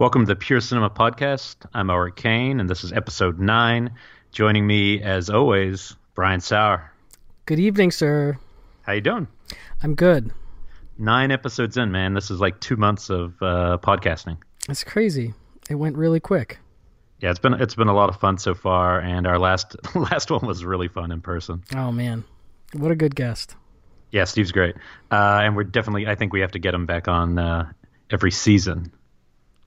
Welcome to the Pure Cinema Podcast. I'm Elric Kane, and this is episode nine. Joining me, as always, Brian Saur. Good evening, sir. How you doing? I'm good. Nine episodes in, man. This is like two months of uh, podcasting. It's crazy. It went really quick. Yeah, it's been it's been a lot of fun so far, and our last last one was really fun in person. Oh man, what a good guest. Yeah, Steve's great, uh, and we're definitely. I think we have to get him back on uh, every season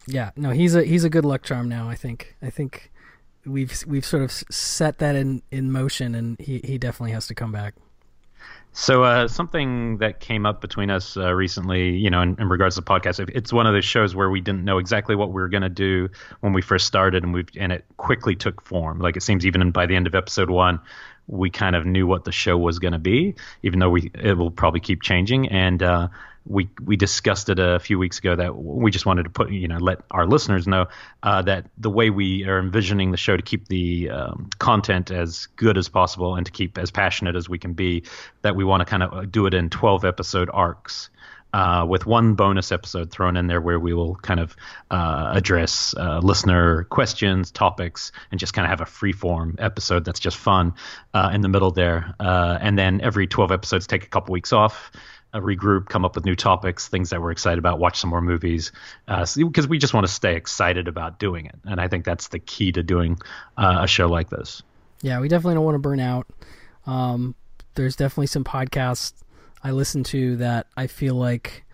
yeah, no, he's a he's a good luck charm now. I think I think we've we've sort of set that in in motion, and he he definitely has to come back. So uh, something that came up between us uh, recently, you know, in, in, regards to the podcast, it's one of those shows where we didn't know exactly what we were going to do when we first started, and we and it quickly took form. Like it seems even by the end of episode one, we kind of knew what the show was going to be, even though we it will probably keep changing. And uh, we we discussed it a few weeks ago that we just wanted to put you know let our listeners know uh, that the way we are envisioning the show to keep the um, content as good as possible and to keep as passionate as we can be that we want to kind of do it in 12 episode arcs uh, with one bonus episode thrown in there where we will kind of uh, address uh, listener questions, topics, and just kind of have a free form episode that's just fun uh, in the middle there. Uh, and then every 12 episodes, take a couple weeks off. Uh, regroup, come up with new topics, things that we're excited about, watch some more movies, because we just want to stay excited about doing it. And I think that's the key to doing a show like this. Yeah, we definitely don't want to burn out. Um, there's definitely some podcasts I listen to that I feel like,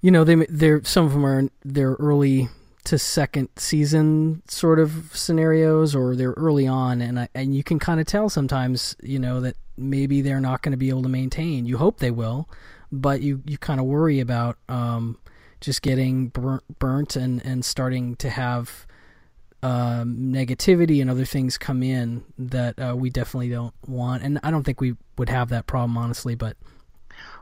you know, they they're some of them are they're early to second season sort of scenarios, or they're early on, and I, and you can kind of tell sometimes, you know, that maybe they're not going to be able to maintain. You hope they will, but you you kind of worry about um, just getting burnt and and starting to have um, negativity and other things come in that uh, we definitely don't want. And I don't think we would have that problem, honestly, but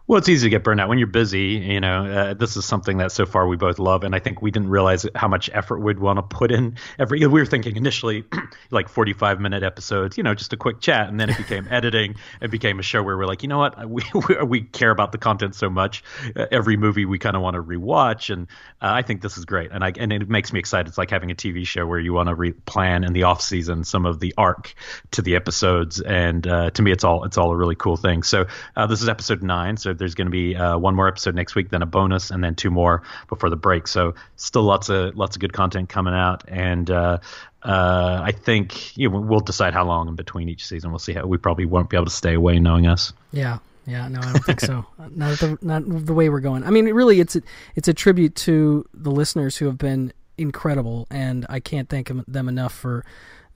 well, it's easy to get burned out when you're busy. You know, uh, this is something that so far we both love, and I think we didn't realize how much effort we'd want to put in. Every we were thinking initially like 45 minute episodes, you know, just a quick chat, and then it became editing. It became a show where we're like, you know what, we we care about the content so much. Uh, every movie we kind of want to rewatch, and uh, I think this is great, and I and it makes me excited. It's like having a TV show where you want to plan in the off season some of the arc to the episodes, and uh, to me, it's all it's all a really cool thing. So uh, this is episode nine, so there's going to be uh, one more episode next week, then a bonus, and then two more before the break. So still lots of lots of good content coming out, and uh, uh, I think you know, we'll decide how long in between each season. We'll see how we probably won't be able to stay away, knowing us. Yeah. Yeah, no, I don't think so. not the not the way we're going. I mean, really, it's a, it's a tribute to the listeners who have been incredible, and I can't thank them enough for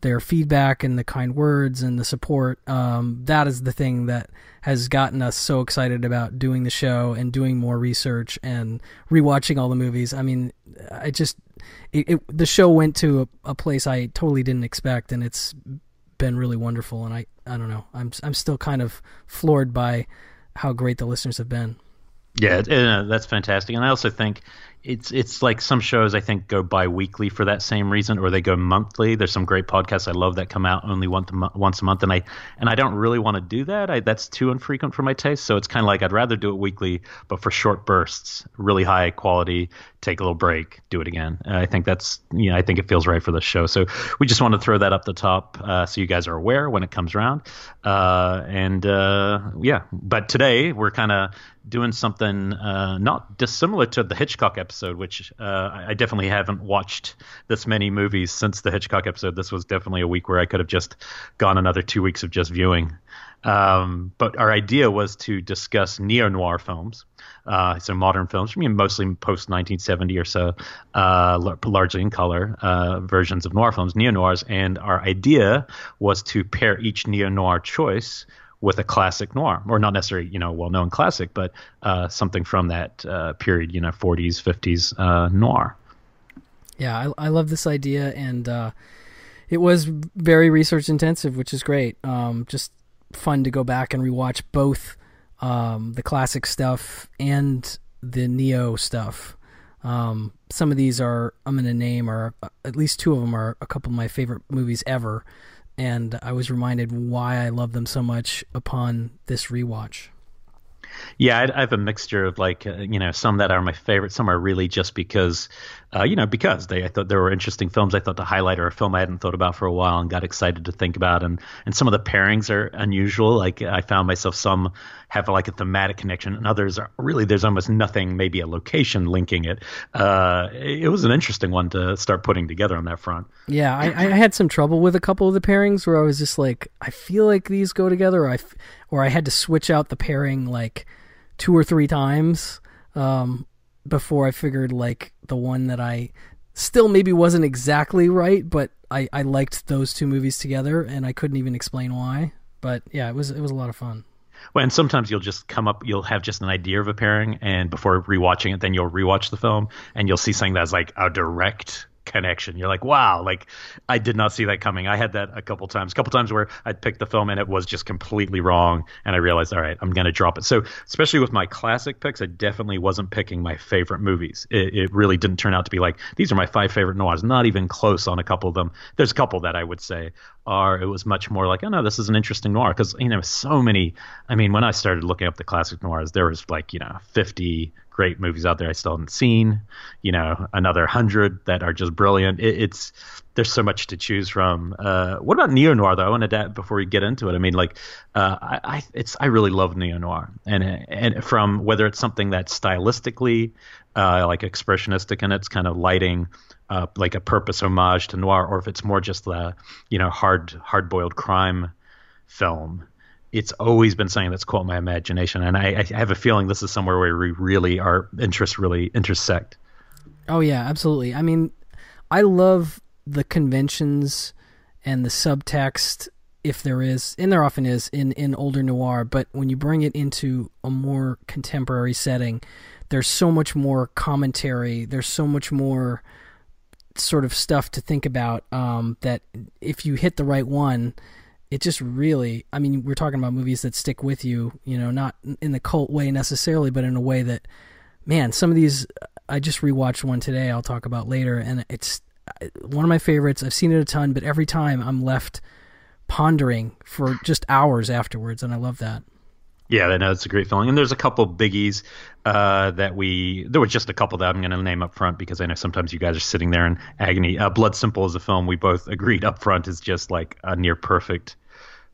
their feedback and the kind words and the support. Um, that is the thing that has gotten us so excited about doing the show and doing more research and rewatching all the movies. I mean, I just it, it, the show went to a, a, place I totally didn't expect, and it's been really wonderful. And I I don't know, I'm I'm still kind of floored by how great the listeners have been. Yeah, uh, that's fantastic, and I also think it's it's like some shows I think go bi-weekly for that same reason, or they go monthly. There's some great podcasts I love that come out only once a, once a month, and I and I don't really want to do that. I, that's too infrequent for my taste. So it's kind of like I'd rather do it weekly, but for short bursts, really high quality. Take a little break, do it again. Uh, I think that's you know I think it feels right for the show. So we just want to throw that up the top uh, so you guys are aware when it comes around. Uh, and uh, yeah, but today we're kind of doing something uh, not dissimilar to the Hitchcock episode, which uh, I definitely haven't watched this many movies since the Hitchcock episode. This was definitely a week where I could have just gone another two weeks of just viewing. Um, but our idea was to discuss neo noir films, uh, so modern films, I mean, mostly post 1970 or so, uh, largely in color uh, versions of noir films, neo noirs. And our idea was to pair each neo noir choice with a classic noir, or not necessarily you know well known classic, but uh, something from that uh, period, you know, 40s, 50s uh, noir. Yeah, I, I love this idea, and uh, it was very research intensive, which is great. Um, just fun to go back and rewatch both um, the classic stuff and the neo stuff. Um, some of these are I'm going to name, or uh, at least two of them are a couple of my favorite movies ever and I was reminded why I love them so much upon this rewatch. Yeah, I, I have a mixture of like uh, you know some that are my favorite, some are really just because uh, you know, because they I thought there were interesting films I thought to highlight or a film I hadn't thought about for a while and got excited to think about. And and some of the pairings are unusual. Like I found myself some have like a thematic connection, and others are really there's almost nothing, maybe a location linking it. Uh, it was an interesting one to start putting together on that front. Yeah, I, I had some trouble with a couple of the pairings where I was just like, I feel like these go together, or I, or I had to switch out the pairing like two or three times um, before I figured like the one that I still maybe wasn't exactly right, but I, I liked those two movies together, and I couldn't even explain why. But yeah, it was it was a lot of fun. Well, and sometimes you'll just come up, you'll have just an idea of a pairing, and before rewatching it, then you'll rewatch the film, and you'll see something that's like a direct connection. You're like, wow, like I did not see that coming. I had that a couple times, a couple times where I'd pick the film and it was just completely wrong, and I realized, all right, I'm going to drop it. So, especially with my classic picks, I definitely wasn't picking my favorite movies. It, it really didn't turn out to be like these are my five favorite noirs. Not even close on a couple of them. There's a couple that I would say It was much more like, oh no, this is an interesting noir because you know so many. I mean, when I started looking up the classic noirs, there was like you know 50 great movies out there I still haven't seen. You know, another hundred that are just brilliant. It, it's there's so much to choose from. Uh, what about neo noir though? I wanted to before we get into it. I mean, like, uh, I, I it's I really love neo noir, and and from whether it's something that's stylistically uh, like expressionistic and it's kind of lighting. Uh, like a purpose homage to noir, or if it's more just the, you know, hard hard boiled crime film it's always been something that's caught my imagination, and I, I, have a feeling this is somewhere where we really our interests really intersect. Oh yeah, absolutely. I mean, I love the conventions and the subtext, if there is, and there often is in in older noir. But when you bring it into a more contemporary setting, there's so much more commentary. There's so much more sort of stuff to think about um, that if you hit the right one it just really i mean we're talking about movies that stick with you you know not in the cult way necessarily but in a way that man some of these i just rewatched one today i'll talk about later and it's one of my favorites. I've seen it a ton but every time i'm left pondering for just hours afterwards and i love that yeah, I know it's a great feeling. And there's a couple biggies uh, that we there were just a couple that I'm going to name up front because I know sometimes you guys are sitting there in agony. Uh, Blood Simple is a film we both agreed up front is just like a near perfect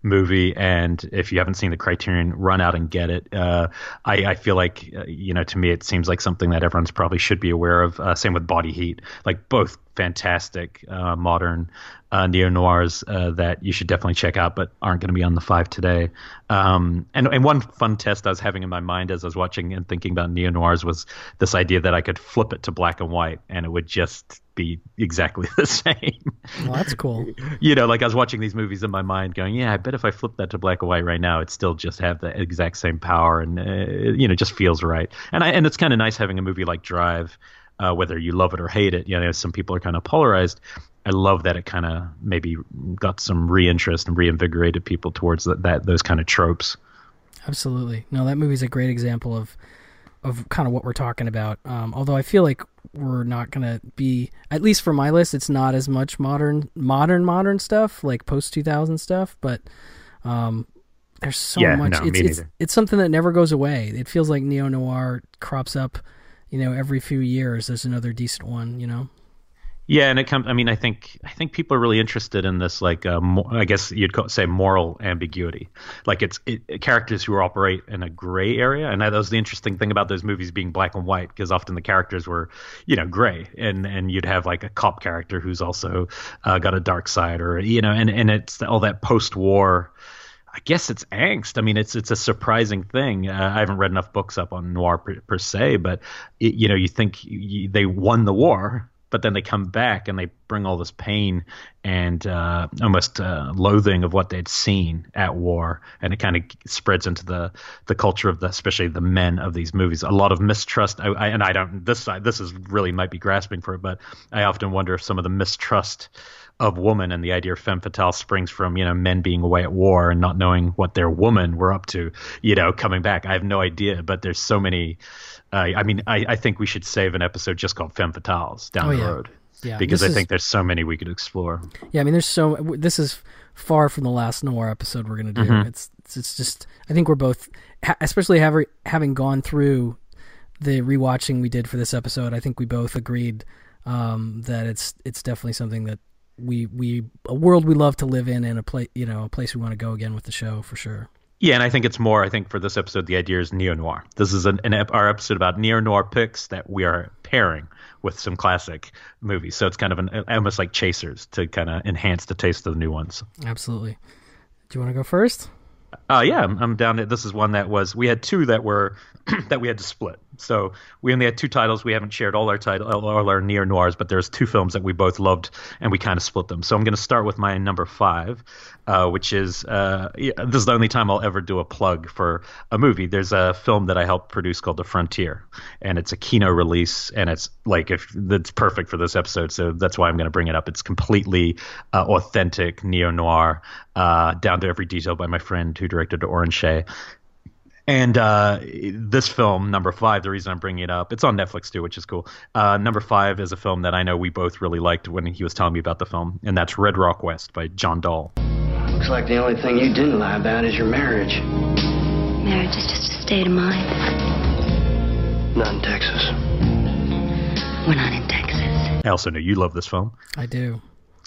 movie, and if you haven't seen the Criterion, run out and get it. Uh, I, I, feel like, uh, you know, to me, it seems like something that everyone's probably should be aware of. Uh, same with Body Heat, like both fantastic uh, modern uh, neo noirs uh, that you should definitely check out, but aren't going to be on the five today. Um, and and one fun test I was having in my mind as I was watching and thinking about neo noirs was this idea that I could flip it to black and white, and it would just be exactly the same. Well, that's cool. you know, like I was watching these movies in my mind, going, "Yeah, I bet if I flip that to black and white right now, it'd still just have the exact same power, and uh, you know, just feels right." And I and it's kind of nice having a movie like Drive uh, whether you love it or hate it. You know, some people are kind of polarized. I love that it kind of maybe got some reinterest and reinvigorated people towards that, that those kind of tropes. Absolutely, no, that movie's a great example of of kind of what we're talking about. Um, although I feel like we're not gonna be, at least for my list, it's not as much modern, modern, modern stuff like post two thousand stuff. But um, there's so yeah, much. No, it's, it's, it's something that never goes away. It feels like neo noir crops up you know, every few years there's another decent one, you know. Yeah, and it comes. I mean, I think I think people are really interested in this, like, uh, mo- I guess you'd call, say moral ambiguity. Like, it's it, characters who operate in a gray area, and that was the interesting thing about those movies being black and white, because often the characters were, you know, gray, and and you'd have like a cop character who's also uh, got a dark side, or you know, and and it's all that post-war I guess it's angst. I mean, it's it's a surprising thing. Uh, I haven't read enough books up on noir per, per se, but it, you know, you think you, they won the war, but then they come back and they bring all this pain and uh, almost uh, loathing of what they'd seen at war, and it kind of spreads into the the culture of the, especially the men of these movies. A lot of mistrust, I, I, and I don't. This this is really might be grasping for it, but I often wonder if some of the mistrust of woman and the idea of femme fatale springs from you know men being away at war and not knowing what their woman were up to you know coming back. I have no idea but there's so many uh, i mean I, I think we should save an episode just called femme fatales down oh, the yeah. road. Yeah. Because i is, think there's so many we could explore. Yeah i mean there's so this is far from the last noir episode we're going to do. Mm-hmm. it's, it's it's just i think we're both especially having having gone through the rewatching we did for this episode i think we both agreed um, that it's it's definitely something that we we a world we love to live in and a place you know a place we want to go again with the show for sure. Yeah, and I think it's more. I think for this episode, the idea is neo noir. This is an, an our episode about neo noir picks that we are pairing with some classic movies. So it's kind of an almost like chasers to kind of enhance the taste of the new ones. Absolutely. Do you want to go first? Uh, yeah, I'm, I'm down. To, this is one that was we had two that were that we had to split. So we only had two titles. We haven't shared all our title, all our near noirs, but there's two films that we both loved, and we kind of split them. So I'm going to start with my number five, uh, which is uh, this is the only time I'll ever do a plug for a movie. There's a film that I helped produce called The Frontier, and it's a Kino release, and it's like if it's perfect for this episode. So that's why I'm going to bring it up. It's completely uh, authentic neo noir, uh, down to every detail by my friend who directed Oren Shai. And uh, this film, number five, the reason I'm bringing it up, it's on Netflix too, which is cool. Uh, number five is a film that I know we both really liked when he was telling me about the film, and that's Red Rock West by John Dahl. Looks like the only thing you didn't lie about is your marriage. Marriage is just a state of mind. Not in Texas. We're not in Texas. I also know you love this film. I do.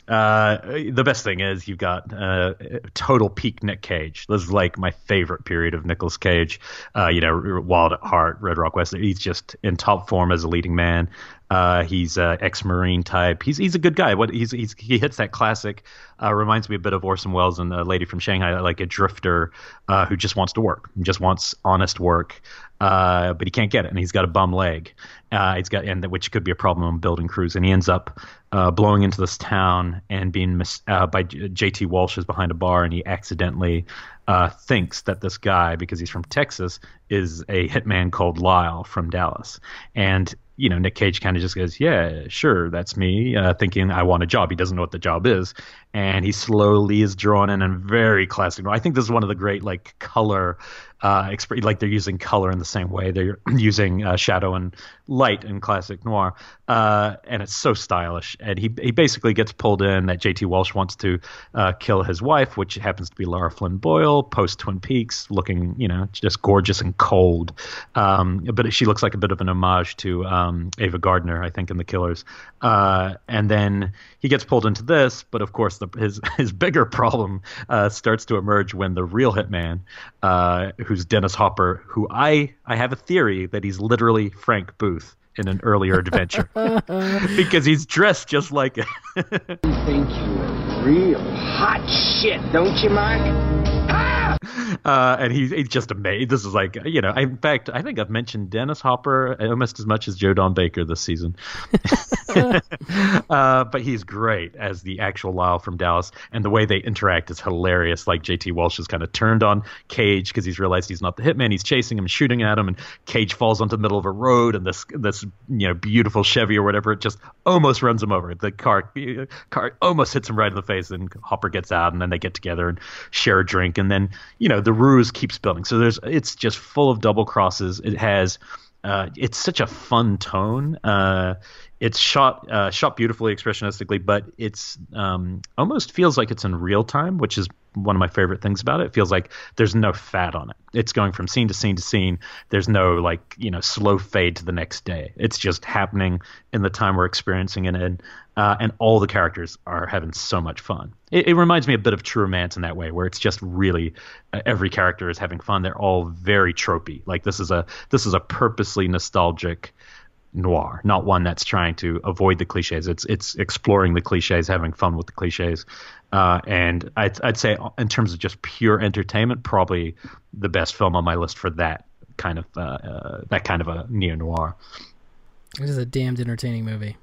Uh, the best thing is you've got uh, total peak Nick Cage. This is like my favorite period of Nicolas Cage. Uh, you know, Wild at Heart, Red Rock West. He's just in top form as a leading man. Uh, he's uh, ex-marine type. He's he's a good guy. What he's, he's he hits that classic. Uh, reminds me a bit of Orson Welles and the lady from Shanghai, like a drifter uh, who just wants to work, just wants honest work, uh, but he can't get it, and he's got a bum leg. Uh, he's got and which could be a problem building crews, and he ends up uh, blowing into this town and being mis- uh, by J.T. Walsh is behind a bar, and he accidentally uh, thinks that this guy, because he's from Texas, is a hitman called Lyle from Dallas, and you know, Nick Cage kind of just goes, "Yeah, sure, that's me," uh, thinking I want a job. He doesn't know what the job is, and he slowly is drawn in and very classic. I think this is one of the great like color uh, exp- like they're using color in the same way they're using uh, shadow and light in classic noir, uh, and it's so stylish. And he he basically gets pulled in that J.T. Walsh wants to uh, kill his wife, which happens to be Lara Flynn Boyle, post Twin Peaks, looking you know just gorgeous and cold, um, but she looks like a bit of an homage to um, Ava Gardner, I think, in The Killers. Uh, and then he gets pulled into this, but of course the, his his bigger problem uh, starts to emerge when the real hitman who's Dennis Hopper, who I I have a theory that he's literally Frank Booth in an earlier adventure because he's dressed just like it. you think you're real hot shit, don't you, Mark? Uh, and he's, he's just amazing. This is like, you know, in fact, I think I've mentioned Dennis Hopper almost as much as Joe Don Baker this season. uh, but he's great as the actual Lyle from Dallas, and the way they interact is hilarious. Like JT Walsh is kind of turned on Cage because he's realized he's not the hitman. He's chasing him, shooting at him, and Cage falls onto the middle of a road, and this this you know beautiful Chevy or whatever it just almost runs him over. The car car almost hits him right in the face, and Hopper gets out, and then they get together and share a drink, and then you know the ruse keeps building. So there's it's just full of double crosses. It has uh, it's such a fun tone. Uh, it's shot uh, shot beautifully, expressionistically, but it's um, almost feels like it's in real time, which is one of my favorite things about it. It feels like there's no fat on it. It's going from scene to scene to scene. There's no like you know slow fade to the next day. It's just happening in the time we're experiencing it in, uh, and all the characters are having so much fun. It, it, reminds me a bit of True Romance in that way, where it's just really uh, every character is having fun. They're all very tropey. Like this is a this is a purposely nostalgic noir, not one that's trying to avoid the cliches. It's it's exploring the cliches, having fun with the cliches. Uh, and I'd, I'd say, in terms of just pure entertainment, probably the best film on my list for that kind of uh, uh, that kind of a neo noir. It is a damned entertaining movie.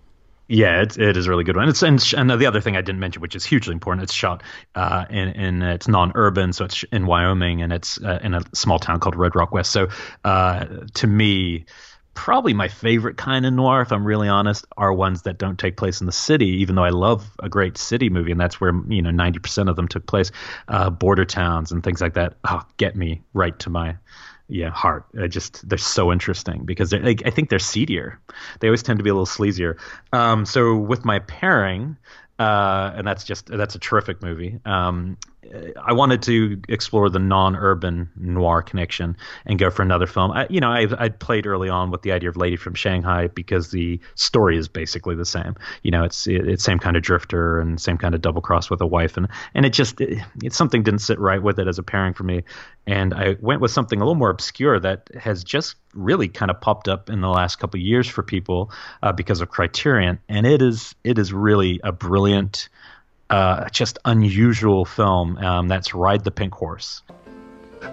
Yeah, it's it is a really good one. It's and, and the other thing I didn't mention, which is hugely important, it's shot uh, in in it's non-urban, so it's in Wyoming, and it's uh, in a small town called Red Rock West. So uh, to me, probably my favorite kind of noir, if I'm really honest, are ones that don't take place in the city. Even though I love a great city movie, and that's where you know 90% of them took place, uh, border towns and things like that. Oh, get me right to my yeah heart. I just they're so interesting because they're, like, I think they're seedier. They always tend to be a little sleazier. Um, so with my pairing. uh, and that's just that's a terrific movie. Um, I wanted to explore the non-urban noir connection and go for another film. I, you know, I I played early on with the idea of Lady from Shanghai because the story is basically the same. You know, it's it's same kind of drifter and same kind of double cross with a wife, and and it just it, it something didn't sit right with it as a pairing for me, and I went with something a little more obscure that has just really kind of popped up in the last couple years for people uh, because of Criterion, and it is it is really a brilliant uh, just unusual film. Um, that's Ride the Pink Horse.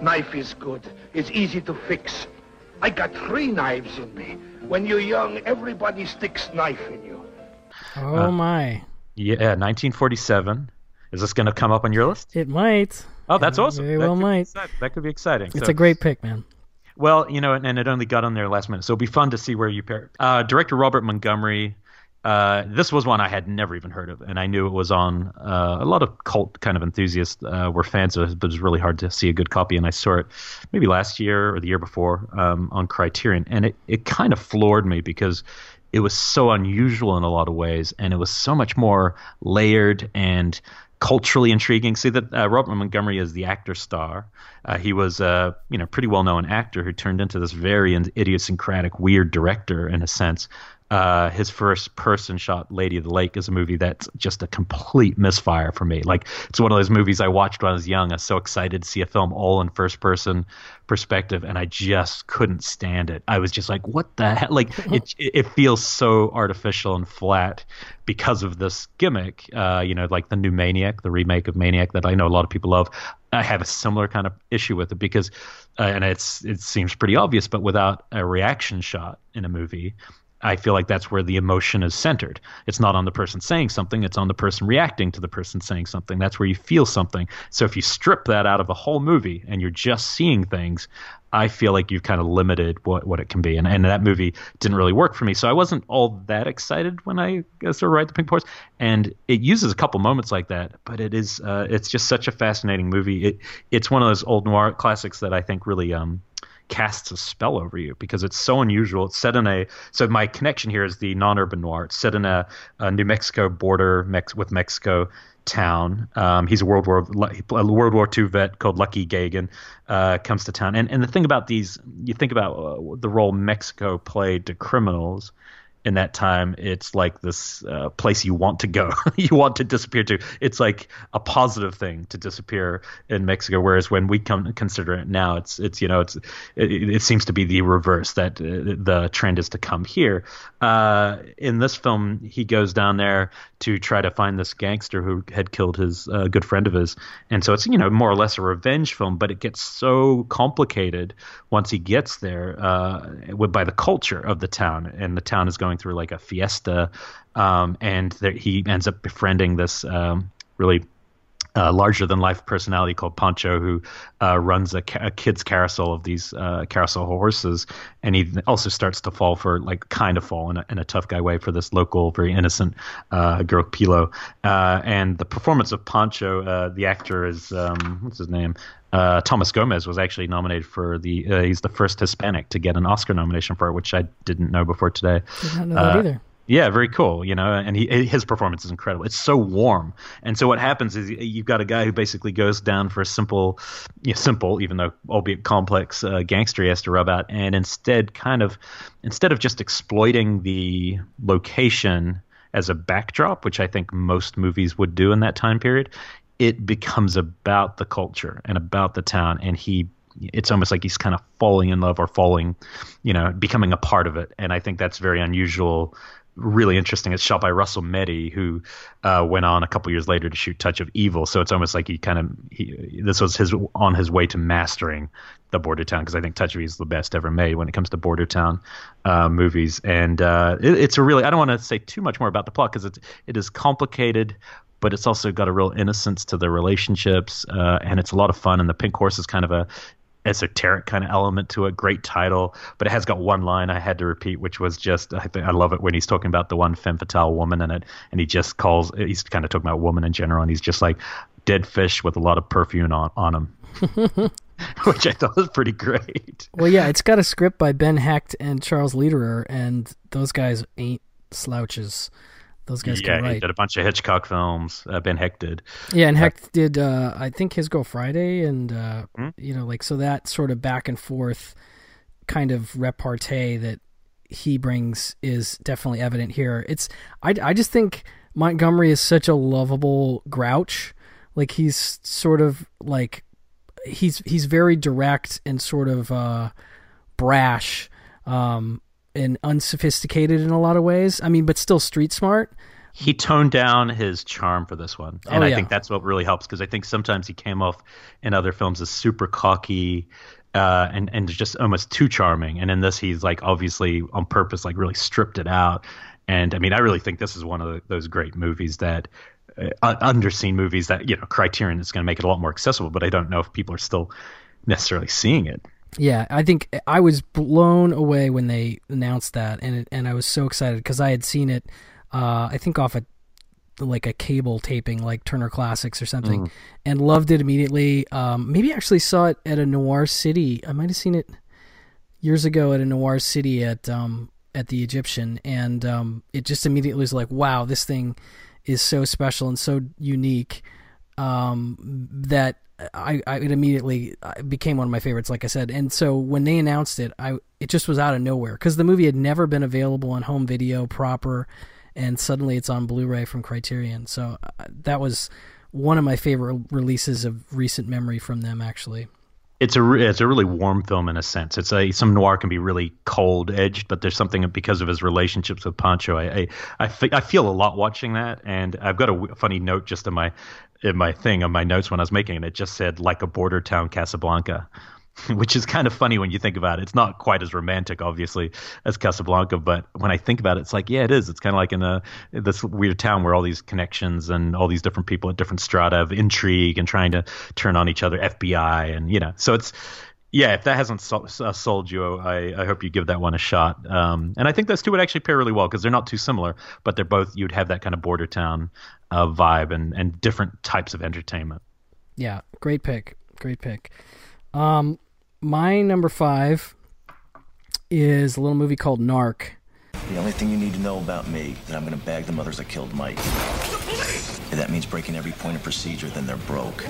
Knife is good. It's easy to fix. I got three knives in me. When you're young, everybody sticks knife in you. Oh my. Yeah, 1947. Is this going to come up on your list? It might. Oh, that's awesome. Very that well could might. exciting. That could be exciting. It's So- a great pick, man. Well, you know, and, and it only got on there last minute, so it'll be fun to see where you pair. Uh, director Robert Montgomery. Uh, this was one I had never even heard of, and I knew it was on. Uh, a lot of cult kind of enthusiasts uh, were fans of it, but it was really hard to see a good copy. And I saw it maybe last year or the year before um, on Criterion, and it, it kind of floored me because it was so unusual in a lot of ways, and it was so much more layered and culturally intriguing. See that uh, Robert Montgomery is the actor star. Uh, he was a you know pretty well known actor who turned into this very idiosyncratic, weird director in a sense. Uh, his first person shot Lady of the Lake is a movie that's just a complete misfire for me. Like it's one of those movies I watched when I was young. I was so excited to see a film all in first person perspective, and I just couldn't stand it. I was just like, "What the hell?" Like it, it feels so artificial and flat because of this gimmick. Uh, you know, like the new Maniac, the remake of Maniac that I know a lot of people love. I have a similar kind of issue with it because, uh, and it's it seems pretty obvious, but without a reaction shot in a movie. I feel like that's where the emotion is centered. It's not on the person saying something, it's on the person reacting to the person saying something. That's where you feel something. So if you strip that out of a whole movie and you're just seeing things, I feel like you've kind of limited what, what it can be. And, and that movie didn't really work for me. So I wasn't all that excited when I saw Ride the Pink Horse. And it uses a couple moments like that, but it is uh, it's just such a fascinating movie. It it's one of those old noir classics that I think really um, casts a spell over you because it's so unusual. It's set in a so my connection here is the non-urban noir. It's set in a, a New Mexico border with Mexico town. Um, he's a World War a World War II vet called Lucky Gagin uh, comes to town. And and the thing about these, you think about uh, the role Mexico played to criminals in that time it's like this uh, place you want to go you want to disappear to. It's like a positive thing to disappear in mexico whereas when we come consider it now it's it's you know it's it, it seems to be the reverse that uh, the trend is to come here. Uh, in this film he goes down there to try to find this gangster who had killed his uh, good friend of his. And so it's you know more or less a revenge film but it gets so complicated once he gets there uh, by the culture of the town. And the town is going through like a fiesta, um, and there, he ends up befriending this um, really uh, larger than life personality called Pancho, who uh, runs a, ca- a kids carousel of these uh, carousel horses, and he also starts to fall for like kind of fall in a, in a tough guy way for this local, very innocent uh, girl Pila. Uh, and the performance of Pancho, uh, the actor is um, what's his name? Uh, Thomas Gomez was actually nominated for the. Uh, he's the first Hispanic to get an Oscar nomination for it, which I didn't know before today. Did not know that Uh, either. Yeah, very cool. You know, and he his performance is incredible. It's so warm, and so what happens is you've got a guy who basically goes down for a simple, you know, simple, even though albeit complex, uh, gangster he has to rub out, and instead, kind of, instead of just exploiting the location as a backdrop, which I think most movies would do in that time period, it becomes about the culture and about the town, and he it's almost like he's kind of falling in love or falling, you know, becoming a part of it. And I think that's very unusual, really interesting. It's shot by Russell Metty, who uh, went on a couple years later to shoot Touch of Evil. So it's almost like he kind of he, this was his on his way to mastering the Border Town because I think Touch of Evil is the best ever made when it comes to Border Town uh, movies. And uh, it, it's a really I don't want to say too much more about the plot because it it is complicated but it's also got a real innocence to the relationships, uh, and it's a lot of fun. And the Pink Horse is kind of a esoteric kind of element to it. Great title, but it has got one line I had to repeat, which was just I think I love it when he's talking about the one femme fatale woman in it, and he just calls he's kind of talking about woman in general, and he's just like dead fish with a lot of perfume on on him. Which I thought was pretty great. Well, yeah, it's got a script by Ben Hecht and Charles Lederer, and those guys ain't slouches. Those guys yeah, can he write. did a bunch of Hitchcock films. Uh, ben Hecht did. Yeah, and Hecht did uh, I think his Girl Friday, and uh, Hmm? you know, like so that sort of back and forth kind of repartee that he brings is definitely evident here. It's I I just think Montgomery is such a lovable grouch. Like he's sort of like he's he's very direct and sort of uh, brash um, and unsophisticated in a lot of ways. I mean, but still street smart. He toned down his charm for this one, and Oh, I think that's what really helps because I think sometimes he came off in other films as super cocky. Uh, and and just almost too charming, and in this he's like obviously on purpose, like really stripped it out. And I mean, I really think this is one of the, those great movies that uh, underseen movies that you know Criterion is going to make it a lot more accessible, but I don't know if people are still necessarily seeing it. Yeah, I think I was blown away when they announced that, and it, and I was so excited because I had seen it. Uh, I think off a like a cable taping, like Turner Classics or something, and loved it immediately. Um, maybe actually saw it at a Noir City. I might have seen it years ago at a Noir City at um, at the Egyptian, and um, it just immediately was like, wow, this thing is so special and so unique um, that I, I it immediately uh, became one of my favorites, like I said. And so when they announced it, I it just was out of nowhere because the movie had never been available on home video proper, and suddenly it's on Blu-ray from Criterion. So uh, that was one of my favorite releases of recent memory from them, actually. it's a re- it's a really warm film in a sense. It's a some noir can be really cold edged, but there's something because of his relationships with Pancho. I I, I, feel a lot watching that, and I've got a w- funny note just in my in my thing on my notes when I was making it. It just said like a border town Casablanca. Which is kind of funny when you think about it. It's not quite as romantic, obviously, as Casablanca, but when I think about it, it's like, yeah, it is. It's kind of like in a this weird town where all these connections and all these different people at different strata of intrigue and trying to turn on each other, FBI, and you know. So it's yeah, if that hasn't uh, sold you, I, I hope you give that one a shot. Um, and I think those two would actually pair really well because they're not too similar, but they're both you'd have that kind of border town uh, vibe and and different types of entertainment. Yeah, great pick. Great pick. Um, my number five is a little movie called Narc. The only thing you need to know about me is that I'm gonna bag the mothers that killed Mike. If that means breaking every point of procedure, then they're broke.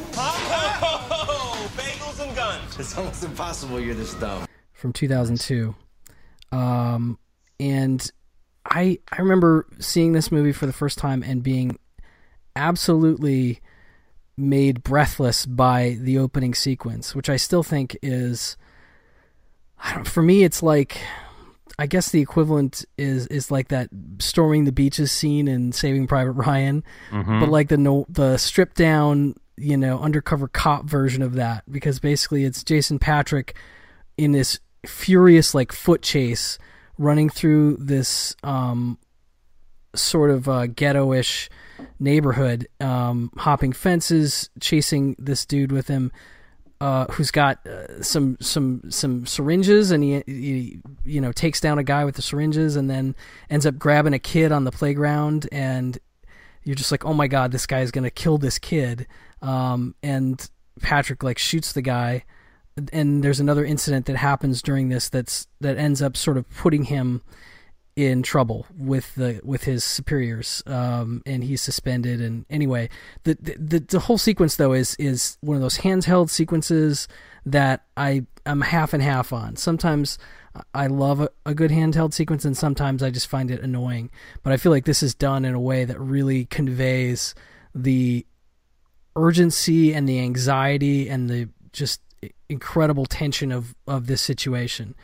Bagels and guns. It's almost impossible you're this dumb. from 2002. Um, and I I remember seeing this movie for the first time and being absolutely made breathless by the opening sequence, which I still think is I don't, for me it's like I guess the equivalent is is like that storming the beaches scene in Saving Private Ryan, but like the no, the stripped down, you know, undercover cop version of that because basically it's Jason Patric in this furious like foot chase running through this um sort of uh, ghetto-ish neighborhood, um, hopping fences, chasing this dude with him, uh, who's got uh, some some some syringes, and he, he you know takes down a guy with the syringes, and then ends up grabbing a kid on the playground, and you're just like, oh my god, this guy is gonna kill this kid, um, and Patric like shoots the guy, and there's another incident that happens during this that's that ends up sort of putting him in trouble with the with his superiors um and he's suspended. And anyway the, the the whole sequence though is is one of those handheld sequences that i i'm half and half on. Sometimes i love a, a good handheld sequence and sometimes i just find it annoying. But i feel like this is done in a way that really conveys the urgency and the anxiety and the just incredible tension of of this situation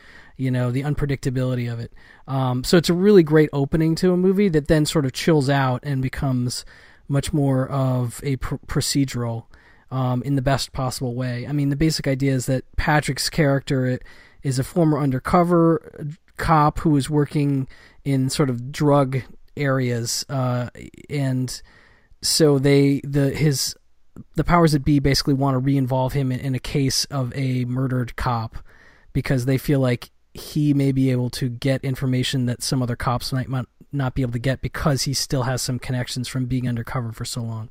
you know the unpredictability of it. Um, so it's a really great opening to a movie that then sort of chills out and becomes much more of a pr- procedural um, in the best possible way. I mean the basic idea is that patric's character is a former undercover cop who is working in sort of drug areas uh, and so they the his the powers that be basically want to re-involve him in, in a case of a murdered cop because they feel like he may be able to get information that some other cops might, not be able to get because he still has some connections from being undercover for so long.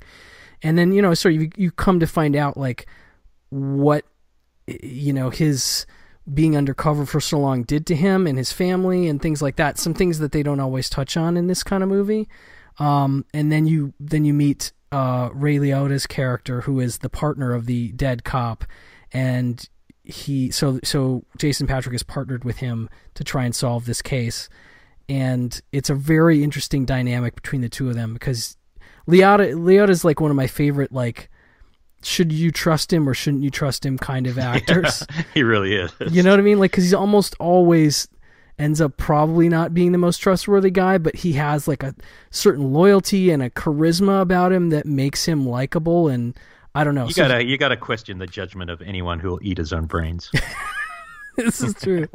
And then you know, so you you come to find out like what you know his being undercover for so long did to him and his family and things like that. Some things that they don't always touch on in this kind of movie. Um, and then you then you meet uh, Ray Liotta's character, who is the partner of the dead cop, and he so so Jason Patric has partnered with him to try and solve this case, and it's a very interesting dynamic between the two of them because Liotta Liotta is like one of my favorite like should you trust him or shouldn't you trust him kind of actors. Yeah, he really is. You know what I mean? Like because he's almost always ends up probably not being the most trustworthy guy, but he has like a certain loyalty and a charisma about him that makes him likable. And I don't know. You So- gotta you gotta question the judgment of anyone who will eat his own brains. this is true.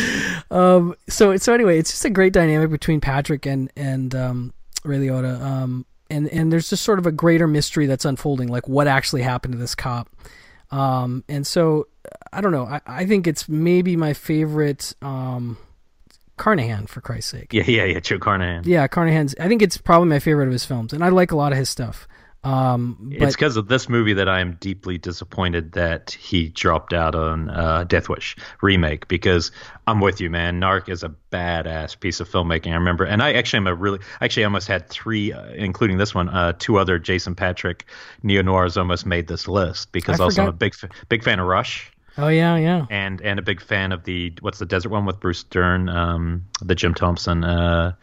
um, so so anyway, it's just a great dynamic between Patric and and um, Ray Liotta. Um, and and there's just sort of a greater mystery that's unfolding, like what actually happened to this cop. Um, and so I don't know. I, I think it's maybe my favorite um, Carnahan for Christ's sake. yeah, yeah, yeah. Joe Carnahan. Yeah, Carnahan's. I think it's probably my favorite of his films, and I like a lot of his stuff. Um, but it's because of this movie that I am deeply disappointed that he dropped out on uh, Death Wish remake because I'm with you, man. Narc is a badass piece of filmmaking. I remember, and I actually am a really, actually, I almost had three, uh, including this one, uh, two other Jason Patric neo noirs almost made this list because I also I'm a big, big fan of Rush. Oh yeah, yeah. and and a big fan of the what's the desert one with Bruce Dern, um, the Jim Thompson. Uh,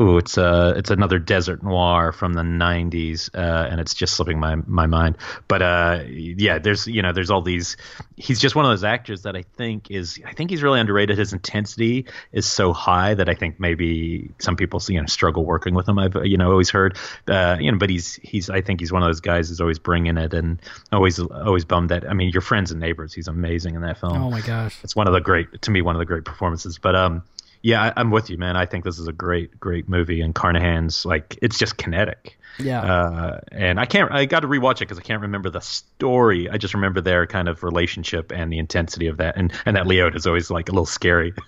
ooh, it's uh it's another desert noir from the '90s, uh, and it's just slipping my my mind. But uh, yeah, there's you know there's all these. He's just one of those actors that I think is I think he's really underrated. His intensity is so high that I think maybe some people you know struggle working with him. I've you know always heard, uh, you know, but he's he's I think he's one of those guys who's always bringing it and always always bummed that I mean your friends and neighbors. He's amazing in that film. Oh my gosh. It's one of the great to me one of the great performances. But um, yeah, I, I'm with you, man. I think this is a great great movie, and Carnahan's like it's just kinetic. Yeah. Uh, and I can't. I got to rewatch it because I can't remember the story. I just remember their kind of relationship and the intensity of that. And and that Leo is always like a little scary.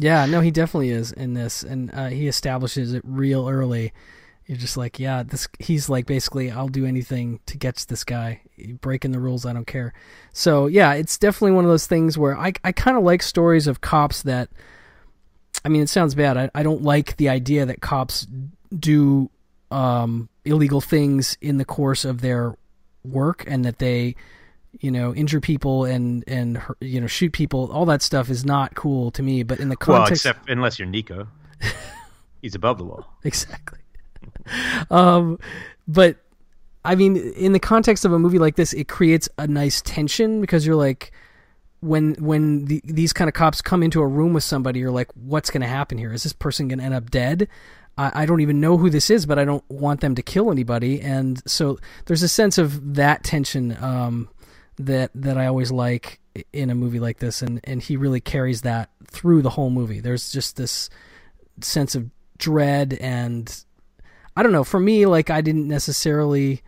Yeah, no, he definitely is in this, and uh, he establishes it real early. You're just like, yeah, this. He's like basically, I'll do anything to get this guy. Breaking the rules, I don't care. So yeah, it's definitely one of those things where I I kind of like stories of cops that. I mean, it sounds bad. I, I don't like the idea that cops do um, illegal things in the course of their work, and that they you know injure people and and you know shoot people all that stuff is not cool to me but in the well, context except unless you're Nico, he's above the law. exactly um but i mean in the context of a movie like this it creates a nice tension because you're like when when the, these kind of cops come into a room with somebody you're like what's going to happen here is this person going to end up dead I, I don't even know who this is but i don't want them to kill anybody and so there's a sense of that tension um that that i always like in a movie like this and and he really carries that through the whole movie there's just this sense of dread and I don't know. For me, like I didn't necessarily.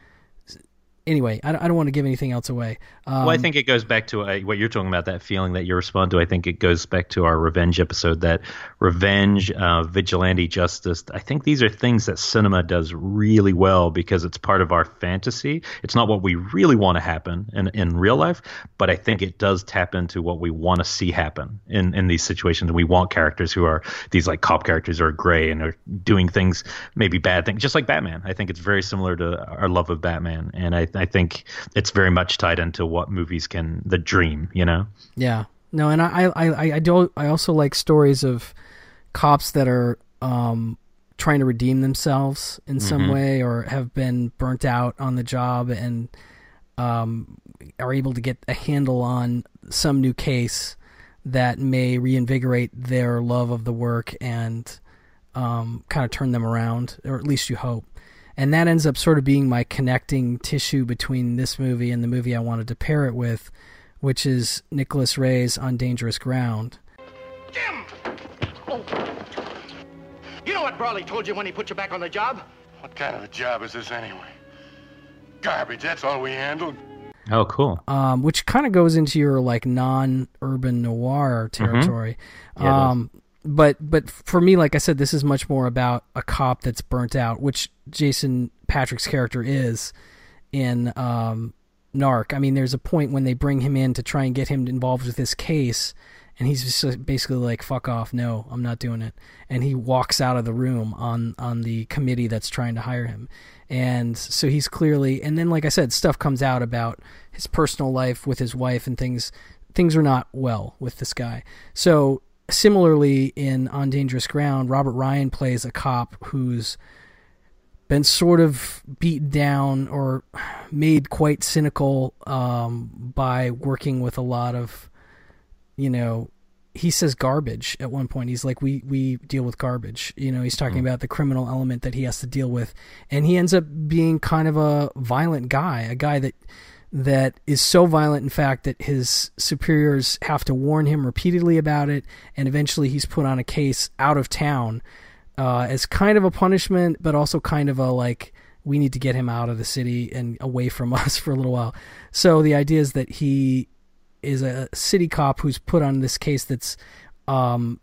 Anyway, I don't, I don't want to give anything else away. Um, well, I think it goes back to uh, what you're talking about, that feeling that you respond to. I think it goes back to our revenge episode, that revenge, uh, vigilante justice. I think these are things that cinema does really well because it's part of our fantasy. It's not what we really want to happen in, in real life, but I think it does tap into what we want to see happen in, in these situations. And we want characters who are these like cop characters who are gray and are doing things, maybe bad things, just like Batman. I think it's very similar to our love of Batman. And I, I think it's very much tied into what movies can, the dream, you know? Yeah. No, and I, I, I, I do. I also like stories of cops that are um, trying to redeem themselves in some Mhm. way, or have been burnt out on the job and um, are able to get a handle on some new case that may reinvigorate their love of the work and um, kind of turn them around, or at least you hope. And that ends up sort of being my connecting tissue between this movie and the movie I wanted to pair it with, which is Nicholas Ray's On Dangerous Ground. Jim! Oh. You know what Brawley told you when he put you back on the job? What kind of a job is this anyway? Garbage, that's all we handled. Oh, cool. um, which kind of goes into your like non-urban noir territory. Mm-hmm. Yeah, um, but but for me, like I said, this is much more about a cop that's burnt out, which Jason Patric's character is in um, Narc. I mean, there's a point when they bring him in to try and get him involved with this case, and he's just basically like fuck off. No i'm not doing it. And he walks out of the room on on the committee that's trying to hire him. And so he's clearly and then like i said stuff comes out about his personal life with his wife and things. Things are not well with this guy. So similarly in on dangerous ground robert ryan plays a cop who's been sort of beat down or made quite cynical um, by working with a lot of you know, he says garbage at one point. He's like, we, we deal with garbage. You know, he's talking mm. about the criminal element that he has to deal with. And he ends up being kind of a violent guy, a guy that, that is so violent, in fact, that his superiors have to warn him repeatedly about it. And eventually he's put on a case out of town, uh, as kind of a punishment, but also kind of a like, we need to get him out of the city and away from us for a little while. So the idea is that he is a city cop who's put on this case that's um,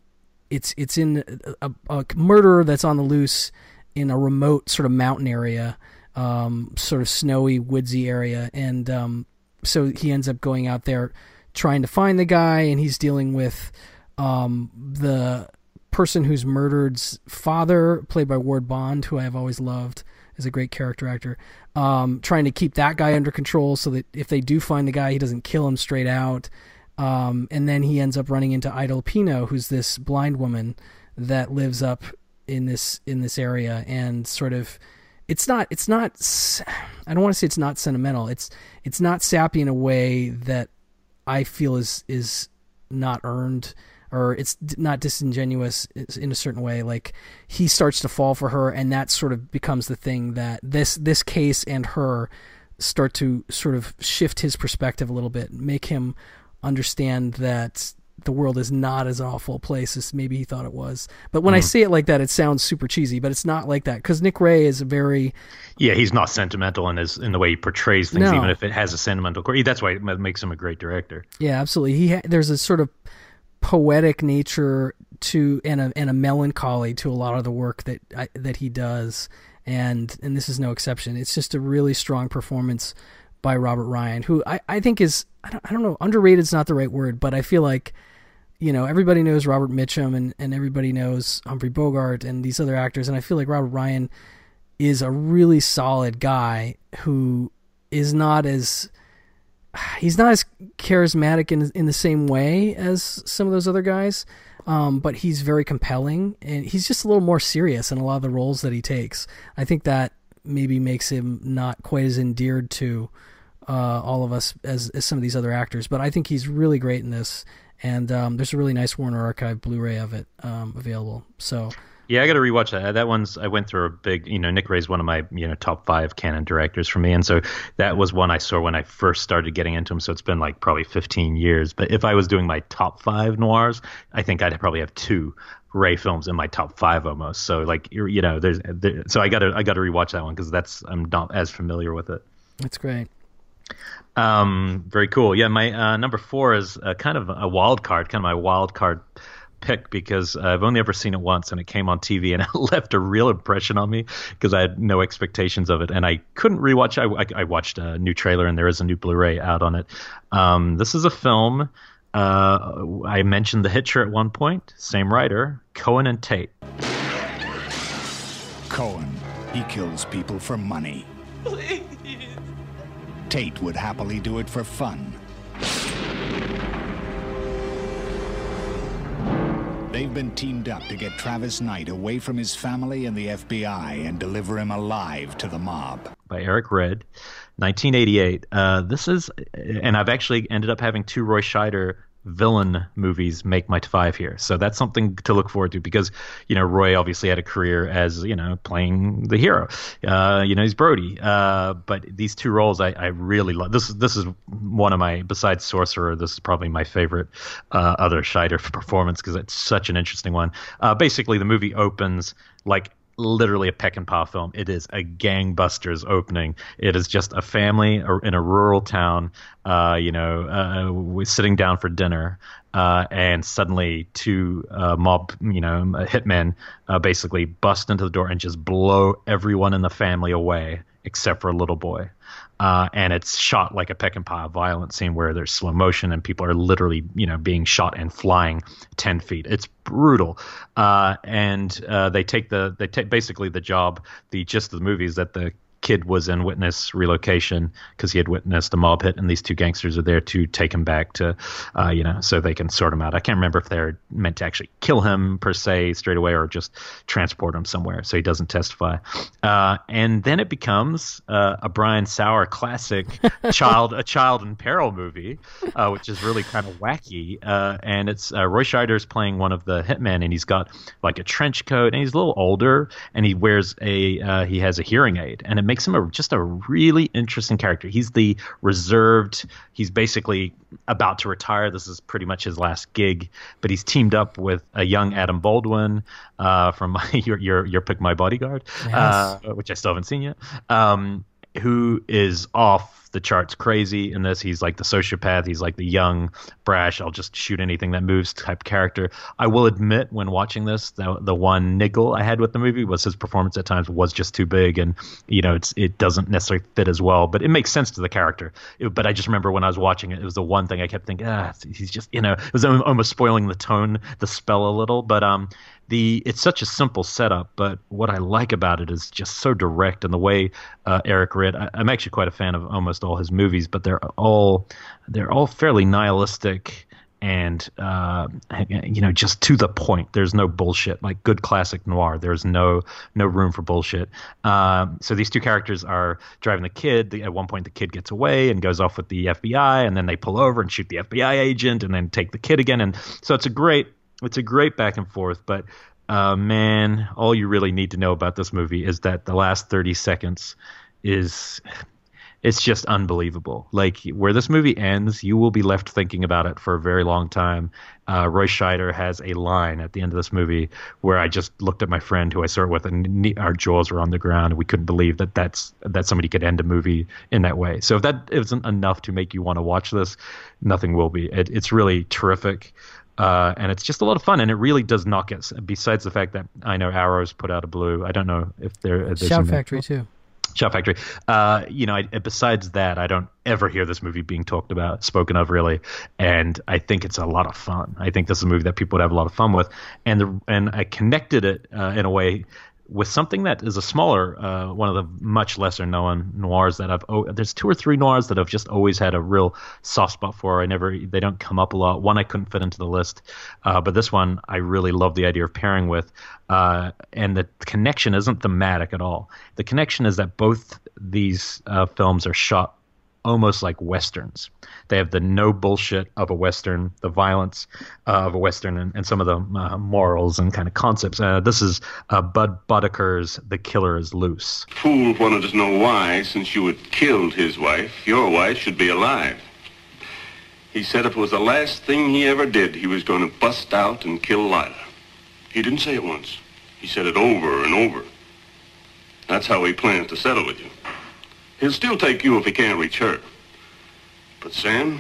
it's it's in a, a, murderer that's on the loose in a remote sort of mountain area, um, sort of snowy, woodsy area, and um, so he ends up going out there trying to find the guy, and he's dealing with um, the person who's murdered's father, played by Ward Bond, who I have always loved is a great character actor. Um, trying to keep that guy under control so that if they do find the guy, he doesn't kill him straight out. Um, and then he ends up running into Ida Lupino, who's this blind woman that lives up in this in this area, and sort of. It's not. It's not. I don't want to say it's not sentimental. It's it's not sappy in a way that I feel is is not earned or it's not disingenuous in a certain way like he starts to fall for her and that sort of becomes the thing that this this case and her start to sort of shift his perspective a little bit make him understand that the world is not as awful a place as maybe he thought it was. But when mm. I say it like that, it sounds super cheesy, but it's not like that because Nick Ray is a very yeah, he's not sentimental in his in the way he portrays things, no. even if it has a sentimental core. That's why it makes him a great director. Yeah, absolutely. He ha- there's a sort of poetic nature to and a and a melancholy to a lot of the work that I, that he does, and and this is no exception. It's just a really strong performance by Robert Ryan, who I, I think is I don't, I don't know underrated is not the right word, but I feel like you know everybody knows Robert Mitchum and and everybody knows Humphrey Bogart and these other actors, and I feel like Robert Ryan is a really solid guy who is not as he's not as charismatic in in the same way as some of those other guys, um, but he's very compelling and he's just a little more serious in a lot of the roles that he takes. I think that maybe makes him not quite as endeared to uh, all of us as, as some of these other actors. But I think he's really great in this, and um, there's a really nice Warner Archive Blu-ray of it um, available. So yeah, I got to rewatch that. That one's I went through a big, you know, Nick Ray's one of my, you know, top five canon directors for me, and so that was one I saw when I first started getting into him. So it's been like probably 15 years. But if I was doing my top five noirs, I think I'd probably have two Ray films in my top five almost. So like, you know, there's there, so I got to I got to rewatch that one because that's I'm not as familiar with it. That's great. Um, very cool. Yeah, my uh, number four is uh, kind of a wild card, kind of my wild card pick because I've only ever seen it once and it came on TV and it left a real impression on me because I had no expectations of it and I couldn't rewatch. I, I, I watched a new trailer and there is a new Blu-ray out on it. Um, this is a film. Uh, I mentioned The Hitcher at one point. Same writer, Cohen and Tate. Cohen, he kills people for money. Please. Tate would happily do it for fun. They've been teamed up to get Travis Knight away from his family and the FBI and deliver him alive to the mob. By Eric Red, 1988. Uh, this is, and I've actually ended up having two Roy Scheider villain movies make my five here. So that's something to look forward to because, you know, Roy obviously had a career as, you know, playing the hero. Uh, you know, he's Brody. Uh, but these two roles I, I really love. This, this is one of my, besides Sorcerer, this is probably my favorite uh, other Scheider performance because it's such an interesting one. Uh, basically, the movie opens like literally a Peckinpah film. It is a gangbusters opening. It is just a family in a rural town, uh, you know, uh, sitting down for dinner, uh, and suddenly two uh, mob, you know, hitmen uh, basically bust into the door and just blow everyone in the family away except for a little boy. Uh, and it's shot like a Peckinpah violent scene where there's slow motion and people are literally, you know, being shot and flying ten feet. It's brutal. Uh, and uh, they take the they take basically the job. The gist of the movie is that the kid was in witness relocation because he had witnessed a mob hit, and these two gangsters are there to take him back to, uh, you know, so they can sort him out. I can't remember if they're meant to actually kill him per se straight away or just transport him somewhere so he doesn't testify. Uh, and then it becomes uh, a Brian Saur classic, child a child in peril movie, uh, which is really kind of wacky. Uh, and it's uh, Roy Scheider's playing one of the hitmen, and he's got like a trench coat, and he's a little older, and he wears a he has a hearing aid, and it makes him a, just a really interesting character. He's the reserved. He's basically about to retire. This is pretty much his last gig, but he's teamed up with a young Adam Baldwin uh, from my, your, your your pick my bodyguard, yes. uh, which I still haven't seen yet. Um, who is off the charts crazy in this. He's like the sociopath. He's like the young, brash, I'll just shoot anything that moves type character. I will admit, when watching this, the, the one niggle I had with the movie was his performance at times was just too big, and you know, it's it doesn't necessarily fit as well. But it makes sense to the character. It, but I just remember when I was watching it, it was the one thing I kept thinking, ah, he's just you know, it was almost spoiling the tone, the spell a little. But um, the it's such a simple setup, but what I like about it is just so direct and the way uh, Eric Red. I, am actually quite a fan of almost all his movies, but they're all they're all fairly nihilistic and uh, you know just to the point. There's no bullshit like good classic noir. There's no no room for bullshit. Um, so these two characters are driving the kid. At one point, the kid gets away and goes off with the FBI, and then they pull over and shoot the FBI agent, and then take the kid again. And so it's a great it's a great back and forth, but uh, man, all you really need to know about this movie is that the last 30 seconds is it's just unbelievable. Like where this movie ends, you will be left thinking about it for a very long time. Uh, Roy Scheider has a line at the end of this movie where I just looked at my friend who I saw it with, and our jaws were on the ground, and we couldn't believe that that's that somebody could end a movie in that way. So if that isn't enough to make you want to watch this, nothing will be. It, it's really terrific. Uh, and it's just a lot of fun, and it really does not get. Besides the fact that I know Arrows put out a blue, I don't know if there. Shout Factory too. Shout Factory. Uh, you know, I, besides that, I don't ever hear this movie being talked about, spoken of, really. And I think it's a lot of fun. I think this is a movie that people would have a lot of fun with, and the and I connected it uh, in a way with something that is a smaller, uh, one of the much lesser known noirs that I've. Oh, there's two or three noirs that I've just always had a real soft spot for. I never, they don't come up a lot. One I couldn't fit into the list, uh, but this one I really love the idea of pairing with. Uh, and the connection isn't thematic at all. The connection is that both these uh, films are shot almost like westerns. They have the no bullshit of a western, the violence uh, of a western, and, and, some of the uh, morals and kind of concepts. Uh, this is uh, Budd Boetticher's "The Killer Is Loose." Fool wanted to know why, since you had killed his wife, your wife should be alive. He said if it was the last thing he ever did, he was going to bust out and kill Lila. He didn't say it once. He said it over and over. That's how he plans to settle with you. He'll still take you if he can't reach her. But Sam,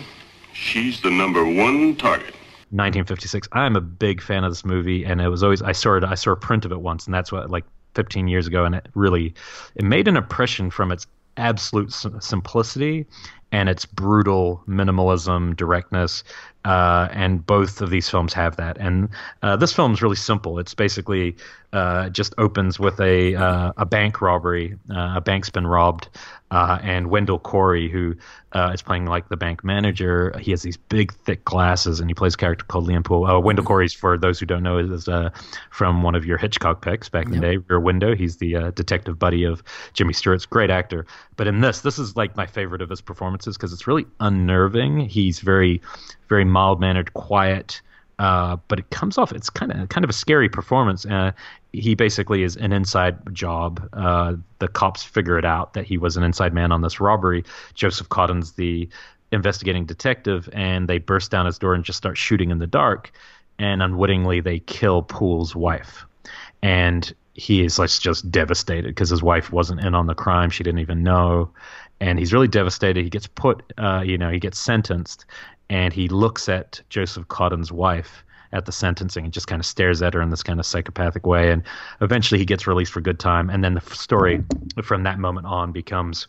she's the number one target. 1956. I'm a big fan of this movie, and it was always I saw it. I saw a print of it once, and that's what like 15 years ago, and it really it made an impression from its absolute simplicity and its brutal minimalism, directness, uh, and both of these films have that. And uh, this film is really simple. It's basically uh, just opens with a uh, a bank robbery. Uh, a bank's been robbed, uh, and Wendell Corey, who uh, is playing like the bank manager, he has these big, thick glasses, and he plays a character called Liam Poole. Uh, Wendell Corey's, for those who don't know, is uh, from one of your Hitchcock picks back in yep. the day, Rear Window. He's the uh, detective buddy of Jimmy Stewart's great actor. But in this, this is like my favorite of his performances because it's really unnerving. He's very, very mild mannered, quiet. Uh, but it comes off. It's kind of kind of a scary performance. Uh, he basically is an inside job. Uh, the cops figure it out that he was an inside man on this robbery. Joseph Cotten's the investigating detective, and they burst down his door and just start shooting in the dark. And unwittingly, they kill Poole's wife, and he is like just devastated because his wife wasn't in on the crime. She didn't even know, and he's really devastated. He gets put, uh, you know, he gets sentenced, and he looks at Joseph Cotten's wife at the sentencing and just kind of stares at her in this kind of psychopathic way. And eventually he gets released for good time. And then the story from that moment on becomes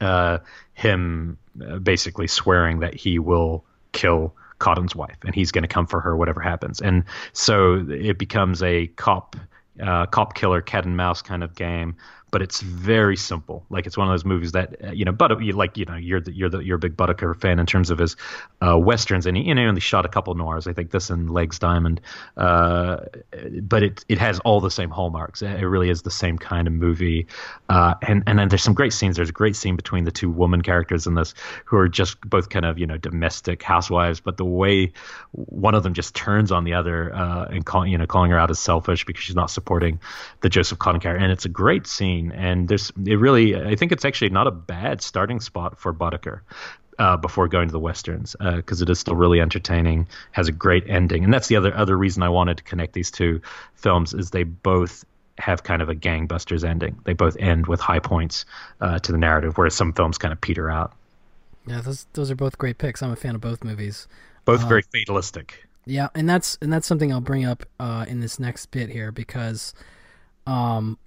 uh, him uh, basically swearing that he will kill Cotten's wife and he's going to come for her whatever happens. And so it becomes a cop uh, cop killer cat and mouse kind of game but it's very simple. Like it's one of those movies that uh, you know, but you like you know, you're the, you're the you're a big Boetticher fan in terms of his uh, westerns, and he know only shot a couple noirs. I think this and Legs Diamond, uh, but it it has all the same hallmarks. It really is the same kind of movie, uh, and and then there's some great scenes. There's a great scene between the two woman characters in this who are just both kind of you know domestic housewives, but the way one of them just turns on the other uh, and call, you know calling her out as selfish because she's not supporting the Joseph Cotten character, and it's a great scene scene, and there's it really I think it's actually not a bad starting spot for Boetticher. Uh, before going to the westerns, because uh, it is still really entertaining, has a great ending, and that's the other other reason I wanted to connect these two films is they both have kind of a gangbusters ending. They both end with high points uh, to the narrative, whereas some films kind of peter out. Yeah, those those are both great picks. I'm a fan of both movies. Both uh, very fatalistic. Yeah, and that's and that's something I'll bring up uh, in this next bit here because um,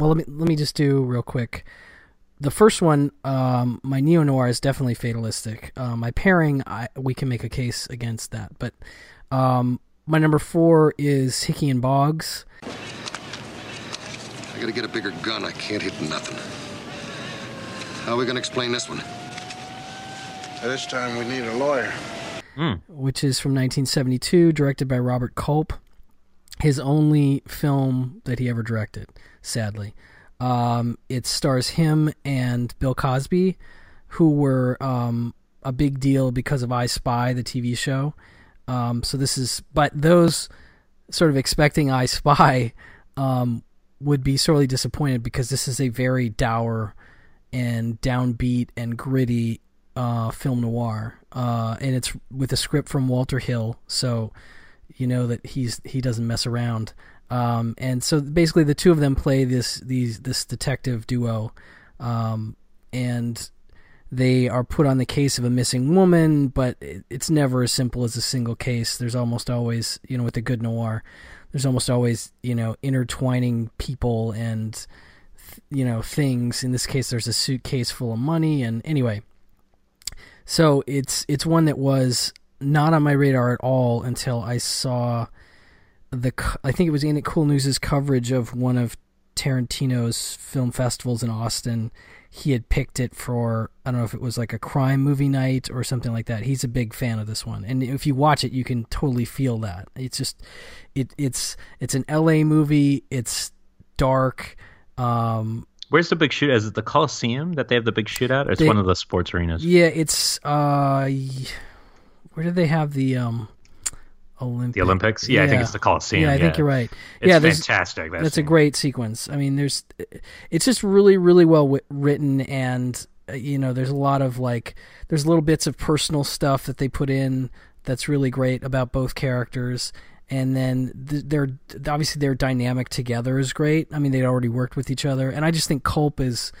well, let me let me just do real quick. The first one, um, my neo noir is definitely fatalistic. Uh, my pairing, I, we can make a case against that. But um, my number four is Hickey and Boggs. I gotta get a bigger gun. I can't hit nothing. How are we gonna explain this one? This time we need a lawyer. Mm. Which is from 1972, directed by Robert Culp. His only film that he ever directed sadly. Um, it stars him and Bill Cosby, who were um, a big deal because of I Spy, the TV show. Um, so this is, but those sort of expecting I Spy um, would be sorely disappointed because this is a very dour and downbeat and gritty uh, film noir, uh, and it's with a script from Walter Hill, so you know that he's he doesn't mess around. Um, and so basically, the two of them play this these this detective duo, um, and they are put on the case of a missing woman, but it, it's never as simple as a single case. There's almost always, you know, with the good noir, there's almost always, you know, intertwining people and you know things. In this case, there's a suitcase full of money, and anyway, so it's it's one that was not on my radar at all until I saw the I think it was It Cool News's coverage of one of Tarantino's film festivals in Austin. He had picked it for I don't know if it was like a crime movie night or something like that. He's a big fan of this one, and if you watch it, you can totally feel that. It's just it it's it's an L.A. movie. It's dark. Um, Where's the big shoot? Is it the Coliseum that they have the big shootout? Or it's they, one of the sports arenas. Yeah, it's uh, where did they have the um? Olympic. The Olympics? Yeah, yeah, I think it's the Coliseum. Yeah, I yeah. think you're right. It's yeah, fantastic. That's, that's a great sequence. I mean, there's, it's just really, really well w- written, and uh, you know, there's a lot of like, there's little bits of personal stuff that they put in that's really great about both characters, and then th- they're obviously their dynamic together is great. I mean, they'd already worked with each other, and I just think Culp is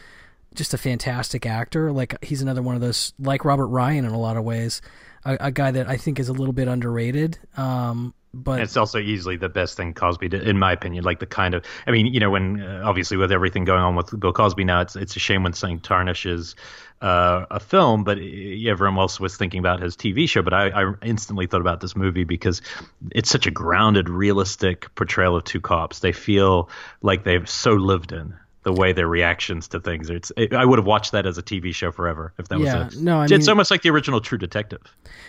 just a fantastic actor. Like he's another one of those, like Robert Ryan in a lot of ways a, a guy that I think is a little bit underrated. Um, but it's also easily the best thing Cosby did, in my opinion. Like the kind of, I mean, you know, when uh, obviously with everything going on with Bill Cosby now, it's it's a shame when something tarnishes uh, a film. But everyone else was thinking about his TV show. But I, I instantly thought about this movie because it's such a grounded, realistic portrayal of two cops. They feel like they've so lived in the way their reactions to things. It's it, I would have watched that as a TV show forever if that yeah, was it. No, I it's mean, almost like the original True Detective.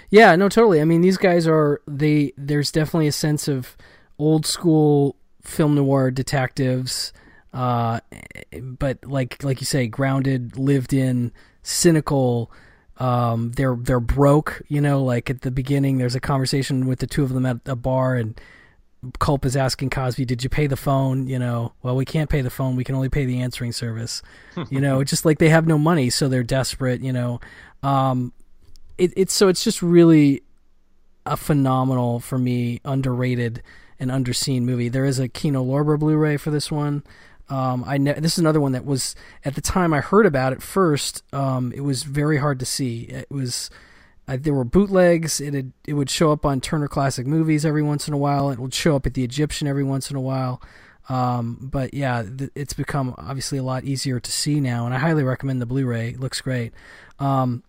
Yeah, no, totally. I mean, these guys are they. There's definitely a sense of old school film noir detectives, uh, but like like you say, grounded, lived in, cynical. Um, they're they're broke. You know, like at the beginning, there's a conversation with the two of them at a bar and Culp is asking Cosby, "Did you pay the phone?" You know, well, we can't pay the phone. We can only pay the answering service. you know, just like they have no money, so they're desperate. You know, um, it, it's so it's just really a phenomenal for me, underrated and underseen movie. There is a Kino Lorber Blu-ray for this one. Um, I ne- this is another one that was at the time I heard about it first. Um, it was very hard to see. It was uh, there were bootlegs. It had, it would show up on Turner Classic Movies every once in a while. It would show up at the Egyptian every once in a while. Um, but yeah, th- it's become obviously a lot easier to see now, and I highly recommend the Blu-ray. It looks great. Um,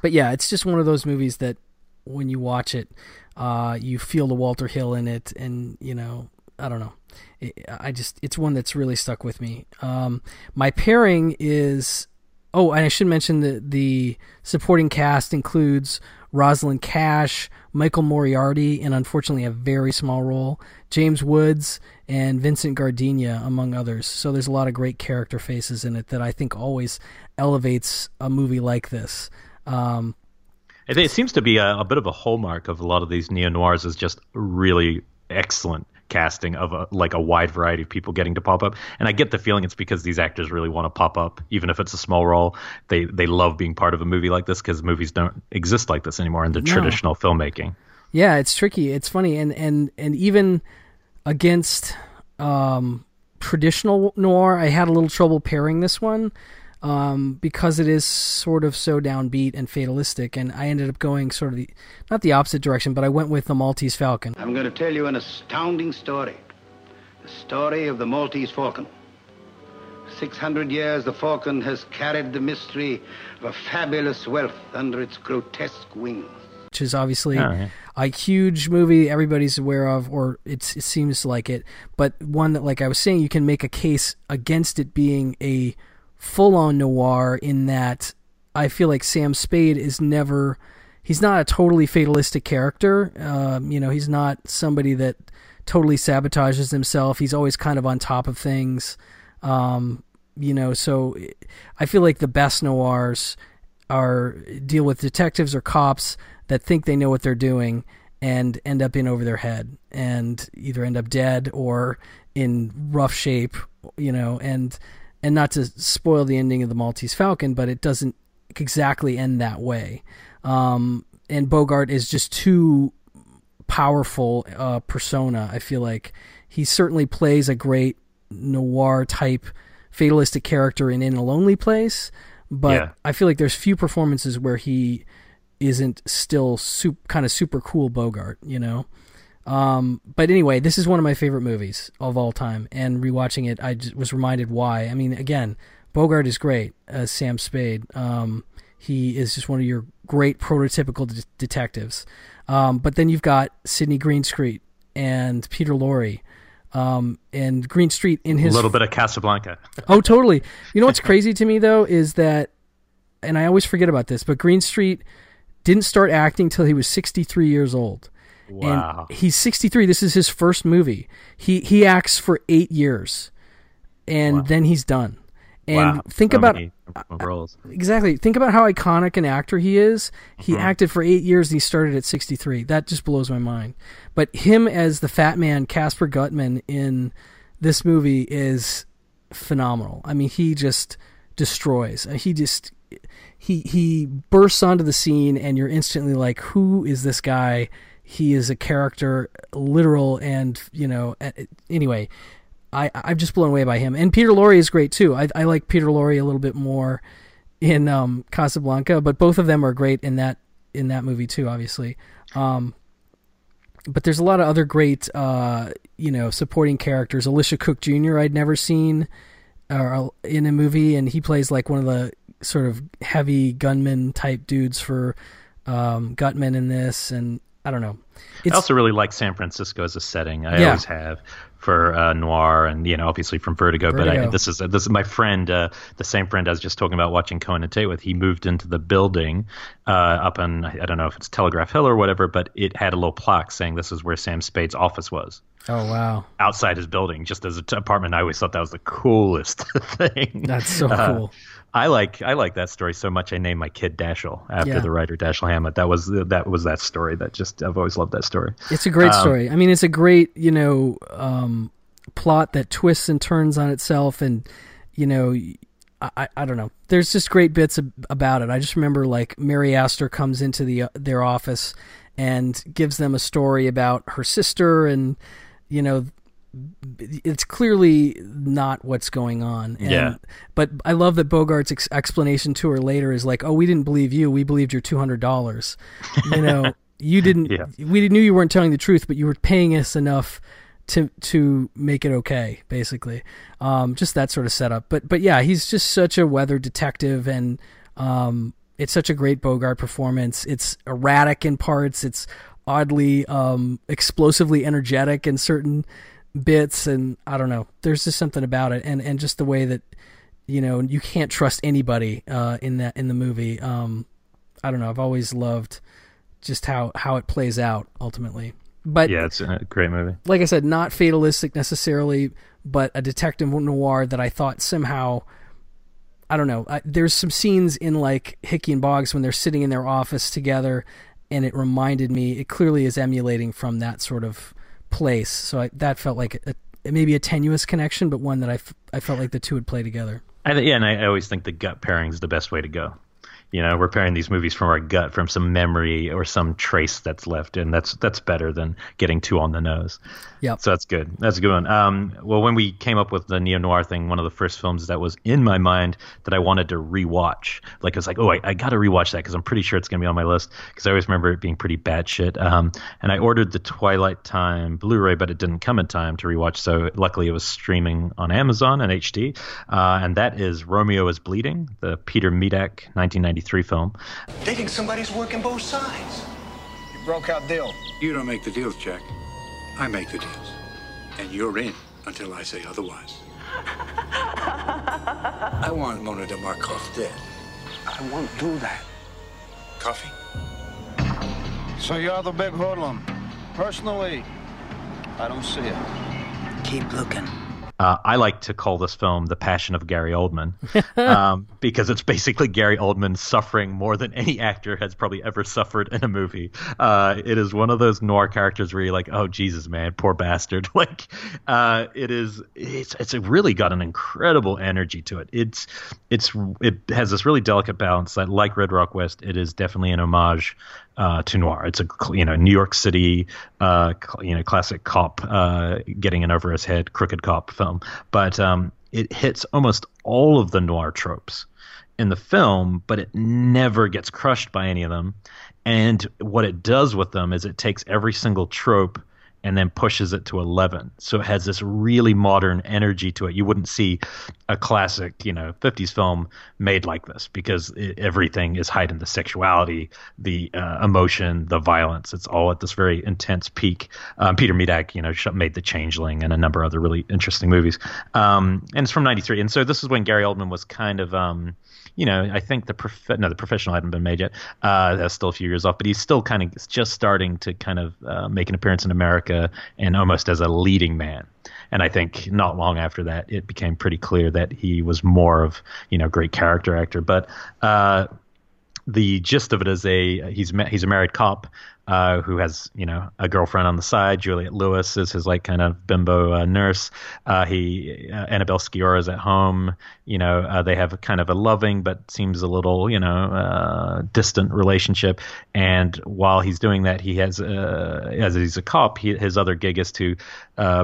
but yeah, it's just one of those movies that when you watch it, uh, you feel the Walter Hill in it, and you know, I don't know. It, I just it's one that's really stuck with me. Um, my pairing is oh, and I should mention that the supporting cast includes Rosalind Cash, Michael Moriarty, and unfortunately a very small role, James Woods, and Vincent Gardenia, among others. So there's a lot of great character faces in it that I think always elevates a movie like this. Um, it, it, seems to be a, a, bit of a hallmark of a lot of these neo noirs is just really excellent casting of a, like a wide variety of people getting to pop up. And I get the feeling it's because these actors really want to pop up, even if it's a small role. They they love being part of a movie like this because movies don't exist like this anymore in the no. traditional filmmaking. Yeah, it's tricky. It's funny, and and and even against um, traditional noir, I had a little trouble pairing this one um, because it is sort of so downbeat and fatalistic. And I ended up going sort of the not the opposite direction, but I went with the Maltese Falcon. I'm going to tell you an astounding story, the story of the Maltese Falcon. 600 years, the falcon has carried the mystery of a fabulous wealth under its grotesque wings. Which is obviously oh, yeah. a huge movie everybody's aware of, or it seems like it, but one that, like I was saying, you can make a case against it being a full on noir in that I feel like Sam Spade is never. He's not a totally fatalistic character. Um, you know, he's not somebody that totally sabotages himself. He's always kind of on top of things. Um, you know, so I feel like the best noirs are deal with detectives or cops that think they know what they're doing and end up in over their head and either end up dead or in rough shape, you know, and and not to spoil the ending of the Maltese Falcon, but it doesn't exactly end that way. Um, and Bogart is just too powerful uh, persona. I feel like he certainly plays a great noir type fatalistic character in In a Lonely Place, but yeah. I feel like there's few performances where he isn't still super, kind of super cool Bogart, you know. Um, but anyway, this is one of my favorite movies of all time, and rewatching it, I was reminded why. I mean, again, Bogart is great as Sam Spade. Um, he is just one of your great prototypical de- detectives. Um, but then you've got Sidney Greenstreet and Peter Lorre. Um, and Greenstreet in his a little bit of Casablanca. oh, totally. You know what's crazy to me though is that, and I always forget about this, but Greenstreet didn't start acting till he was 63 years old. Wow. And he's 63. This is his first movie. He he acts for 8 years and wow. then he's done. And wow. think so about roles. Exactly. Think about how iconic an actor he is. He mm-hmm. acted for 8 years and he started at 63. That just blows my mind. But him as the fat man Casper Gutman in this movie is phenomenal. I mean, he just destroys. He just he he bursts onto the scene and you're instantly like who is this guy he is a character, literal, and you know. Anyway, I I'm just blown away by him. And Peter Lorre is great too. I I like Peter Lorre a little bit more in um, Casablanca, but both of them are great in that in that movie too. Obviously. Um, but there's a lot of other great, uh, you know, supporting characters. Elisha Cook Jr. I'd never seen uh, in a movie, and he plays like one of the sort of heavy gunman type dudes for um, Gutman in this, and I don't know. It's, I also really like San Francisco as a setting. I yeah. always have for uh, noir, and you know, obviously from Vertigo. Vertigo. But I, this is this is my friend, uh, the same friend I was just talking about watching Cohen and Tate with. He moved into the building uh, up on I don't know if it's Telegraph Hill or whatever, but it had a little plaque saying this is where Sam Spade's office was. Oh wow! Outside his building, just as an apartment. I always thought that was the coolest thing. That's so uh, cool. I like I like that story so much. I named my kid Dashiell after yeah. the writer Dashiell Hammett. That was that was that story. That just I've always loved that story. It's a great um, story. I mean, it's a great you know um, plot that twists and turns on itself, and you know. I, I don't know. There's just great bits about it. I just remember like Mary Astor comes into the uh, their office and gives them a story about her sister and you know it's clearly not what's going on. And, Yeah. But I love that Bogart's ex- explanation to her later is like, "Oh, we didn't believe you. We believed your two hundred dollars. You know, you didn't. Yeah. We knew you weren't telling the truth, but you were paying us enough." To, to make it okay, basically, um, just that sort of setup. But but yeah, he's just such a weather detective, and um, it's such a great Bogart performance. It's erratic in parts. It's oddly um, explosively energetic in certain bits, and I don't know. There's just something about it, and and just the way that you know you can't trust anybody uh, in that in the movie. Um, I don't know. I've always loved just how how it plays out ultimately. But yeah, it's a great movie. like I said, not fatalistic necessarily, but a detective noir that I thought somehow. I don't know. I, there's some scenes in like Hickey and Boggs when they're sitting in their office together, and it reminded me. It clearly is emulating from that sort of place. So I, that felt like a, maybe a tenuous connection, but one that I, f- I felt like the two would play together. I, yeah, and I always think the gut pairing is the best way to go. You know, we're pairing these movies from our gut, from some memory or some trace that's left, and that's that's better than getting too on the nose. Yep. So that's good. That's a good one. Um, well, when we came up with the neo noir thing, one of the first films that was in my mind that I wanted to rewatch, like I was like, oh, I, I got to rewatch that because I'm pretty sure it's gonna be on my list because I always remember it being pretty bad shit. Um, and I ordered the Twilight Time Blu-ray, but it didn't come in time to rewatch. So luckily, it was streaming on Amazon in HD, uh, and that is Romeo is Bleeding, the Peter Medak 1993 film. Dating somebody's working both sides. You broke out deal. You don't make the deals, Jack. I make the deals. And you're in until I say otherwise. I want Mona Demarkov dead. I won't do that. Coffee? So you're the big hoodlum. Personally, I don't see it. Keep looking. Uh, I like to call this film The Passion of Gary Oldman um, because it's basically Gary Oldman suffering more than any actor has probably ever suffered in a movie. Uh, it is one of those noir characters where you're like, oh, Jesus, man, poor bastard. like, uh, it is, it's, it's really got an incredible energy to it. It's, it's, it has this really delicate balance that, like Red Rock West, it is definitely an homage uh, to noir. It's a you know New York City uh, you know classic cop uh, getting in over his head crooked cop film, but um, it hits almost all of the noir tropes in the film, but it never gets crushed by any of them. And what it does with them is it takes every single trope and then pushes it to 11. So it has this really modern energy to it. You wouldn't see a classic, you know, 50s film made like this because it, everything is heightened the sexuality, the uh, emotion, the violence. It's all at this very intense peak. Um, Peter Medak, you know, made The Changeling and a number of other really interesting movies. Um, and it's from 93. And so this is when Gary Oldman was kind of. Um, you know, I think the prof- no, the professional hadn't been made yet. Uh, that's still a few years off, but he's still kind of just starting to kind of uh, make an appearance in America and almost as a leading man. And I think not long after that, it became pretty clear that he was more of you know great character actor. But uh, the gist of it is a he's he's a married cop uh, who has you know a girlfriend on the side. Juliette Lewis is his like kind of bimbo uh, nurse. Uh, he uh, Annabelle Sciorra is at home. You know uh, they have kind of a loving but seems a little you know uh, distant relationship. And while he's doing that, he has as he's a cop, he, his other gig is to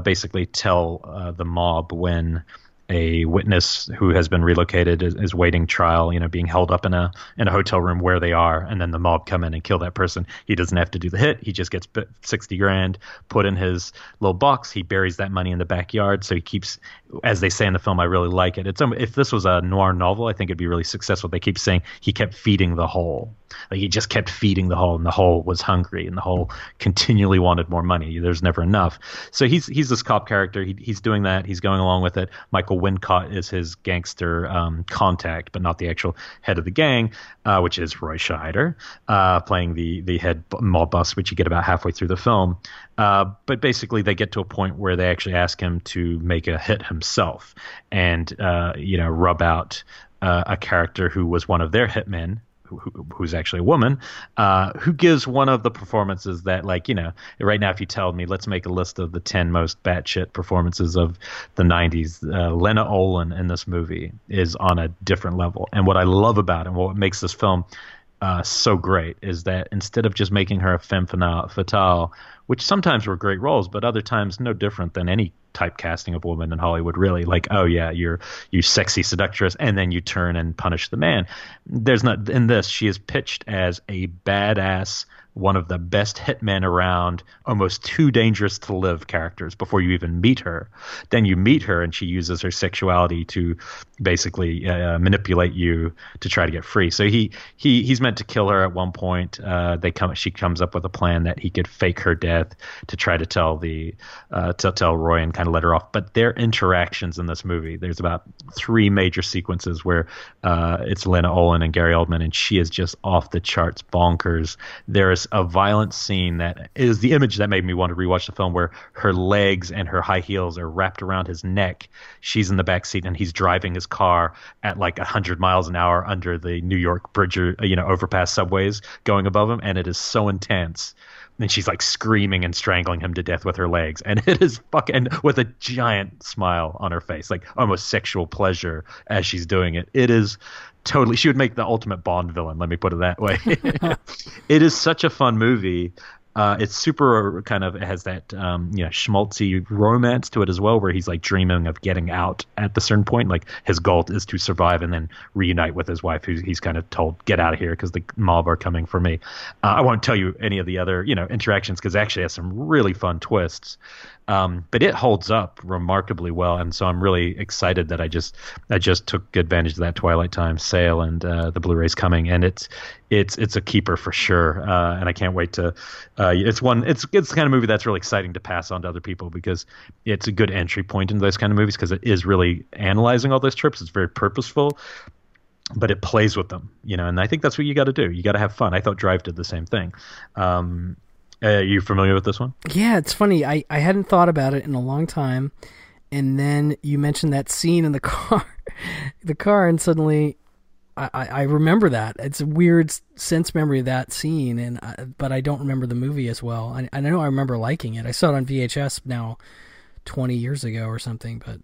basically tell the mob when a witness who has been relocated is, is waiting trial, you know, being held up in a in a hotel room where they are, and then the mob come in and kill that person. He doesn't have to do the hit; he just gets sixty grand put in his little box. He buries that money in the backyard, so he keeps, as they say in the film. I really like it. It's um, if this was a noir novel, I think it'd be really successful. They keep saying he kept feeding the hole, like he just kept feeding the hole, and the hole was hungry, and the hole continually wanted more money. There's never enough. So he's he's this cop character. He, he's doing that. He's going along with it. Michael Wincott is his gangster um, contact, but not the actual head of the gang, uh, which is Roy Scheider, uh, playing the the head mob boss, which you get about halfway through the film. Uh, but basically, they get to a point where they actually ask him to make a hit himself, and uh, you know, rub out uh, a character who was one of their hitmen, who, who's actually a woman, uh, who gives one of the performances that, like, you know, right now, if you tell me, let's make a list of the 10 most batshit performances of the 90s, uh, Lena Olin in this movie is on a different level. And what I love about it and what makes this film uh, so great is that instead of just making her a femme fatale, which sometimes were great roles, but other times no different than any typecasting of woman in Hollywood. Really, like oh yeah, you're you sexy seductress, and then you turn and punish the man. There's not in this. She is pitched as a badass one of the best hitmen around, almost too dangerous to live characters before you even meet her. Then you meet her, and she uses her sexuality to basically uh, manipulate you to try to get free. So he he he's meant to kill her at one point. Uh, they come she comes up with a plan that he could fake her death to try to tell the uh, to tell Roy and kind of let her off. But their interactions in this movie, there's about three major sequences where uh, it's Lena Olin and Gary Oldman, and she is just off the charts bonkers. There is a violent scene that is the image that made me want to rewatch the film, where her legs and her high heels are wrapped around his neck. She's in the back seat, and he's driving his car at like hundred miles an hour under the New York bridge, you know, overpass subways going above him, and it is so intense and she's like screaming and strangling him to death with her legs. And it is fucking with a giant smile on her face like almost sexual pleasure as she's doing it. It is totally she would make the ultimate bond villain let me put it that way. It is such a fun movie uh, it's super kind of has that um, you know schmaltzy romance to it as well, where he's like dreaming of getting out at the certain point. Like his goal is to survive and then reunite with his wife, who he's kind of told get out of here because the mob are coming for me. Uh, I won't tell you any of the other you know interactions because actually has some really fun twists. Um, but it holds up remarkably well, and so I'm really excited that I just I just took advantage of that Twilight Time sale and uh, the Blu-ray's coming, and it's it's it's a keeper for sure, uh, and I can't wait to. Uh, it's one it's it's the kind of movie that's really exciting to pass on to other people because it's a good entry point into those kind of movies because it is really analyzing all those trips. It's very purposeful, but it plays with them, you know, and I think that's what you got to do. You got to have fun. I thought Drive did the same thing. Um, uh, are you familiar with this one? Yeah, it's funny. I, I hadn't thought about it in a long time, and then you mentioned that scene in the car, the car, and suddenly I, I remember that. It's a weird sense memory of that scene, and I, but I don't remember the movie as well. I, I know I remember liking it. I saw it on VHS now, twenty years ago or something, but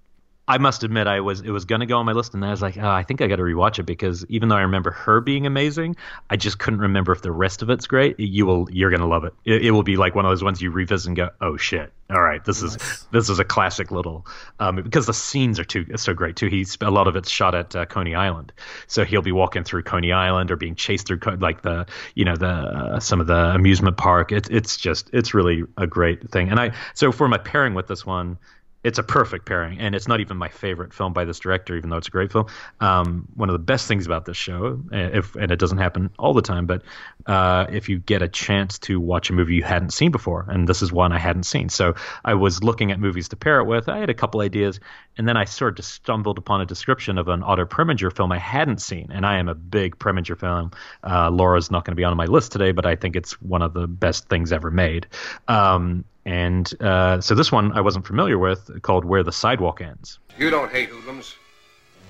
I must admit, I was it was gonna go on my list, and I was like, oh, I think I got to rewatch it because even though I remember her being amazing, I just couldn't remember if the rest of it's great. You will, you're gonna love it. It, it will be like one of those ones you revisit and go, oh shit, all right, this nice. is this is a classic little um, because the scenes are too so great too. He's a lot of it's shot at uh, Coney Island, so he'll be walking through Coney Island or being chased through like the you know the uh, some of the amusement park. It's it's just it's really a great thing. And I so for my pairing with this one it's a perfect pairing, and it's not even my favorite film by this director, even though it's a great film. Um, one of the best things about this show, if and it doesn't happen all the time, but uh, if you get a chance to watch a movie you hadn't seen before, and this is one I hadn't seen, so I was looking at movies to pair it with. I had a couple ideas, and then I sort of stumbled upon a description of an Otto Preminger film I hadn't seen, and I am a big Preminger film. Uh, Laura's not going to be on my list today, but I think it's one of the best things ever made. Um, and uh, so this one I wasn't familiar with, called Where the Sidewalk Ends. You don't hate hoodlums.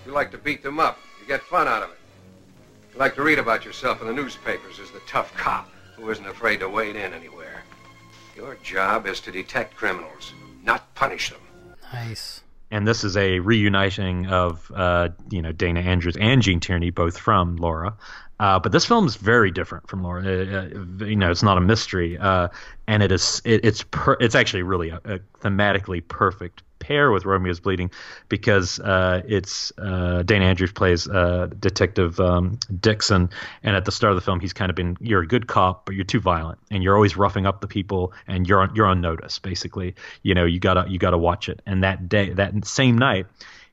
You like to beat them up. You get fun out of it. You like to read about yourself in the newspapers as the tough cop who isn't afraid to wade in anywhere. Your job is to detect criminals, not punish them. Nice. And this is a reuniting of, uh, you know, Dana Andrews and Gene Tierney, both from Laura. Uh, but this film is very different from Laura. Uh, uh, you know, it's not a mystery, uh, and it is it, it's per, it's actually really a, a, thematically perfect pair with Romeo's Bleeding because uh, it's uh, Dana Andrews plays Detective um, Dixon, and at the start of the film, he's kind of been you're a good cop, but you're too violent, and you're always roughing up the people, and you're on, you're on notice. Basically, you know, you gotta you gotta watch it. And that day, that same night,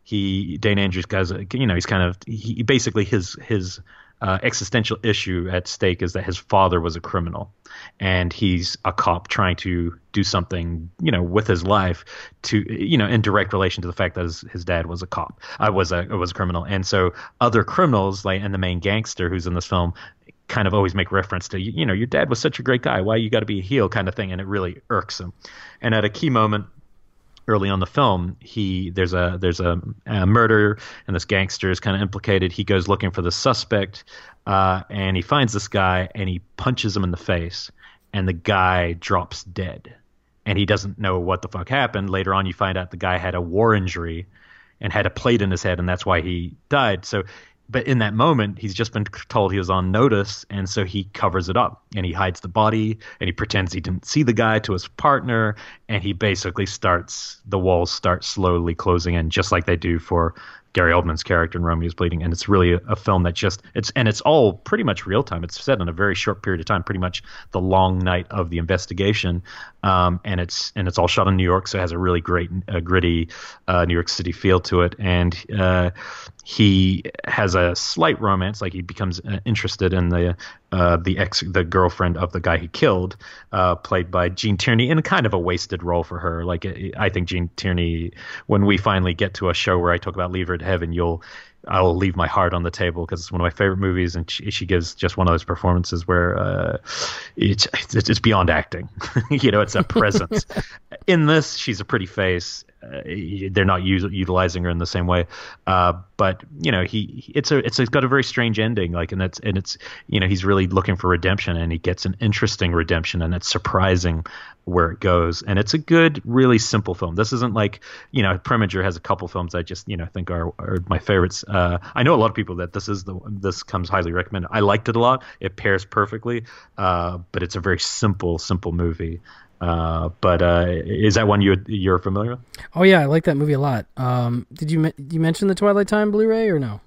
he Dana Andrews guys, you know, he's kind of he basically his his uh, existential issue at stake is that his father was a criminal, and he's a cop trying to do something, you know, with his life to, you know, in direct relation to the fact that his, his dad was a cop, I uh, was a was a criminal, and so other criminals, like and the main gangster who's in this film, kind of always make reference to, you know, your dad was such a great guy, why you got to be a heel, kind of thing, and it really irks him. And at a key moment early on the film, he there's a there's a, a murder and this gangster is kind of implicated. He goes looking for the suspect, uh, and he finds this guy and he punches him in the face, and the guy drops dead, and he doesn't know what the fuck happened. Later on, you find out the guy had a war injury and had a plate in his head, and that's why he died. So, but in that moment, he's just been told he was on notice, and so he covers it up and he hides the body and he pretends he didn't see the guy to his partner and he basically starts the walls start slowly closing in just like they do for Gary Oldman's character in Romeo's Bleeding, and it's really a, a, film that just it's and it's all pretty much real time. It's set in a very short period of time, pretty much the long night of the investigation, um, and it's and it's all shot in New York, so it has a really great, uh, gritty uh, New York City feel to it, and uh, he has a slight romance, like he becomes uh, interested in the uh, the ex the girlfriend of the guy he killed, uh, played by Gene Tierney, in kind of a wasted role for her. Like I think Gene Tierney, when we finally get to a show where I talk about Leave Her to Heaven, you'll I'll leave my heart on the table because it's one of my favorite movies, and she, she gives just one of those performances where uh, it's it's beyond acting. you know, it's a presence. in this, she's a pretty face. Uh, they're not us- utilizing her in the same way, uh, but you know, he it's a it's, it's got a very strange ending. Like, and it's and it's you know, he's really looking for redemption, and he gets an interesting redemption, and it's surprising where it goes. And it's a good, really simple film. This isn't like, you know, Preminger has a couple films I just, you know, think are, are my favorites. Uh, I know a lot of people that this is the this comes highly recommended. I liked it a lot. It pairs perfectly, uh, but it's a very simple, simple movie. Uh, but uh, is that one you you're familiar with? Oh yeah, I like that movie a lot. Um, did you you mention the Twilight Time Blu-ray or no?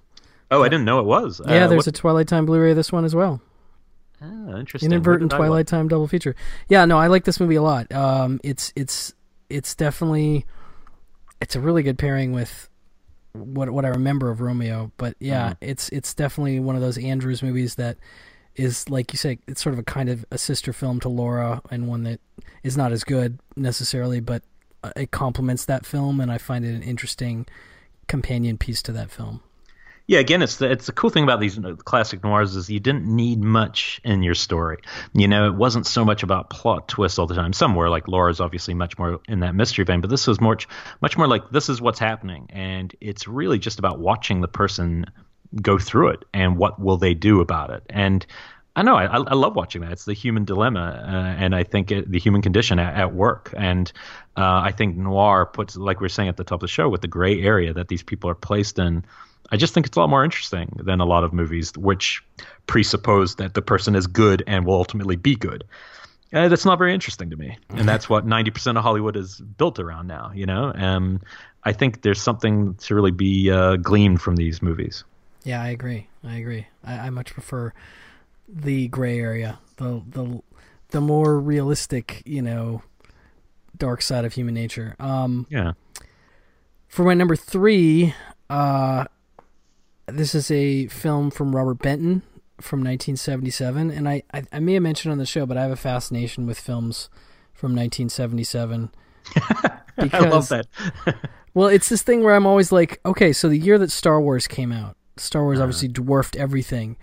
Oh, I didn't know it was. Yeah, uh, there's what... a Twilight Time Blu-ray. This one as well. Ah, interesting. Inadvertent Twilight Time double feature. Yeah, no, I like this movie a lot. Um, it's it's it's definitely it's a really good pairing with what what I remember of Romeo. But yeah, mm-hmm. it's it's definitely one of those Andrews movies that is like you say, it's sort of a kind of a sister film to Laura, and one that is not as good necessarily, but uh, it complements that film, and I find it an interesting companion piece to that film. Yeah, again, it's the it's the cool thing about these classic noirs is you didn't need much in your story. You know, it wasn't so much about plot twists all the time. Some were like Laura's obviously much more in that mystery vein, but this was much much more like this is what's happening, and it's really just about watching the person go through it and what will they do about it. And I know I, I love watching that. It's the human dilemma, uh, and I think it, the human condition at, at work. And uh, I think noir puts, like we are saying at the top of the show, with the gray area that these people are placed in I just think it's a lot more interesting than a lot of movies which presuppose that the person is good and will ultimately be good. Uh, that's not very interesting to me, and that's what ninety percent of Hollywood is built around now. You know, and I think there's something to really be uh, gleaned from these movies. Yeah, I agree. I agree. I, I much prefer the gray area, the the the more realistic, you know, dark side of human nature. Um, yeah. For my number three, uh, this is a film from Robert Benton from 1977, and I, I, I may have mentioned on the show, but I have a fascination with films from 1977. because, I love that. well, it's this thing where I'm always like, okay, so the year that Star Wars came out, Star Wars uh-huh. obviously dwarfed everything.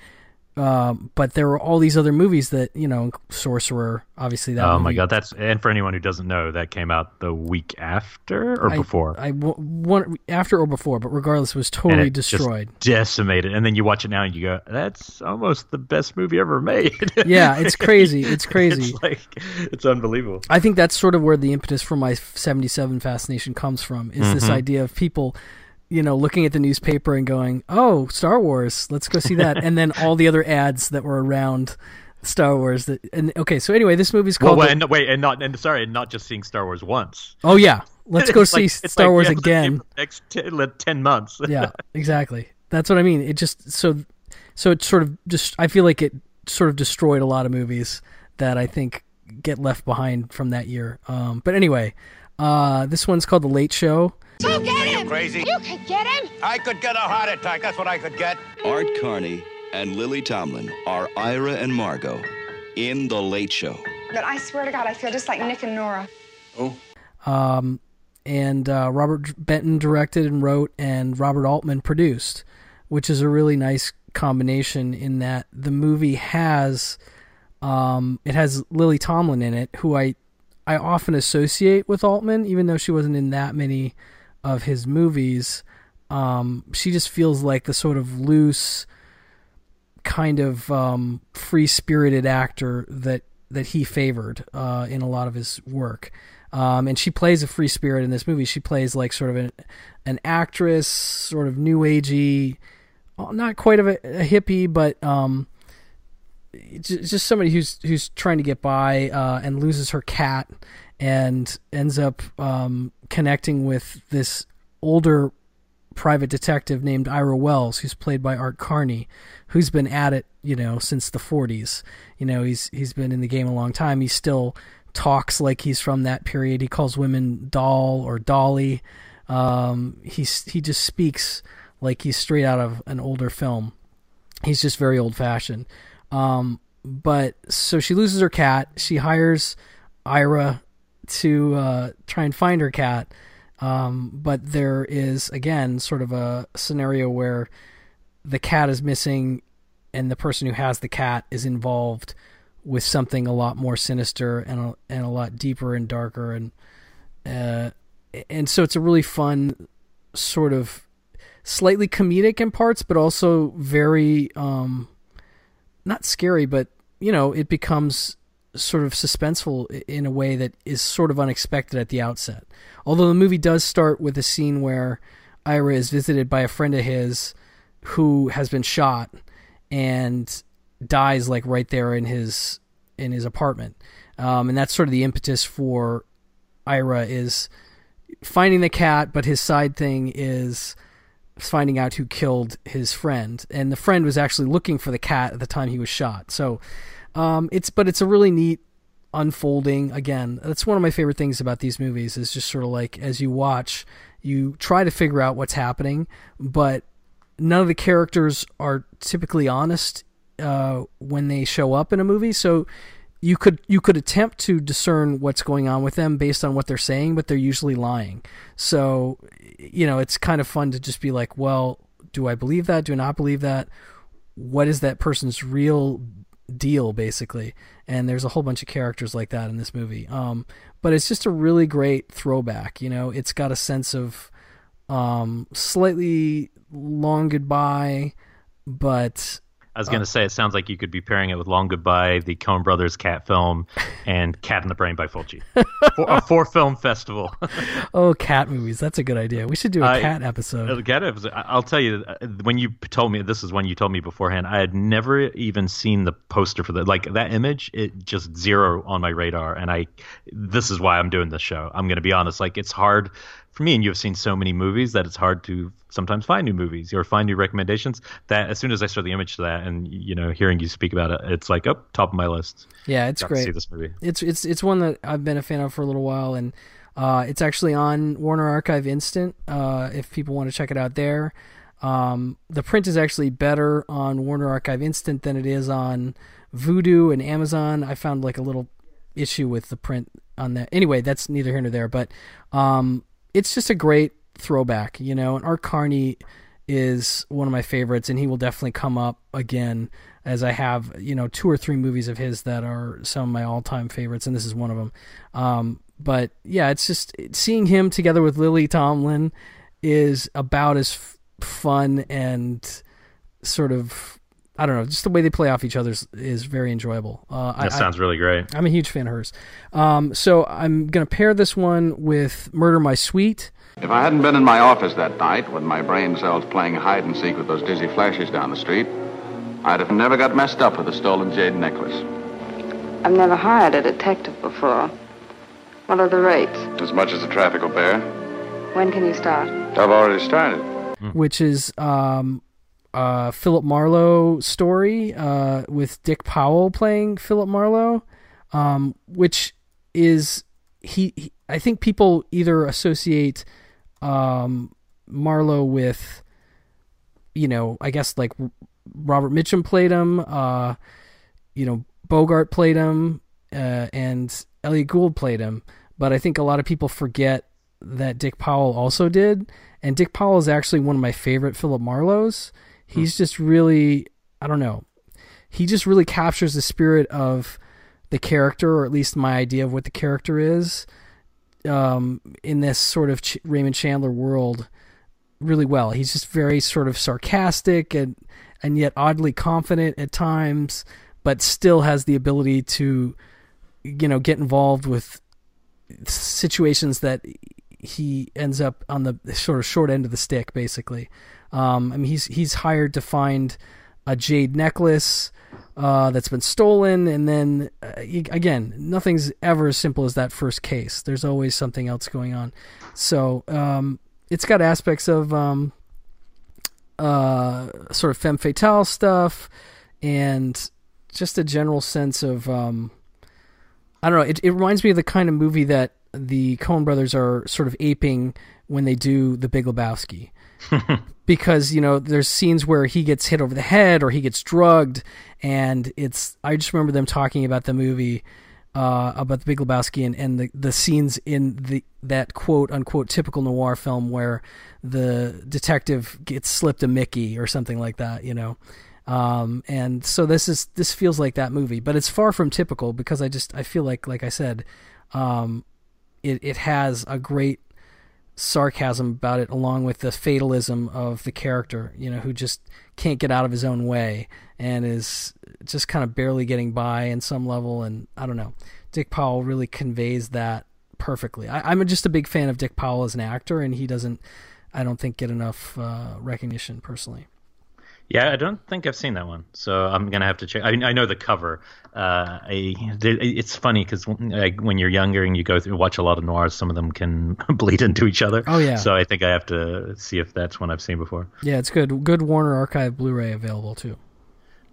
Um, but there were all these other movies that you know, Sorcerer, obviously that. Oh movie. my god, that's and for anyone who doesn't know, that came out the week after or I, before. I one after or before, but regardless, it was totally destroyed, decimated. And then you watch it now and you go, "That's almost the best movie ever made." yeah, it's crazy. It's crazy. it's like it's unbelievable. I think that's sort of where the impetus for my '77 fascination comes from. Is mm-hmm. this idea of people you know, looking at the newspaper and going, "Oh, Star Wars, let's go see that," and then all the other ads that were around Star Wars. That and okay, so anyway, this movie's called. Well, and, wait, and not and sorry, and not just seeing Star Wars once. Oh yeah, let's go see like, Star like, Wars yeah, again. Next ten, 10 months. yeah, exactly. That's what I mean. It just so so it sort of just I feel like it sort of destroyed a lot of movies that I think get left behind from that year. Um, but anyway, uh, this one's called The Late Show. So get him! You crazy? You could get him! I could get a heart attack. That's what I could get. Art Carney and Lily Tomlin are Ira and Margot in The Late Show. But I swear to God, I feel just like Nick and Nora. Oh? Um, and uh, Robert Benton directed and wrote, and Robert Altman produced, which is a really nice combination in that the movie has um, it has Lily Tomlin in it, who I I often associate with Altman, even though she wasn't in that many of his movies. Um, she just feels like the sort of loose, kind of um, free spirited actor that that he favored uh, in a lot of his work. Um, and she plays a free spirit in this movie. She plays like sort of an an actress, sort of new agey, not quite of a, a hippie, but um, just somebody who's who's trying to get by uh, and loses her cat and ends up um, connecting with this older private detective named Ira Wells, who's played by Art Carney, who's been at it, you know, since the 40s. You know, he's he's been in the game a long time. He still talks like he's from that period. He calls women doll or dolly. Um, he's he just speaks like he's straight out of an older film. He's just very old fashioned. Um, but so she loses her cat. She hires Ira to uh, try and find her cat. Um, but there is again sort of a scenario where the cat is missing, and the person who has the cat is involved with something a lot more sinister and a, and a lot deeper and darker and uh, and so it's a really fun sort of slightly comedic in parts, but also very um, not scary, but you know it becomes sort of suspenseful in a way that is sort of unexpected at the outset. Although the movie does start with a scene where Ira is visited by a friend of his who has been shot and dies like right there in his in his apartment. Um, and that's sort of the impetus for Ira is finding the cat, but his side thing is finding out who killed his friend. And the friend was actually looking for the cat at the time he was shot. So um, it's but it's a really neat unfolding. Again, that's one of my favorite things about these movies is just sort of like as you watch, you try to figure out what's happening, but none of the characters are typically honest uh, when they show up in a movie. So you could you could attempt to discern what's going on with them based on what they're saying, but they're usually lying. So you know, it's kind of fun to just be like, well, do I believe that? Do I not believe that? What is that person's real deal, basically? And there's a whole bunch of characters like that in this movie. Um, but it's just a really great throwback. You know, it's got a sense of um, slightly long goodbye, but was going to say, it sounds like you could be pairing it with Long Goodbye, the Coen Brothers cat film, and Cat in the Brain by Fulci. for, a four film festival. oh, cat movies. That's a good idea. We should do a cat episode. Uh, Cat episode. I'll tell you, uh, when you told me, this is when you told me beforehand, I had never even seen the poster for that. Like that image, it just zero on my radar. And I, this is why I'm doing this show. I'm going to be honest. Like it's hard for me, and you've seen so many movies that it's hard to sometimes find new movies or find new recommendations. That as soon as I saw the image to that, and you know, hearing you speak about it, it's like up top of my list. Yeah, it's Got to great. see this movie. It's it's it's one that I've been a fan of for a little while, and uh, it's actually on Warner Archive Instant. Uh, if people want to check it out there, um, the print is actually better on Warner Archive Instant than it is on Vudu and Amazon. I found like a little issue with the print on that. Anyway, that's neither here nor there, but um, it's just a great throwback, you know. And Art Carney is one of my favorites, and he will definitely come up again as I have, you know, two or three movies of his that are some of my all-time favorites, and this is one of them. Um, but yeah, it's just seeing him together with Lily Tomlin is about as f- fun and sort of I don't know, just the way they play off each other is, is very enjoyable. Uh, I- That sounds really great. I'm a huge fan of hers. Um, so I'm gonna pair this one with Murder My Sweet. If I hadn't been in my office that night with my brain cells playing hide and seek with those dizzy flashes down the street, I'd have never got messed up with a stolen jade necklace. I've never hired a detective before. What are the rates? As much as the traffic will bear. When can you start? I've already started. which is um, uh, Philip Marlowe story uh, with Dick Powell playing Philip Marlowe, um, which is he, he. I think people either associate um, Marlowe with, you know, I guess like Robert Mitchum played him, uh, you know, Bogart played him, uh, and Elliott Gould played him. But I think a lot of people forget that Dick Powell also did. And Dick Powell is actually one of my favorite Philip Marlowe's. He's just really, I don't know, he just really captures the spirit of the character, or at least my idea of what the character is, um, in this sort of Ch- Raymond Chandler world really well. He's just very sort of sarcastic and and yet oddly confident at times, but still has the ability to, you know, get involved with situations that he ends up on the sort of short end of the stick, basically. Um, I mean, he's he's hired to find a jade necklace uh, that's been stolen, and then uh, y- again, nothing's ever as simple as that first case. There's always something else going on. So um, it's got aspects of um, uh, sort of femme fatale stuff, and just a general sense of um, I don't know. It, it reminds me of the kind of movie that the Coen brothers are sort of aping when they do The Big Lebowski. because, you know, there's scenes where he gets hit over the head or he gets drugged. And it's, I just remember them talking about the movie, uh, about The Big Lebowski and, and the, the scenes in the, that quote unquote typical noir film where the detective gets slipped a Mickey or something like that, you know. Um, and so this is this feels like that movie, but it's far from typical because I just I feel like like I said, um, it it has a great sarcasm about it, along with the fatalism of the character, you know, who just can't get out of his own way and is just kind of barely getting by in some level. And I don't know, Dick Powell really conveys that perfectly. I, I'm just a big fan of Dick Powell as an actor, and he doesn't, I don't think, get enough uh, recognition personally. Yeah, I don't think I've seen that one, so I'm gonna have to check. I, I know the cover. Uh, I, it's funny because like, when you're younger and you go through watch a lot of noirs, some of them can bleed into each other. Oh, yeah. So I think I have to see if that's one I've seen before. Yeah, it's good. Good Warner Archive Blu-ray available too.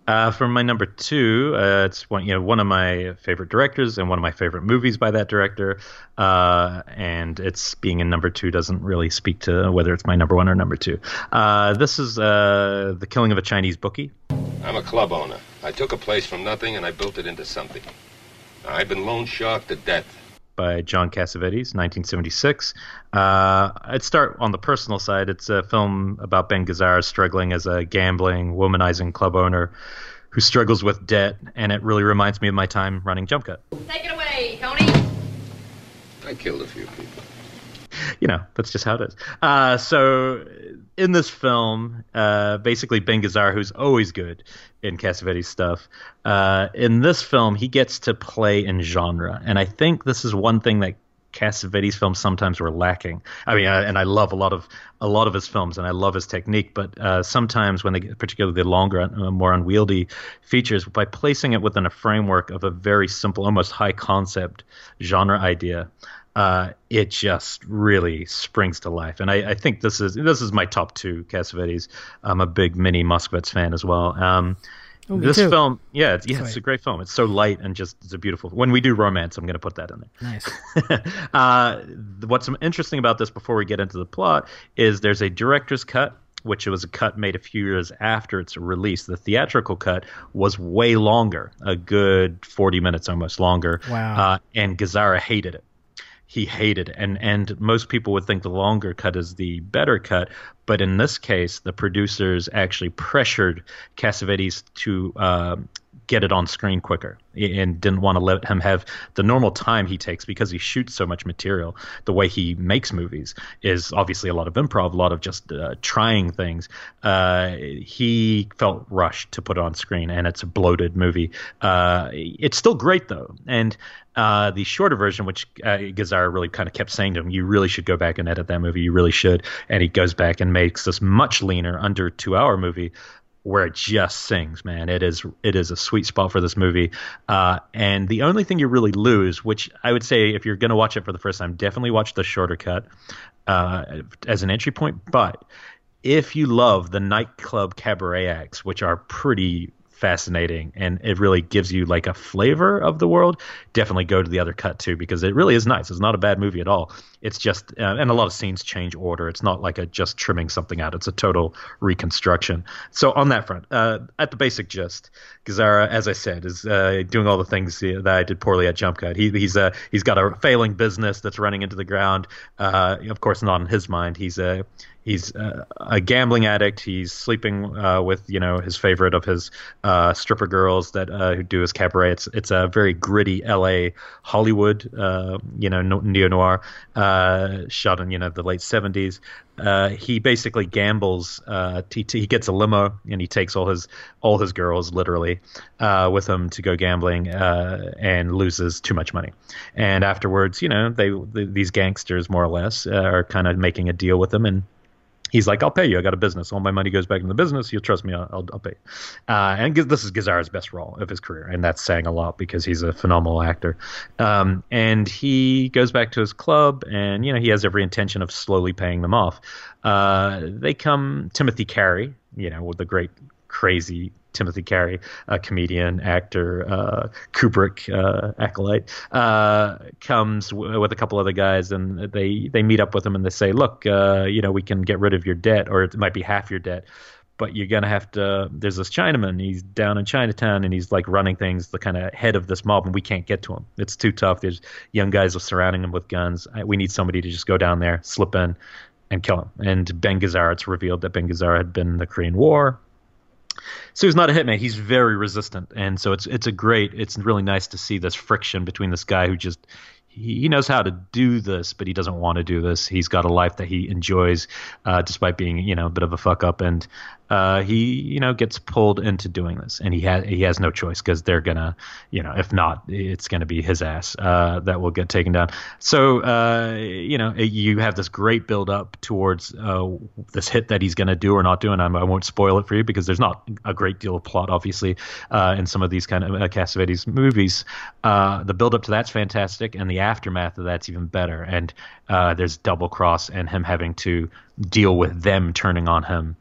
Uh, for my number two, uh, it's one you know one of my favorite directors and one of my favorite movies by that director. Uh, and it's being in number two doesn't really speak to whether it's my number one or number two. Uh, this is uh, the Killing of a Chinese Bookie. I'm a club owner. I took a place from nothing and I built it into something. I've been loan sharked to death. By John Cassavetes, 1976. Uh, I'd start on the personal side. It's a film about Ben Gazzara struggling as a gambling, womanizing club owner who struggles with debt, and it really reminds me of my time running Jump Cut. Take it away, Tony. I killed a few people. you know, that's just how it is. Uh, so in this film, uh, basically Ben Gazzara, who's always good in Cassavetes stuff, uh, in this film he gets to play in genre, and I think this is one thing that Cassavetes films sometimes were lacking. I mean, uh, and I love a lot of a lot of his films, and I love his technique. But uh, sometimes when they particularly the longer, uh, more unwieldy features, by placing it within a framework of a very simple, almost high concept genre idea, uh, it just really springs to life. And I, I, think this is this is my top two Cassavetes. I'm a big Minnie Moskowitz fan as well. Um, Oh, me this too. film, yeah, it's, yeah, it's a great film. It's so light and just it's a beautiful. When we do romance, I'm going to put that in there. Nice. uh, what's interesting about this before we get into the plot is there's a director's cut which was a cut made a few years after its release the theatrical cut was way longer a good 40 minutes almost longer Wow. uh, and Gazzara hated it he hated. And and most people would think the longer cut is the better cut. But in this case the producers actually pressured Cassavetes to uh, get it on screen quicker and didn't want to let him have the normal time he takes because he shoots so much material. The way he makes movies is obviously a lot of improv, a lot of just uh, trying things. Uh, he felt rushed to put on screen, and it's a bloated movie. Uh, it's still great though, and. Uh, the shorter version, which uh, Gazzara really kind of kept saying to him, you really should go back and edit that movie. You really should. And he goes back and makes this much leaner, under two hour movie where it just sings, man. It is it is a sweet spot for this movie. Uh, and the only thing you really lose, which I would say if you're going to watch it for the first time, definitely watch the shorter cut uh, as an entry point. But if you love the nightclub cabaret acts, which are pretty fascinating and it really gives you like a flavor of the world definitely go to the other cut too because it really is nice. It's not a bad movie at all. It's just uh, and a lot of scenes change order. It's not like a just trimming something out. It's a total reconstruction. So on that front uh, at the basic gist Gazzara as I said is uh, doing all the things that I did poorly at Jump Cut. He, he's uh, he's got a failing business that's running into the ground. Uh, of course not in his mind. He's a he's uh, a gambling addict. He's sleeping uh, with you know his favorite of his uh, stripper girls that uh, who do his cabaret. It's it's a very gritty L.A. Hollywood uh, you know neo noir uh, shot in you know the late seventies. He basically gambles. He, he gets a limo and he takes all his all his girls literally with him to go gambling and loses too much money. And afterwards, you know, they, these gangsters more or less are kind of making a deal with him and he's like, I'll pay you. I got a business. All my money goes back into the business. You'll trust me. I'll, I'll, pay. You. Uh, and this is Gazzara's best role of his career, and that's saying a lot because he's a phenomenal actor. Um, and he goes back to his club, and you know he has every intention of slowly paying them off. Uh, they come Timothy Carey, you know, with the great crazy Timothy Carey, a comedian, actor, uh, Kubrick uh, acolyte, uh, comes w- with a couple other guys, and they they meet up with him and they say, "Look, uh, you know, we can get rid of your debt, or it might be half your debt." But you're gonna have to. There's this Chinaman. He's down in Chinatown, and he's like running things, the kind of head of this mob, and we can't get to him. It's too tough. There's young guys surrounding him with guns. We need somebody to just go down there, slip in, and kill him. And Ben Gazzara, it's revealed that Ben Gazzara had been in the Korean War so he's not a hitman. He's very resistant, and so it's it's a great. It's really nice to see this friction between this guy who just he knows how to do this, but he doesn't want to do this. He's got a life that he enjoys, uh, despite being you know a bit of a fuck up, and uh, he you know gets pulled into doing this, and he has he has no choice because they're gonna you know if not it's gonna be his ass uh, that will get taken down. So uh, you know you have this great build up towards uh, this hit that he's gonna do or not do, and I'm, I will not spoil it for you because there's not a great deal of plot obviously uh, in some of these kind of Cassavetes movies. the build up to that's fantastic, and the aftermath of that's even better. And there's double cross and him having to deal with them turning on him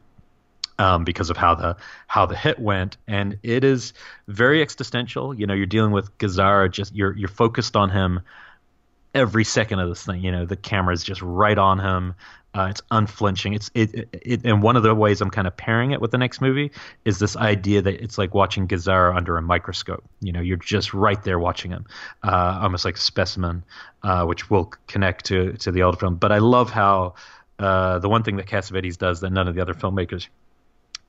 um, because of how the how the hit went, and it is very existential. You know, you're dealing with Gazzara, just you're you're focused on him every second of this thing. You know, the camera is just right on him. Uh, it's unflinching. It's it, it, and one of the ways I'm kind of pairing it with the next movie is this idea that it's like watching Gazzara under a microscope. You know, you're just right there watching him, uh, almost like a specimen, uh, which will connect to to the old film. But I love how uh, the one thing that Cassavetes does that none of the other filmmakers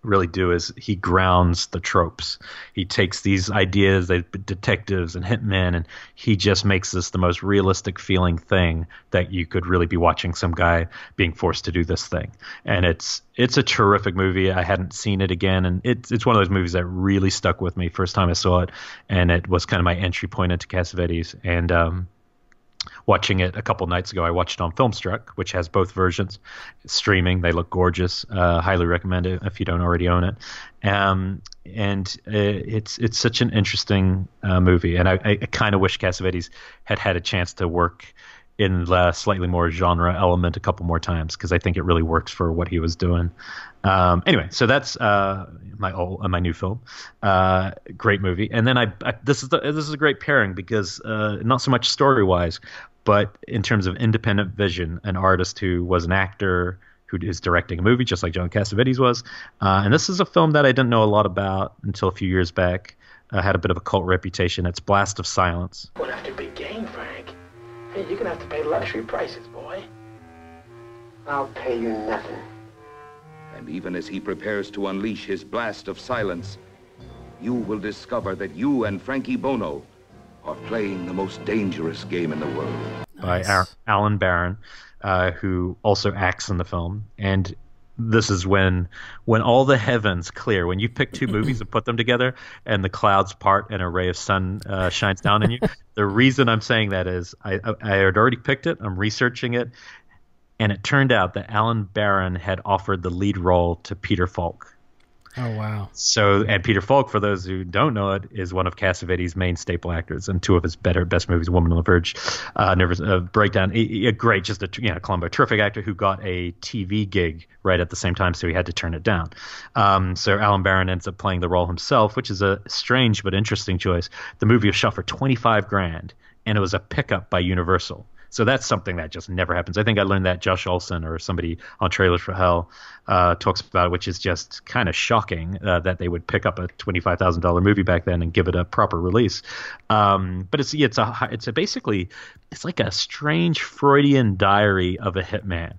really do is he grounds the tropes. He takes these ideas, the detectives and hitmen, and he just makes this the most realistic feeling thing that you could really be watching some guy being forced to do this thing. And it's it's a terrific movie. I hadn't seen it again, and it's it's one of those movies that really stuck with me first time I saw it, and it was kind of my entry point into Cassavetes. And um, watching it a couple nights ago. I watched it on Filmstruck, which has both versions streaming. They look gorgeous. Uh, highly recommend it if you don't already own it. Um, and it's it's such an interesting uh, movie, and I, I kind of wish Cassavetes had had a chance to work in the slightly more genre element a couple more times because I think it really works for what he was doing. Um, anyway, so that's uh, my old, uh, my new film. Uh, great movie, and then I, I, this is the, this is a great pairing because uh, not so much story wise, but in terms of independent vision, an artist who was an actor who is directing a movie just like John Cassavetes was, uh, and this is a film that I didn't know a lot about until a few years back. Uh, had a bit of a cult reputation. It's Blast of Silence. Going after big game, Frank. Hey, you're gonna have to pay luxury prices, boy. I'll pay you nothing. And even as he prepares to unleash his blast of silence, you will discover that you and Frankie Bono are playing the most dangerous game in the world. By Allen Baron, uh, who also acts in the film. And this is when when all the heavens clear when you pick two movies and put them together and the clouds part and a ray of sun uh, shines down on you. The reason i'm saying that is I, I had already picked it. I'm researching it. And it turned out that allen baron had offered the lead role to peter falk Oh wow! So, and Peter Falk, for those who don't know it, is one of Cassavetes' main staple actors, and two of his better best movies, "Woman on the Verge," uh, "Nervous uh, Breakdown." A, a great, just a you know, Columbo, terrific actor who got a TV gig right at the same time, so he had to turn it down. Um, so Allen Baron ends up playing the role himself, which is a strange but interesting choice. The movie was shot for twenty five grand, and it was a pickup by Universal. So that's something that just never happens. I think I learned that Josh Olson or somebody on Trailers from Hell uh, talks about it, which is just kind of shocking uh, that they would pick up a twenty-five thousand dollar movie back then and give it a proper release. Um, but it's it's a it's a basically it's like a strange Freudian diary of a hitman,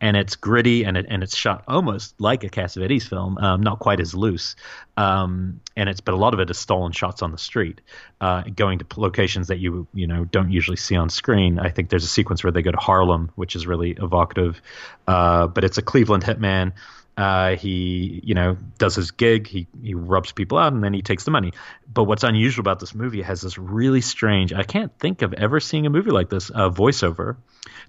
and it's gritty and it, and it's shot almost like a Cassavetes film, um, not quite as loose. Um, and it's but a lot of it is stolen shots on the street, uh, going to locations that you you know don't usually see on screen. I think there's a sequence where they go to Harlem, which is really evocative. Uh, but it's a Cleveland hitman Uh, he, you know, does his gig. He he rubs people out, and then he takes the money. But what's unusual about this movie has this really strange. I can't think of ever seeing a movie like this. A voiceover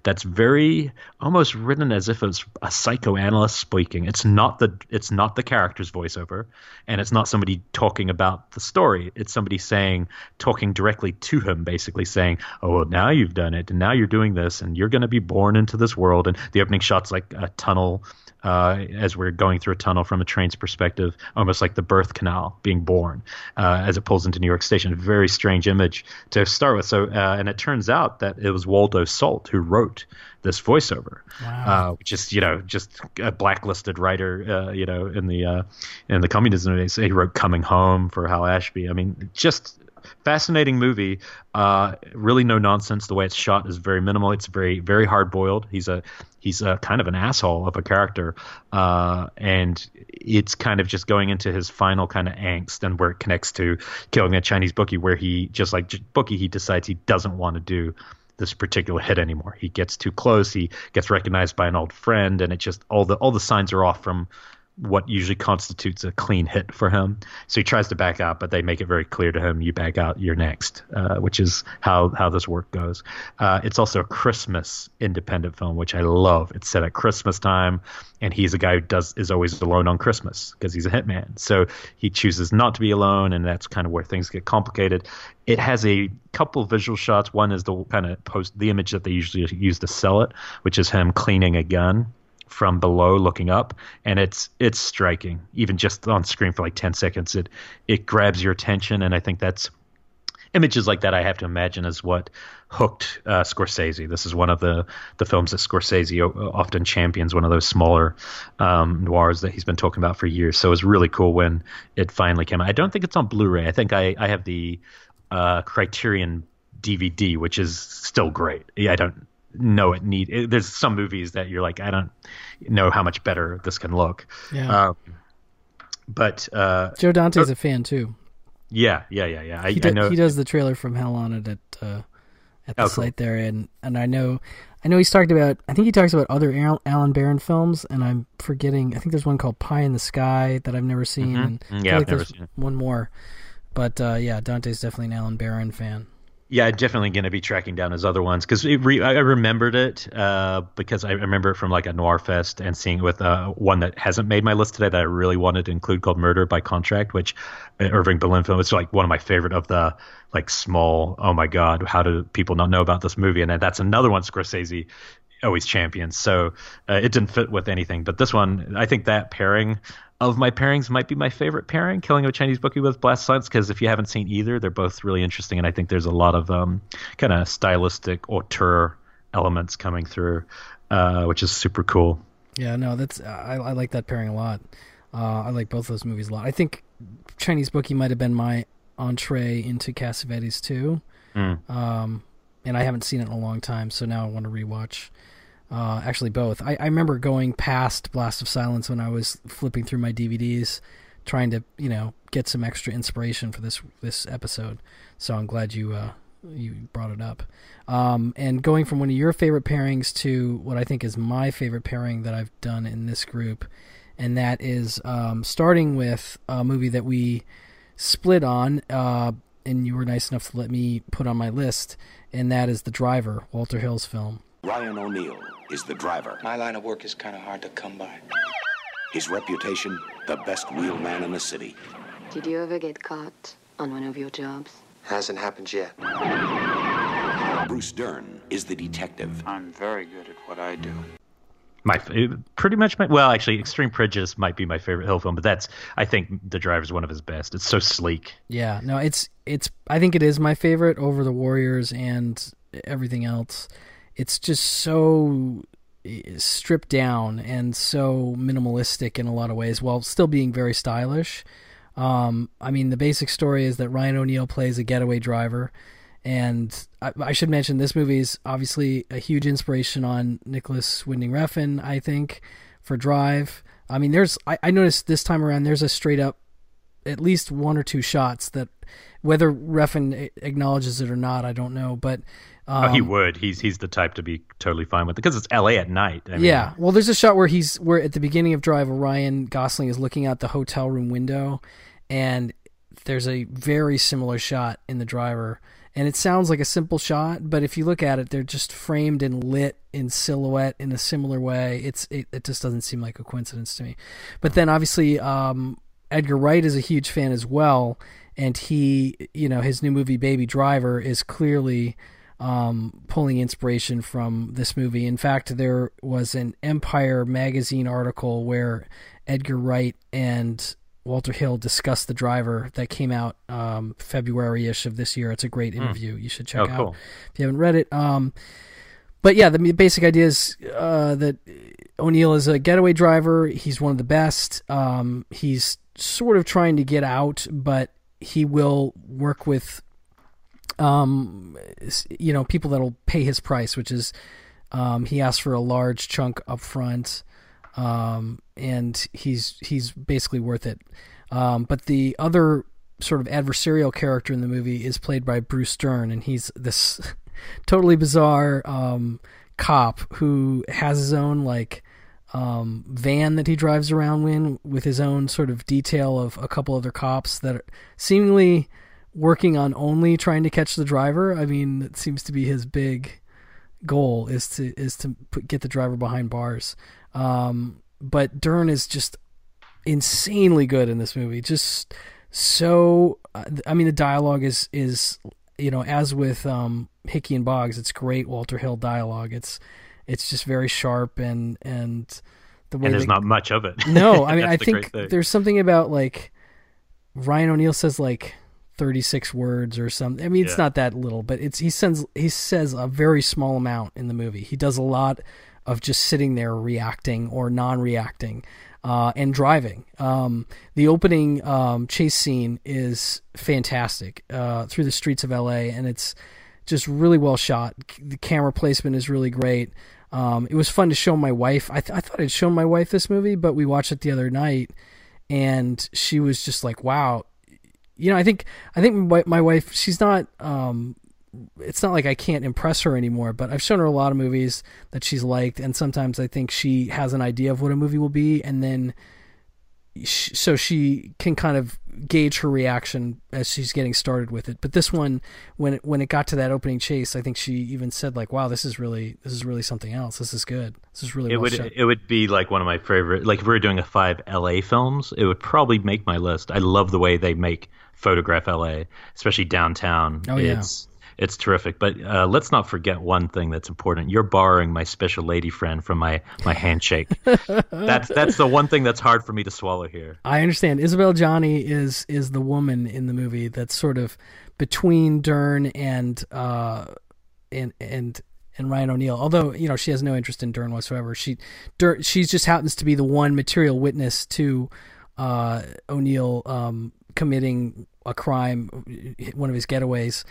that's very almost written as if it's a psychoanalyst speaking. It's not the it's not the character's voiceover, and it's not somebody talking about the story. It's somebody saying talking directly to him, basically saying, "Oh, well, now you've done it, and now you're doing this, and you're going to be born into this world." And the opening shot's like a tunnel. Uh, as we're going through a tunnel from a train's perspective, almost like the birth canal being born uh, as it pulls into New York Station. A Very strange image to start with. So, uh, and it turns out that it was Waldo Salt who wrote this voiceover, Wow. uh, which is you know just a blacklisted writer, uh, you know, in the uh, in the communism days. He wrote "Coming Home" for Hal Ashby. I mean, just fascinating movie. Uh, really no nonsense. The way it's shot is very minimal. It's very very hard boiled. He's a he's a kind of an asshole of a character, uh, and it's kind of just going into his final kind of angst and where it connects to killing a Chinese bookie, where he just like bookie, he decides he doesn't want to do this particular hit anymore. He gets too close. He gets recognized by an old friend, and it just all the all the signs are off from what usually constitutes a clean hit for him. So he tries to back out, but they make it very clear to him, "You back out, you're next," uh, which is how how this work goes. Uh, it's also a Christmas independent film, which I love. It's set at Christmas time, and he's a guy who does is always alone on Christmas because he's a hitman. So he chooses not to be alone, and that's kind of where things get complicated. It has a couple visual shots. One is the kind of post the image that they usually use to sell it, which is him cleaning a gun from below looking up and it's it's striking. Even just on screen for like 10 seconds it it grabs your attention and i think that's images like that i have to imagine is what hooked uh, scorsese. This is one of the the films that scorsese often champions one of those smaller um, noirs that he's been talking about for years. So it was really cool when it finally came out. I don't think it's on blu-ray. I think i i have the uh, criterion dvd which is still great. I don't know it need it, there's some movies that you're like i don't know how much better this can look Yeah. um, but uh Joe Dante's a fan too. yeah yeah yeah yeah i, he, I know he does the trailer from Hell on it at uh, at the Oh, cool. site there, and and I know I know he's talked about. I think he talks about other Allen Baron films, and I'm forgetting. I think there's one called Pie in the Sky that I've never seen, Mhm. and I Yeah, feel I've like never there's seen it. one more. But uh, yeah, Dante's definitely an Allen Baron fan. Yeah, definitely going to be tracking down his other ones because re- I remembered it uh, because I remember it from like a Noir Fest and seeing it with uh, one that hasn't made my list today that I really wanted to include called Murder by Contract, which uh, Irving Lerner film. It's like one of my favorite of the like small. Oh my God, how do people not know about this movie? And that's another one Scorsese always champions. So uh, it didn't fit with anything, but this one, I think that pairing of my pairings might be my favorite pairing, Killing of a Chinese Bookie with Blast Silence, because if you haven't seen either, they're both really interesting, and I think there's a lot of um, kind of stylistic auteur elements coming through, uh, which is super cool. Yeah, no, that's I, I like that pairing a lot. Uh, I like both those movies a lot. I think Chinese Bookie might have been my entree into Cassavetes too. Mm. Um, and I haven't seen it in a long time, so now I want to rewatch. Uh, actually, both. I, I remember going past Blast of Silence when I was flipping through my DVDs, trying to you know get some extra inspiration for this this episode. So I'm glad you uh, you brought it up. Um, and going from one of your favorite pairings to what I think is my favorite pairing that I've done in this group, and that is um, starting with a movie that we split on, uh, and you were nice enough to let me put on my list, and that is The Driver, Walter Hill's film. Ryan O'Neal is the driver. My line of work is kind of hard to come by. His reputation, the best wheelman in the city. Did you ever get caught on one of your jobs? Hasn't happened yet. Bruce Dern is the detective. I'm very good at what I do. My pretty much my well, actually, Extreme Prejudice might be my favorite Hill film, but that's I think The Driver's one of his best. It's so sleek. Yeah, no, it's it's. I think it is my favorite over the Warriors and everything else. It's just so stripped down and so minimalistic in a lot of ways, while still being very stylish. Um, I mean, the basic story is that Ryan O'Neal plays a getaway driver, and I, I should mention this movie is obviously a huge inspiration on Nicolas Winding Refn. I think for Drive. I mean, there's I, I noticed this time around there's a straight up at least one or two shots that whether Refn acknowledges it or not, I don't know, but um, oh, he would. He's he's the type to be totally fine with it because it's L.A. at night. I mean, yeah. Well, there's a shot where he's where at the beginning of Drive, Ryan Gosling is looking out the hotel room window, and there's a very similar shot in the driver. And it sounds like a simple shot, but if you look at it, they're just framed and lit in silhouette in a similar way. It's it, it just doesn't seem like a coincidence to me. But then obviously, um, Edgar Wright is a huge fan as well, and he, you know, his new movie Baby Driver is clearly um, pulling inspiration from this movie. In fact, there was an Empire magazine article where Edgar Wright and Walter Hill discussed the driver that came out um, February-ish of this year. It's a great interview. Mm. You should check oh, out cool. if you haven't read it. Um, but yeah, the basic idea is uh, that O'Neal is a getaway driver. He's one of the best. Um, he's sort of trying to get out, but he will work with, um, you know, people that'll pay his price, which is um, he asks for a large chunk up front um, and he's he's basically worth it. Um, but the other sort of adversarial character in the movie is played by Bruce Dern, and he's this totally bizarre um, cop who has his own like um, van that he drives around in with his own sort of detail of a couple other cops that seemingly working on only trying to catch the driver. I mean, it seems to be his big goal is to is to put, get the driver behind bars. Um, but Dern is just insanely good in this movie. Just so, I mean, the dialogue is is you know as with um, Hickey and Boggs, it's great Walter Hill dialogue. It's it's just very sharp and and the way and there's they, not much of it. No, I mean, I think there's something about like Ryan O'Neal says like 36 words or something. I mean, it's yeah. not that little, but it's he sends he says a very small amount in the movie. He does a lot of just sitting there reacting or non-reacting uh, and driving. Um, the opening um, chase scene is fantastic uh, through the streets of LA, and it's just really well shot. The camera placement is really great. Um, it was fun to show my wife. I, th- I thought I'd shown my wife this movie, but we watched it the other night, and she was just like, "Wow." You know, I think I think my, my wife. She's not um, it's not like I can't impress her anymore, but I've shown her a lot of movies that she's liked, and sometimes I think she has an idea of what a movie will be, and then she, so she can kind of gauge her reaction as she's getting started with it. But this one, when it, when it got to that opening chase, I think she even said like, "Wow, this is really this is really something else. This is good. This is really." It well would shot. it would be like one of my favorite. Like if we were doing a five L.A. films, it would probably make my list. I love the way they make photograph L.A., especially downtown. Oh yeah. It's, it's terrific. But uh, let's not forget one thing that's important. You're borrowing my special lady friend from my my handshake. that's that's the one thing that's hard for me to swallow here. I understand. Isabelle Adjani is is the woman in the movie that's sort of between Dern and uh and and and Ryan O'Neal. Although you know she has no interest in Dern whatsoever. She Dern, she just happens to be the one material witness to uh, O'Neal um, committing a crime, one of his getaways,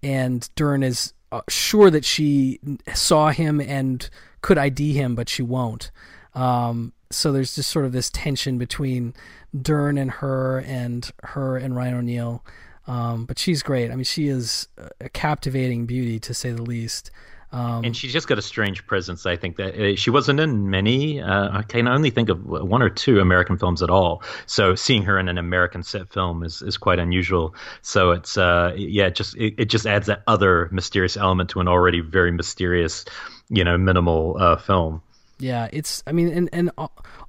and Dern is uh, sure that she saw him and could ID him, but she won't. Um, so there's just sort of this tension between Dern and her, and her and Ryan O'Neal. Um, but she's great. I mean, she is a captivating beauty to say the least. Um, and she's just got a strange presence. I think that uh, she wasn't in many. Uh, I can only think of one or two American films at all. So seeing her in an American set film is, is quite unusual. So it's uh, yeah, it just it, it just adds that other mysterious element to an already very mysterious, you know, minimal uh, film. Yeah, it's. I mean, and and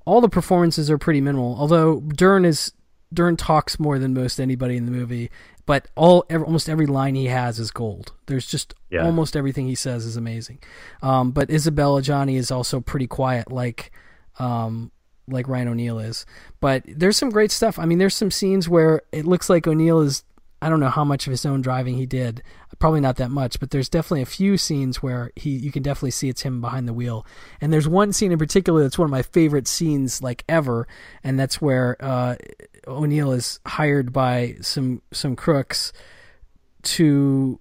all the performances are pretty minimal. Although Dern is Dern talks more than most anybody in the movie, but all every, almost every line he has is gold. There's just yeah. almost everything he says is amazing. Um, but Isabella Adjani is also pretty quiet, like um, like Ryan O'Neal is. But there's some great stuff. I mean, there's some scenes where it looks like O'Neal is. I don't know how much of his own driving he did. Probably not that much, but there's definitely a few scenes where he you can definitely see it's him behind the wheel. And there's one scene in particular that's one of my favorite scenes like ever, and that's where uh, O'Neal is hired by some some crooks to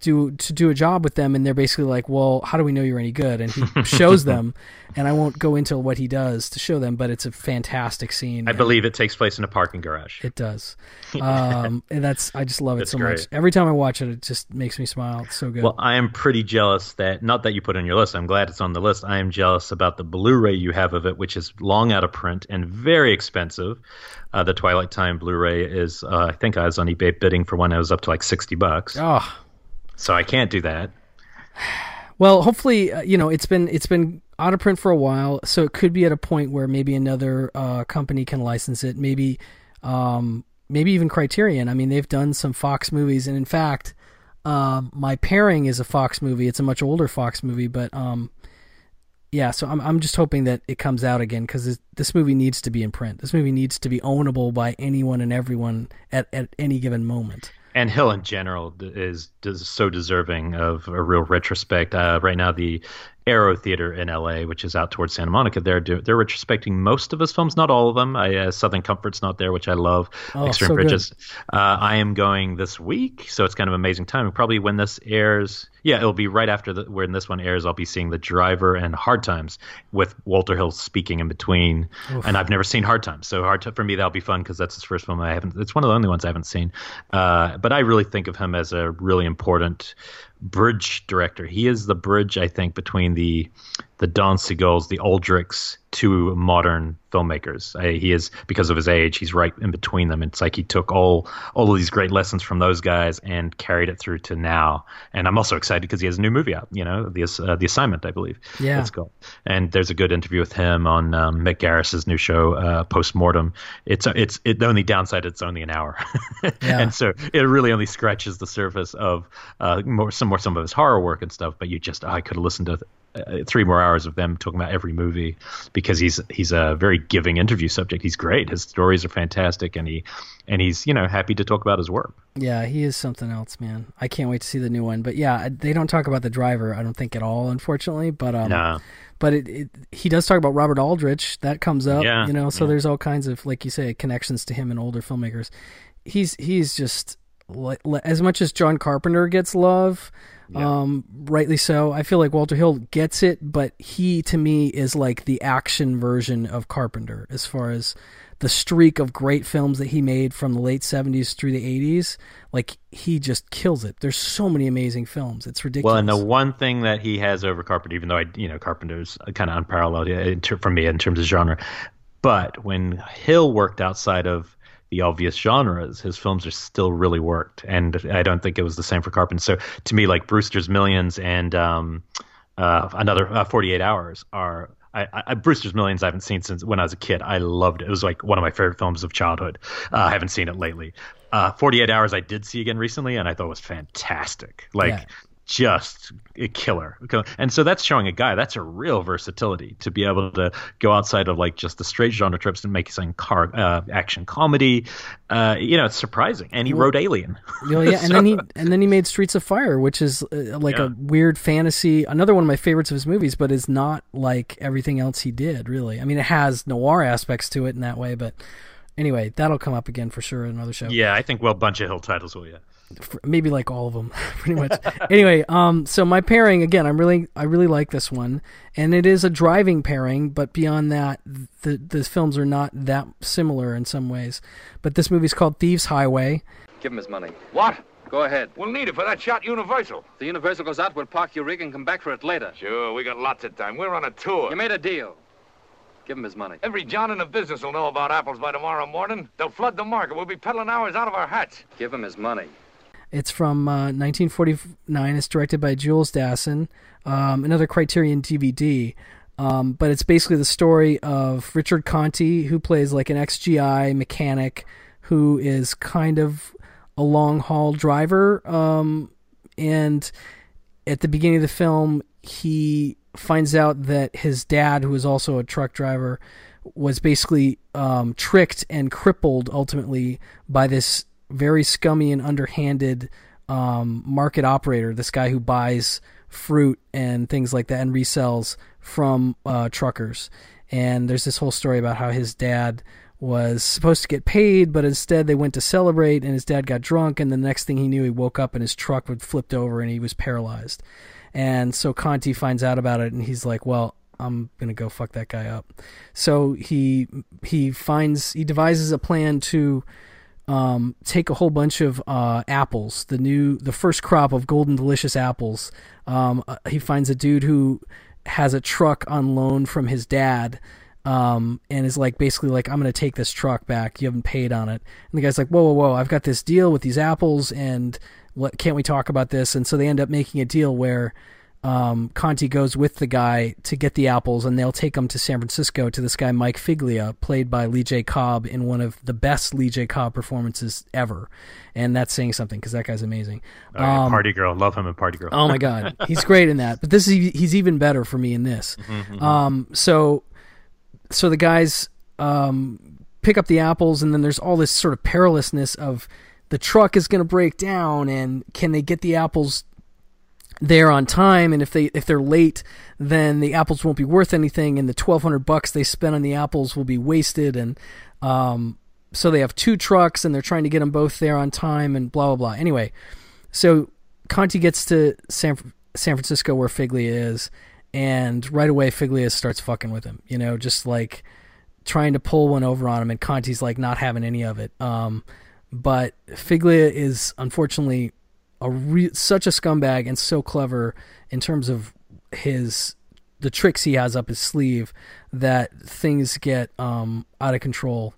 do to do a job with them and they're basically like well how do we know you're any good and he shows them and i won't go into what he does to show them but it's a fantastic scene I believe it takes place in a parking garage. it does um and that's i just love it It's so great. much every time i watch it it just makes me smile it's so good Well, I am pretty jealous that not that you put it on your list. I'm glad it's on the list. I am jealous about the Blu-ray you have of it, which is long out of print and very expensive. Uh, the Twilight Time Blu-ray is, uh, I think I was on eBay bidding for one. I was up to like sixty bucks. oh So I can't do that. Well, hopefully, uh, you know it's been it's been out of print for a while, so it could be at a point where maybe another uh, company can license it. Maybe, um, maybe even Criterion. I mean, they've done some Fox movies, and in fact, um, my pairing is a Fox movie. It's a much older Fox movie, but um, yeah. So I'm I'm just hoping that it comes out again because this, this movie needs to be in print. This movie needs to be ownable by anyone and everyone at at any given moment. And Hill in general is, is so deserving of a real retrospect. Uh, right now, the Aero Theater in LA, which is out towards Santa Monica, they're do, they're retrospecting most of his films, not all of them. I, uh, Southern Comfort's not there, which I love. Oh, Extreme so. Bridges. Uh, I am going this week, so it's kind of amazing timing. Probably when this airs, yeah, it'll be right after the, when this one airs. I'll be seeing The Driver and Hard Times with Walter Hill speaking in between. Oof. And I've never seen Hard Times, so Hard Ti- for me that'll be fun because that's his first film I haven't. It's one of the only ones I haven't seen. Uh, but I really think of him as a really important bridge director. He is the bridge, I think, between the the Don Siegels, the Aldrichs, to modern filmmakers. I, he is because of his age. He's right in between them. It's like he took all all of these great lessons from those guys and carried it through to now. And I'm also excited because he has a new movie out. You know, the uh, the assignment, I believe. Yeah. it's called. And there's a good interview with him on um, Mick Garris's new show, uh, Post Mortem. It's it's it, the only downside. It's only an hour, Yeah. and so it really only scratches the surface of uh, more some more some of his horror work and stuff. But you just I could have listened to uh, three more hours of them talking about every movie because he's he's a very giving interview subject. He's great. His stories are fantastic, and he and he's you know happy to talk about his work. Yeah, he is something else, man. I can't wait to see the new one. But yeah, they don't talk about the driver. I don't think at all, unfortunately. But um, but it, it he does talk about Robert Aldrich. That comes up, Yeah, you know. So yeah. there's all kinds of like you say connections to him and older filmmakers. He's he's just as much as John Carpenter gets love. Um, rightly so. I feel like Walter Hill gets it, but he to me is like the action version of Carpenter as far as the streak of great films that he made from the late 70s through the 80s. Like he just kills it. There's so many amazing films. It's ridiculous. Well, and the one thing that he has over Carpenter, even though I, you know, Carpenter's kind of unparalleled ter- for me in terms of genre, but when Hill worked outside of the obvious genres, his films are still really worked, and I don't think it was the same for Carpenter. So to me, like Brewster's Millions and um, uh, another uh, 48 Hours are. I, I, Brewster's Millions I haven't seen since when I was a kid. I loved it. It was like one of my favorite films of childhood. Uh, I haven't seen it lately. Uh, 48 Hours I did see again recently, and I thought was fantastic. Like Yeah. Just a killer. And so that's showing a guy that's a real versatility to be able to go outside of like just the straight genre trips and make something car uh, action comedy. Uh, you know, it's surprising. And he Well- wrote Alien. Oh yeah, and then he and then he made Streets of Fire, which is uh, like Yeah. a weird fantasy. Another one of my favorites of his movies, but is not like everything else he did. Really, I mean, it has noir aspects to it in that way, but anyway, that'll come up again for sure in another show. Yeah, I think well, bunch of Hill titles will. Yeah. For- maybe like all of them, pretty much. anyway, um, so my pairing again, I'm really, I really like this one, and it is a driving pairing, but beyond that, the the films are not that similar in some ways. But this movie's called Thieves Highway. Give him his money. What? Go ahead. We'll need it for that shot Universal. The Universal goes out, we'll park your rig and come back for it later. Sure, we got lots of time. We're on a tour. You made a deal. Give him his money. Every John in the business will know about apples by tomorrow morning. They'll flood the market. We'll be peddling ours out of our hats. Give him his money. It's from uh, 1949. It's directed by Jules Dassin, um, another Criterion DVD. Um, but it's basically the story of Richard Conte, who plays like an XGI mechanic who is kind of a long haul driver. Um, and at the beginning of the film, he finds out that his dad, who is also a truck driver, was basically um, tricked and crippled ultimately by this very scummy and underhanded um, market operator. This guy who buys fruit and things like that and resells from uh, truckers. And there's this whole story about how his dad was supposed to get paid, but instead they went to celebrate, and his dad got drunk, and the next thing he knew, he woke up and his truck had flipped over, and he was paralyzed. And so Conte finds out about it, and he's like, "Well, I'm gonna go fuck that guy up." So he he finds he devises a plan to um, take a whole bunch of uh, apples, the new, the first crop of golden delicious apples. Um, uh, he finds a dude who has a truck on loan from his dad, um, and is like basically like, I'm gonna take this truck back. You haven't paid on it. And the guy's like, whoa, whoa, whoa! I've got this deal with these apples, and what can't we talk about this? And so they end up making a deal where um, Conte goes with the guy to get the apples, and they'll take them to San Francisco to this guy Mike Figlia, played by Lee J. Cobb in one of the best Lee J. Cobb performances ever, and that's saying something because that guy's amazing. Oh, yeah, Um, Party Girl, love him in Party Girl. oh my god, he's great in that. But this is he's even better for me in this. Mhm, mhm. Um, so so the guys um, pick up the apples, and then there's all this sort of perilousness of the truck is going to break down, and can they get the apples there on time? And if they if they're late, then the apples won't be worth anything, and the twelve hundred bucks they spent on the apples will be wasted. And um, so they have two trucks, and they're trying to get them both there on time, and blah blah blah. Anyway, so Conte gets to San San Francisco where Figlia is, and right away Figlia starts fucking with him. You know, just like trying to pull one over on him, and Conte's like not having any of it. Um, but Figlia is unfortunately a re- such a scumbag and so clever in terms of his the tricks he has up his sleeve that things get um, out of control.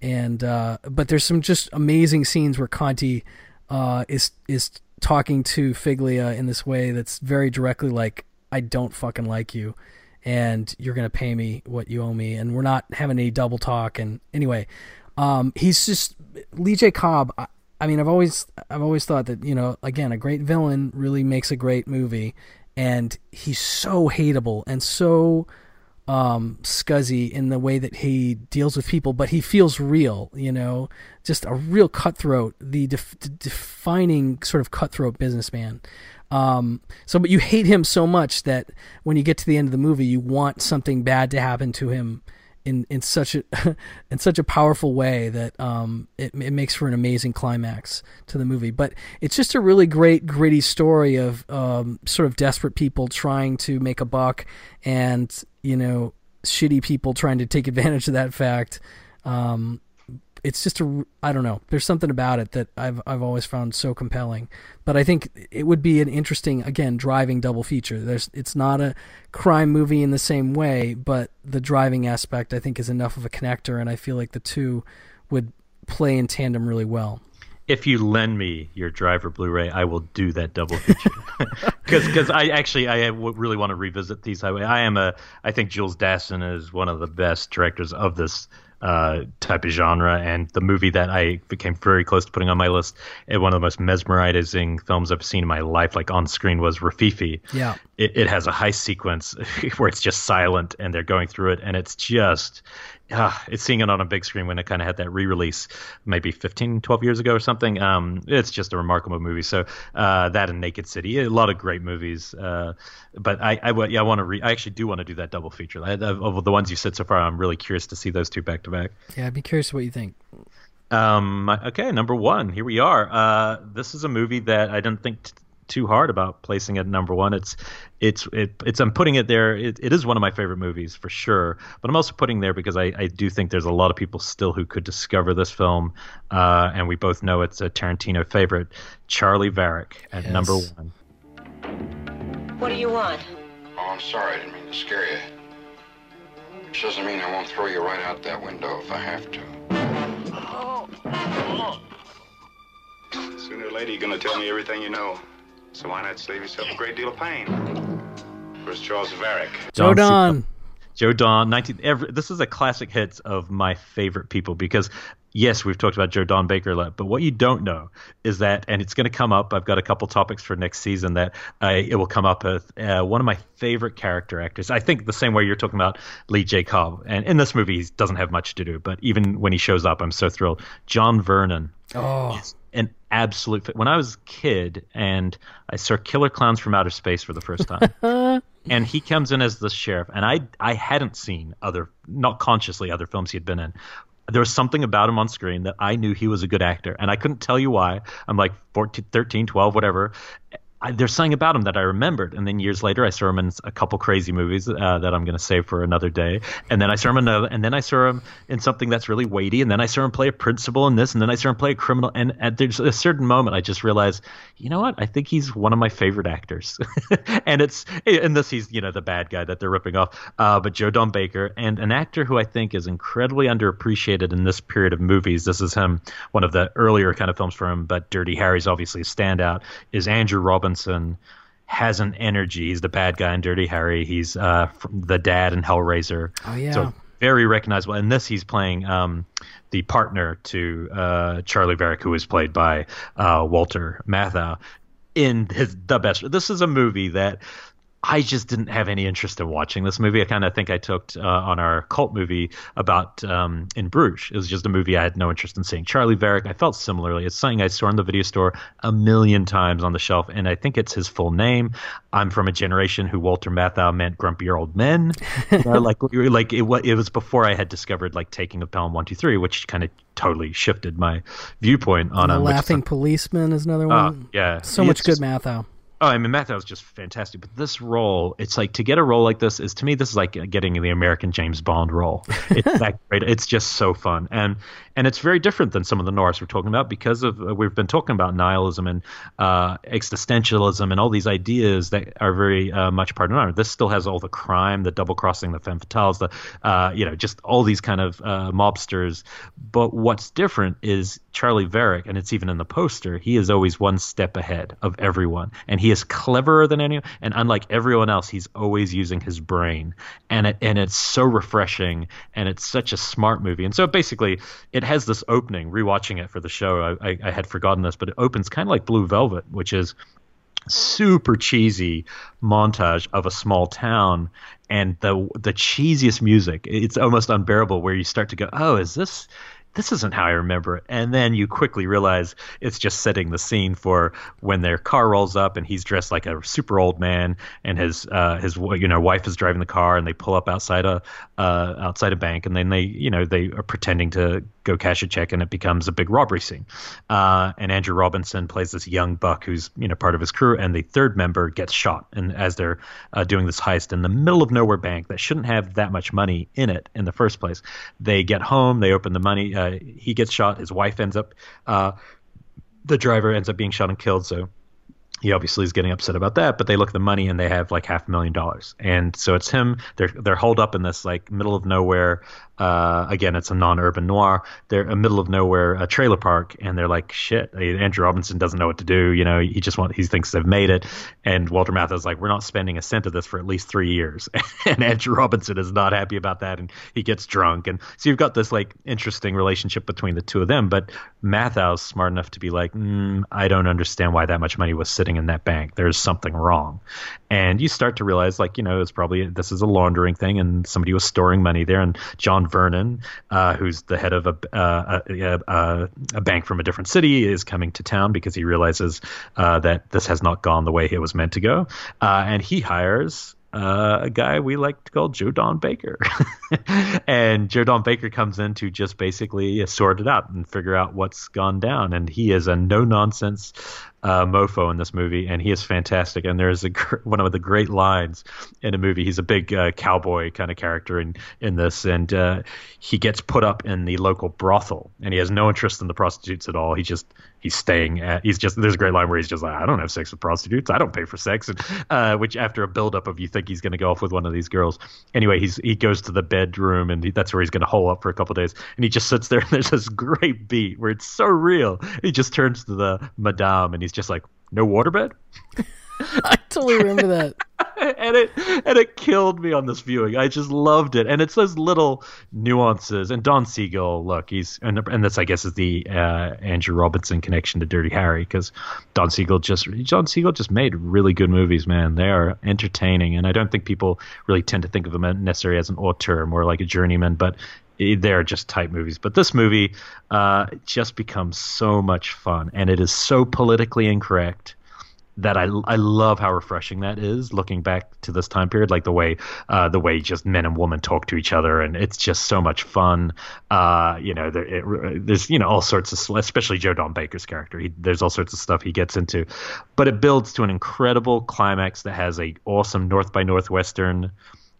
And uh, but there's some just amazing scenes where Conte uh, is is talking to Figlia in this way that's very directly like, "I don't fucking like you, and you're gonna pay me what you owe me," and we're not having any double talk. And anyway, um, he's just Lee J. Cobb. I, mean, I've always I've always thought that you know, again, a great villain really makes a great movie, and he's so hateable and so um, scuzzy in the way that he deals with people, but he feels real, you know, just a real cutthroat, the def- defining sort of cutthroat businessman. Um, so, but you hate him so much that when you get to the end of the movie, you want something bad to happen to him in, in such a in such a powerful way that um, it, it makes for an amazing climax to the movie. But it's just a really great gritty story of um, sort of desperate people trying to make a buck, and you know shitty people trying to take advantage of that fact. Um, it's just a I don't know. There's something about it that I've I've always found so compelling. But I think it would be an interesting again driving double feature. There's it's not a crime movie in the same way, but the driving aspect I think is enough of a connector, and I feel like the two would play in tandem really well. If you lend me your driver Blu-ray, I will do that double feature. Because I actually I really want to revisit Thieves Highway. I am a I think Jules Dassin is one of the best directors of this uh, type of genre, and the movie that I became very close to putting on my list, and one of the most mesmerizing films I've seen in my life, like on screen, was Rififi. Yeah. It, it has a heist sequence where it's just silent and they're going through it, and it's just. Uh, it's seeing it on a big screen when it kind of had that re-release maybe 15 12 years ago or something um, it's just a remarkable movie so uh, that and naked city a lot of great movies uh, but i I, yeah, I want to re- i actually do want to do that double feature I, of, of the ones you said so far i'm really curious to see those two back to back Yeah, I'd be curious what you think. um, okay, number one. Here we are. Uh, this is a movie that I didn't think t- too hard about placing it at number one. It's, it's, it, it's. I'm putting it there. It, it is one of my favorite movies for sure. But I'm also putting there because I, I do think there's a lot of people still who could discover this film, uh, and we both know it's a Tarantino favorite. Charley Varrick at Yes. number one. What do you want? Oh, I'm sorry. I didn't mean to scare you. Which doesn't mean I won't throw you right out that window if I have to. Sooner or later, you're going to tell me everything you know. So why not save yourself a great deal of pain? Where's Charles Varrick? Joe Don. Joe Don, 19. Every, this is a classic hits of my favorite people because, yes, we've talked about Joe Don Baker a lot, but what you don't know is that, and it's going to come up. I've got a couple topics for next season that uh, it will come up with uh, one of my favorite character actors. I think the same way you're talking about Lee J. Cobb, and in this movie he doesn't have much to do, but even when he shows up, I'm so thrilled. John Vernon Oh. is an absolute. When I was a kid and I saw Killer Clowns from Outer Space for the first time and he comes in as the sheriff and i i hadn't seen other not consciously other films he had been in there was something about him on screen that I knew he was a good actor, and I couldn't tell you why. I'm like 14, 13, 12, whatever. I, there's something about him that I remembered, and then years later, I saw him in a couple crazy movies uh, that I'm going to save for another day. And then I saw him in and then I saw him in something that's really weighty, and then I saw him play a principal in this, and then I saw him play a criminal. And at there's a certain moment, I just realized, you know what? I think he's one of my favorite actors. and it's in this, he's you know the bad guy that they're ripping off, uh, but Joe Don Baker, and an actor who I think is incredibly underappreciated in this period of movies. This is him, one of the earlier kind of films for him, but Dirty Harry's obviously a standout. Is Andrew Robinson has an energy. He's the bad guy in Dirty Harry. He's uh, the dad in Hellraiser. Oh yeah. So very recognizable. In this, he's playing um, the partner to uh, Charley Varrick, who is played by uh, Walter Matthau. In his the best. This is a movie that I just didn't have any interest in watching this movie. I kind of think I took uh, on our cult movie about um, in Bruges. It was just a movie I had no interest in seeing. Charley Varrick, I felt similarly. It's something I saw in the video store a million times on the shelf, and I think it's his full name. I'm from a generation who Walter Matthau meant grumpier old men. you know, like like it, it was before I had discovered like Taking of Pelham One Two Three, which kind of totally shifted my viewpoint on the him. Laughing Policeman is another Uh, one. yeah. so much good just- Matthau. Oh, I mean, Matthau was just fantastic. But this role, it's like to get a role like this is to me, this is like getting the American James Bond role. It's that great. It's just so fun, and and it's very different than some of the noirs we're talking about because of uh, we've been talking about nihilism and uh, existentialism and all these ideas that are very uh, much part of noir. This still has all the crime, the double crossing, the femme fatales, the uh, you know, just all these kind of uh, mobsters. But what's different is Charley Varrick, and it's even in the poster. He is always one step ahead of everyone, and he is cleverer than anyone. And unlike everyone else, he's always using his brain, and it and it's so refreshing, and it's such a smart movie. And so basically, it has this opening. Rewatching it for the show, I, I, I had forgotten this, but it opens kind of like Blue Velvet, which is super cheesy montage of a small town and the the cheesiest music it's almost unbearable where you start to go oh is this this isn't how I remember it. And then you quickly realize it's just setting the scene for when their car rolls up and he's dressed like a super old man and his uh, his you know wife is driving the car and they pull up outside a uh, outside a bank and then they you know they are pretending to go cash a check and it becomes a big robbery scene. Uh, and Andrew Robinson plays this young buck who's you know part of his crew and the third member gets shot and as they're uh, doing this heist in the middle of nowhere bank that shouldn't have that much money in it in the first place. They get home, they open the money. Uh, he gets shot. His wife ends up. Uh, the driver ends up being shot and killed. So he obviously is getting upset about that, but they look at the money and they have like half a million dollars. And so it's him. They're they're holed up in this like middle of nowhere. Uh, again, it's a non-urban noir. They're a middle of nowhere a trailer park, and they're like, "Shit!" Andrew Robinson doesn't know what to do. You know, he just want he thinks they've made it, and Walter Matthau's like, "We're not spending a cent of this for at least three years." and Andrew Robinson is not happy about that, and he gets drunk, and so you've got this like interesting relationship between the two of them. But Matthau's smart enough to be like, mm, "I don't understand why that much money was sitting in that bank. There's something wrong," and you start to realize, like, you know, it's probably this is a laundering thing, and somebody was storing money there, and John Vernon, uh, who's the head of a, uh, a, a, a, bank from a different city, is coming to town because he realizes uh, that this has not gone the way it was meant to go. Uh, and he hires uh, a guy we like to call Joe Don Baker. and Joe Don Baker comes in to just basically sort it out and figure out what's gone down. And he is a no nonsense uh, mofo in this movie, and he is fantastic. And there is a gr- one of the great lines in a movie. He's a big uh, cowboy kind of character in in this, and uh, he gets put up in the local brothel, and he has no interest in the prostitutes at all. He just he's staying at. He's just there's a great line where he's just like, I don't have sex with prostitutes. I don't pay for sex, and uh, which after a buildup of you think he's going to go off with one of these girls. Anyway, he's he goes to the bedroom, and he, that's where he's going to hole up for a couple days, and he just sits there. And there's this great beat where it's so real. He just turns to the madame, and he's just like, "No waterbed." I totally remember that. and it and it killed me on this viewing. I just loved it, and it's those little nuances. And Don Siegel, look, he's and and this I guess is the uh, Andrew Robinson connection to Dirty Harry because Don Siegel just Don Siegel just made really good movies, man. They are entertaining, and I don't think people really tend to think of him necessarily as an auteur, more like a journeyman, but they're just tight movies. But this movie uh, just becomes so much fun, and it is so politically incorrect that I, I love how refreshing that is looking back to this time period like the way uh, the way just men and women talk to each other and it's just so much fun. Uh, you know there, it, there's you know all sorts of especially Joe Don Baker's character. He, there's all sorts of stuff he gets into but it builds to an incredible climax that has a awesome North by Northwestern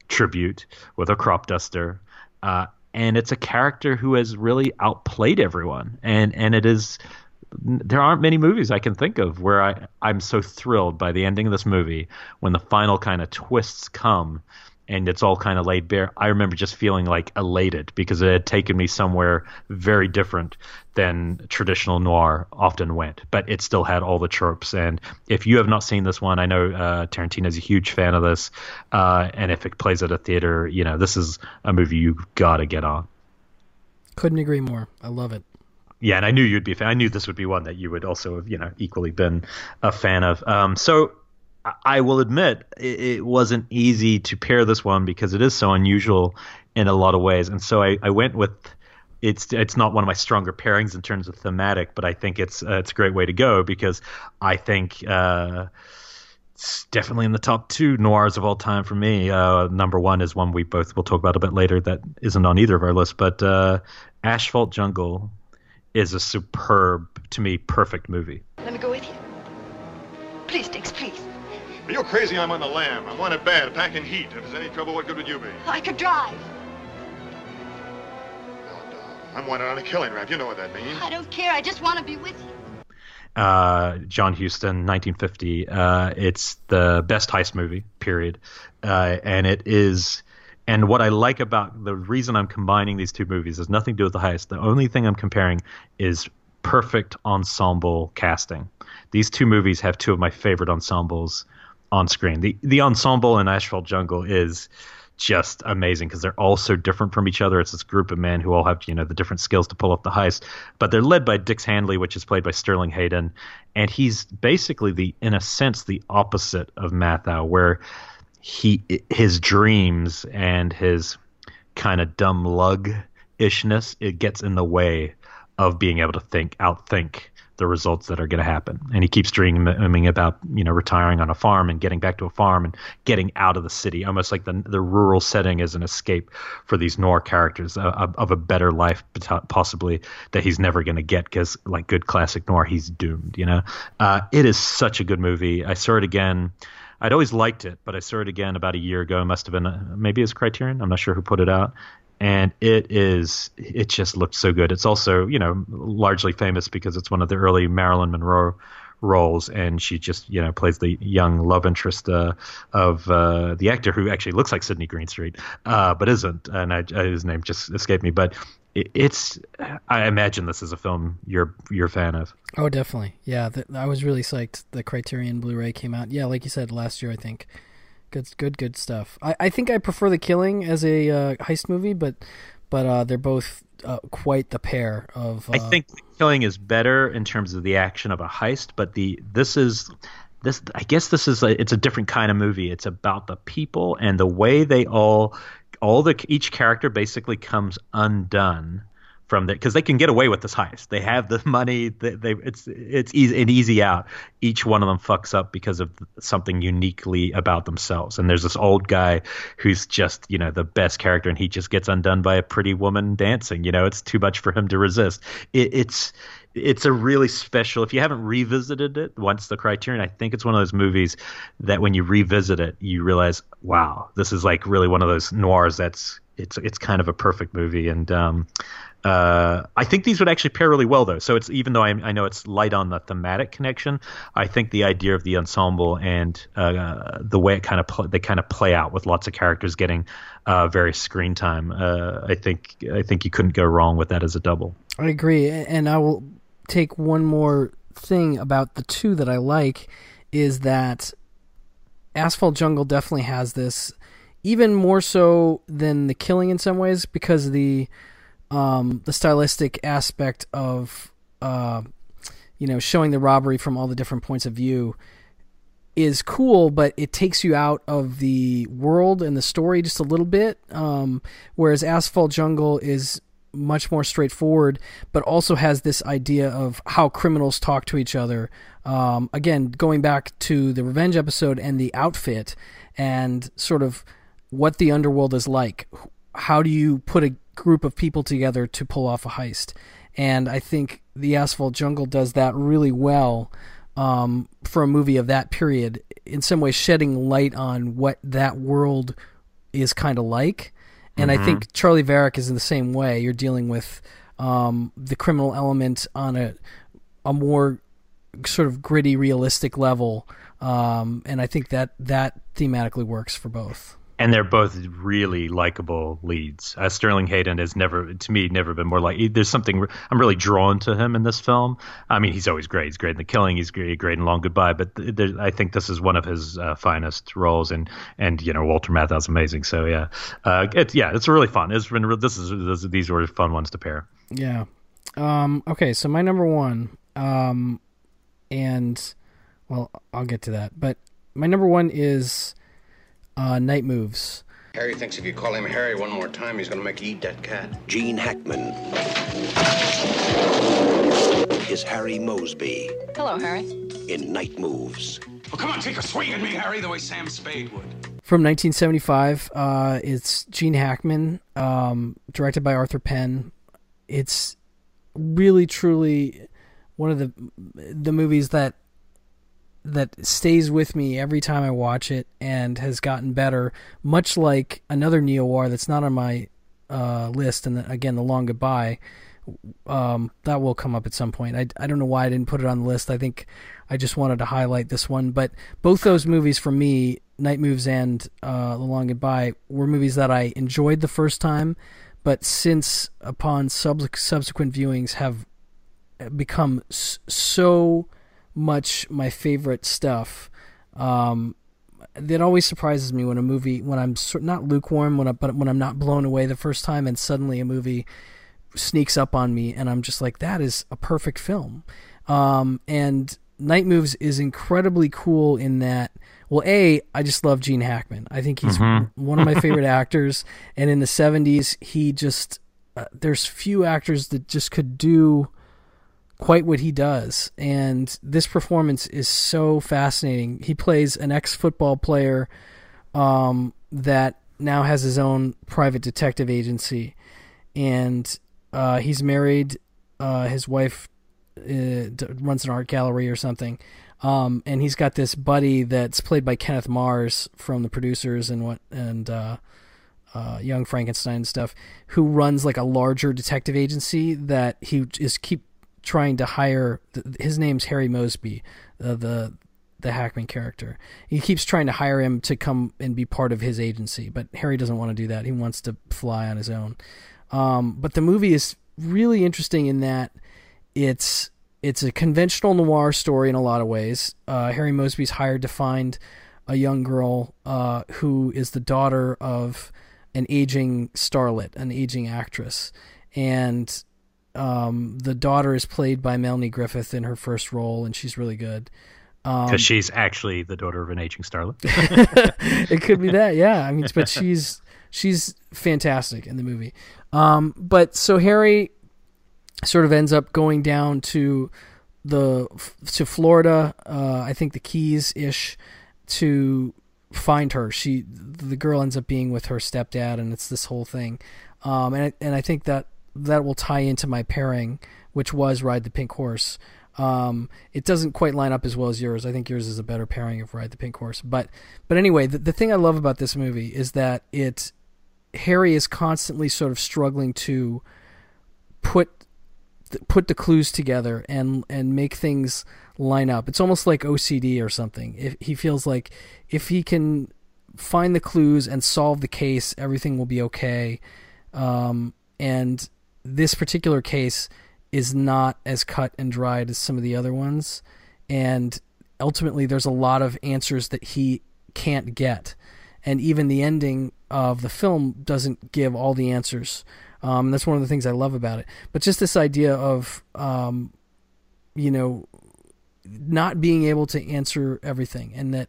tribute with a crop duster uh, and it's a character who has really outplayed everyone and and it is there aren't many movies I can think of where I, I'm so thrilled by the ending of this movie when the final kind of twists come and it's all kind of laid bare. I remember just feeling like elated because it had taken me somewhere very different than traditional noir often went, but it still had all the tropes. And if you have not seen this one, I know uh, Tarantino is a huge fan of this, uh, and if it plays at a theater, you know this is a movie you've got to get on. Couldn't agree more. I love it yeah, and I knew you'd be a fan. I knew this would be one that you would also have, you know, equally been a fan of. Um, so I will admit it, it, wasn't easy to pair this one because it is so unusual in a lot of ways, and so I, I went with. It's it's not one of my stronger pairings in terms of thematic, but I think it's uh, it's a great way to go because I think uh, it's definitely in the top two noirs of all time for me. Uh, number one is one we both will talk about a bit later that isn't on either of our lists, but uh, Asphalt Jungle is a superb, to me, perfect movie. Let me go with you. Please, Dix, please. Are you crazy? I'm on the lam. I'm wanted bad, packing heat. If there's any trouble, what good would you be? I could drive. no I'm wanted on a killing rap. You know what that means. I don't care. I just want to be with you. Uh, John Huston, 1950. Uh, it's the best heist movie, period. Uh, and it is and what I like about the reason I'm combining these two movies has nothing to do with the heist. The only thing I'm comparing is perfect ensemble casting. These two movies have two of my favorite ensembles on screen. The the ensemble in Asphalt Jungle is just amazing because they're all so different from each other. It's this group of men who all have you know the different skills to pull off the heist, but they're led by Dix Handley, which is played by Sterling Hayden, and he's basically the in a sense the opposite of Matthau, where he his dreams and his kind of dumb lug ishness it gets in the way of being able to think outthink the results that are going to happen. And he keeps dreaming about you know retiring on a farm and getting back to a farm and getting out of the city almost like the the rural setting is an escape for these noir characters of, of a better life possibly that he's never going to get because like good classic noir he's doomed you know? Uh, it is such a good movie. I saw it again I'd always liked it, but I saw it again about a year ago. It must have been a, maybe it's Criterion. I'm not sure who put it out, and it is it just looked so good. It's also you know largely famous because it's one of the early Marilyn Monroe roles, and she just you know plays the young love interest uh, of uh, the actor who actually looks like Sidney Greenstreet, uh, but isn't, and I, his name just escaped me. But it's I imagine this is a film you're you're a fan of. Oh, definitely. Yeah, the, I was really psyched. The Criterion Blu-ray came out. Yeah, like you said last year, I think. Good, good, good stuff. I, I think I prefer The Killing as a uh, heist movie, but but uh, they're both uh, quite the pair of. I uh, think The Killing is better in terms of the action of a heist, but the this is this I guess this is a, it's a different kind of movie. It's about the people and the way they all all the each character basically comes undone from that because they can get away with this heist. They have the money. They, they, it's it's easy an easy out. Each one of them fucks up because of something uniquely about themselves. And there's this old guy who's just you know the best character, and he just gets undone by a pretty woman dancing. You know, it's too much for him to resist. It, it's it's a really special. If you haven't revisited it once the Criterion, I think it's one of those movies that when you revisit it, you realize, wow, this is like really one of those noirs that's it's it's kind of a perfect movie. And um, uh, I think these would actually pair really well, though. So it's even though I, I, know it's light on the thematic connection, I think the idea of the ensemble and uh, the way it kind of pl- they kind of play out with lots of characters getting uh, various screen time. Uh, I think I think you couldn't go wrong with that as a double. I agree, and I will take one more thing about the two that I like is that Asphalt Jungle definitely has this, even more so than The Killing in some ways, because the um, the stylistic aspect of uh, you know showing the robbery from all the different points of view is cool, but it takes you out of the world and the story just a little bit. Um, whereas Asphalt Jungle is much more straightforward, but also has this idea of how criminals talk to each other. Um, again, going back to the revenge episode and the outfit, and sort of what the underworld is like. How do you put a group of people together to pull off a heist? And I think the Asphalt Jungle does that really well um, for a movie of that period. In some ways, shedding light on what that world is kind of like. And Mm-hmm. I think Charley Varrick is in the same way. You're dealing with um, the criminal element on a a more sort of gritty, realistic level. Um, and I think that that thematically works for both. And they're both really likable leads. Uh, Sterling Hayden has never, to me, never been more like. There's something I'm really drawn to him in this film. I mean, he's always great. He's great in The Killing. He's great, great in Long Goodbye. But th- I think this is one of his uh, finest roles. And and you know Walter Matthau's amazing. So yeah, uh, yeah, it's really fun. It's been this is this, these were fun ones to pair. Yeah. Um, okay, so my number one, um, and well, I'll get to that. But my number one is uh, Night Moves. Harry thinks if you call him Harry one more time, he's gonna make you eat that cat. Gene Hackman is Harry Moseby Hello, Harry. in Night Moves. Well, come on, take a swing at me, Harry, the way Sam Spade would. From 1975, uh, it's Gene Hackman, um, directed by Arthur Penn. It's really, truly one of the the movies that that stays with me every time I watch it and has gotten better. Much like another neo noir that's not on my uh, list, and the, again, The Long Goodbye. Um, that will come up at some point. I, I don't know why I didn't put it on the list. I think I just wanted to highlight this one. But both those movies for me, Night Moves and uh, The Long Goodbye, were movies that I enjoyed the first time, but since upon sub- subsequent viewings have become so much my favorite stuff. Um, that always surprises me when a movie, when I'm not lukewarm, when I, but when I'm not blown away the first time, and suddenly a movie sneaks up on me, and I'm just like, that is a perfect film. Um, and Night Moves is incredibly cool in that. Well, a I just love Gene Hackman. I think he's Mhm. one of my favorite actors, and in the '70s, he just uh, there's few actors that just could do quite what he does. And this performance is so fascinating. He plays an ex football player um, that now has his own private detective agency. And uh, he's married. Uh, his wife uh, runs an art gallery or something. Um, and he's got this buddy that's played by Kenneth Mars from the producers and what and uh, uh, Young Frankenstein stuff, who runs like a larger detective agency that he is keep trying to hire. His name's Harry Moseby, uh, the the Hackman character. He keeps trying to hire him to come and be part of his agency, but Harry doesn't want to do that. He wants to fly on his own. Um, but the movie is really interesting in that it's it's a conventional noir story in a lot of ways. Uh, Harry Moseby's hired to find a young girl uh, who is the daughter of an aging starlet, an aging actress, and um, the daughter is played by Melanie Griffith in her first role, and she's really good. Um, Because she's actually the daughter of an aging starlet. it could be that, yeah. I mean, but she's she's fantastic in the movie. Um, but so Harry sort of ends up going down to the to Florida, uh, I think the Keys ish, to find her. She the girl ends up being with her stepdad, and it's this whole thing. Um, and I, and I think that that will tie into my pairing, which was Ride the Pink Horse. Um, it doesn't quite line up as well as yours. I think yours is a better pairing of Ride the Pink Horse. But but anyway, the, the thing I love about this movie is that it Harry is constantly sort of struggling to put put the clues together and and make things line up. It's almost like OCD or something. If he feels like if he can find the clues and solve the case, everything will be okay. Um, and this particular case is not as cut and dried as some of the other ones, and ultimately there's a lot of answers that he can't get, and even the ending of the film doesn't give all the answers. Um, that's one of the things I love about it. But just this idea of, um, you know, not being able to answer everything, and that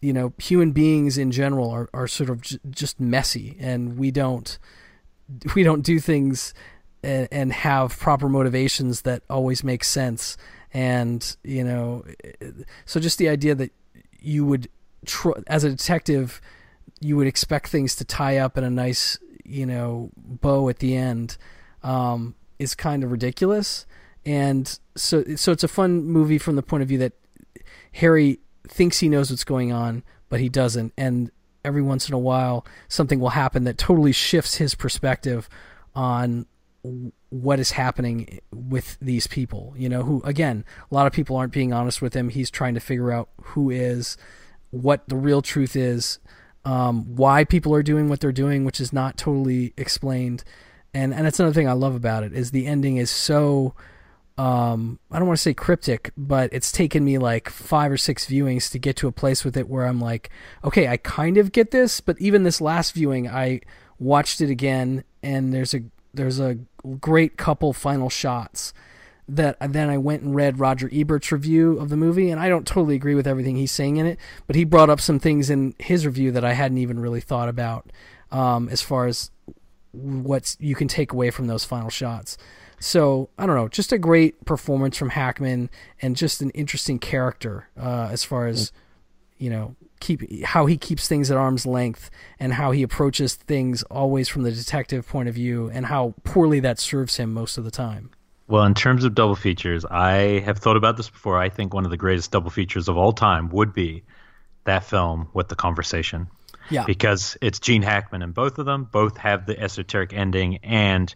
you know human beings in general are, are sort of j- just messy, and we don't we don't do things and, and have proper motivations that always make sense. And you know, so just the idea that you would, tr- as a detective, you would expect things to tie up in a nice, you know, bow at the end, um, is kind of ridiculous. And so, so it's a fun movie from the point of view that Harry thinks he knows what's going on, but he doesn't. And every once in a while, something will happen that totally shifts his perspective on what is happening with these people. You know, who again, a lot of people aren't being honest with him. He's trying to figure out who is, what the real truth is, um, why people are doing what they're doing, which is not totally explained. And and that's another thing I love about it is the ending is so um, I don't want to say cryptic, but it's taken me like five or six viewings to get to a place with it where I'm like, okay, I kind of get this, but even this last viewing, I watched it again, and there's a there's a great couple final shots that then I went and read Roger Ebert's review of the movie, and I don't totally agree with everything he's saying in it, but he brought up some things in his review that I hadn't even really thought about um, as far as what you can take away from those final shots. So I don't know, just a great performance from Hackman and just an interesting character uh, as far as you know keep how he keeps things at arm's length and how he approaches things always from the detective point of view and how poorly that serves him most of the time. Well, in terms of double features, I have thought about this before. I think one of the greatest double features of all time would be that film with the conversation. Yeah. Because it's Gene Hackman in both of them. Both have the esoteric ending, and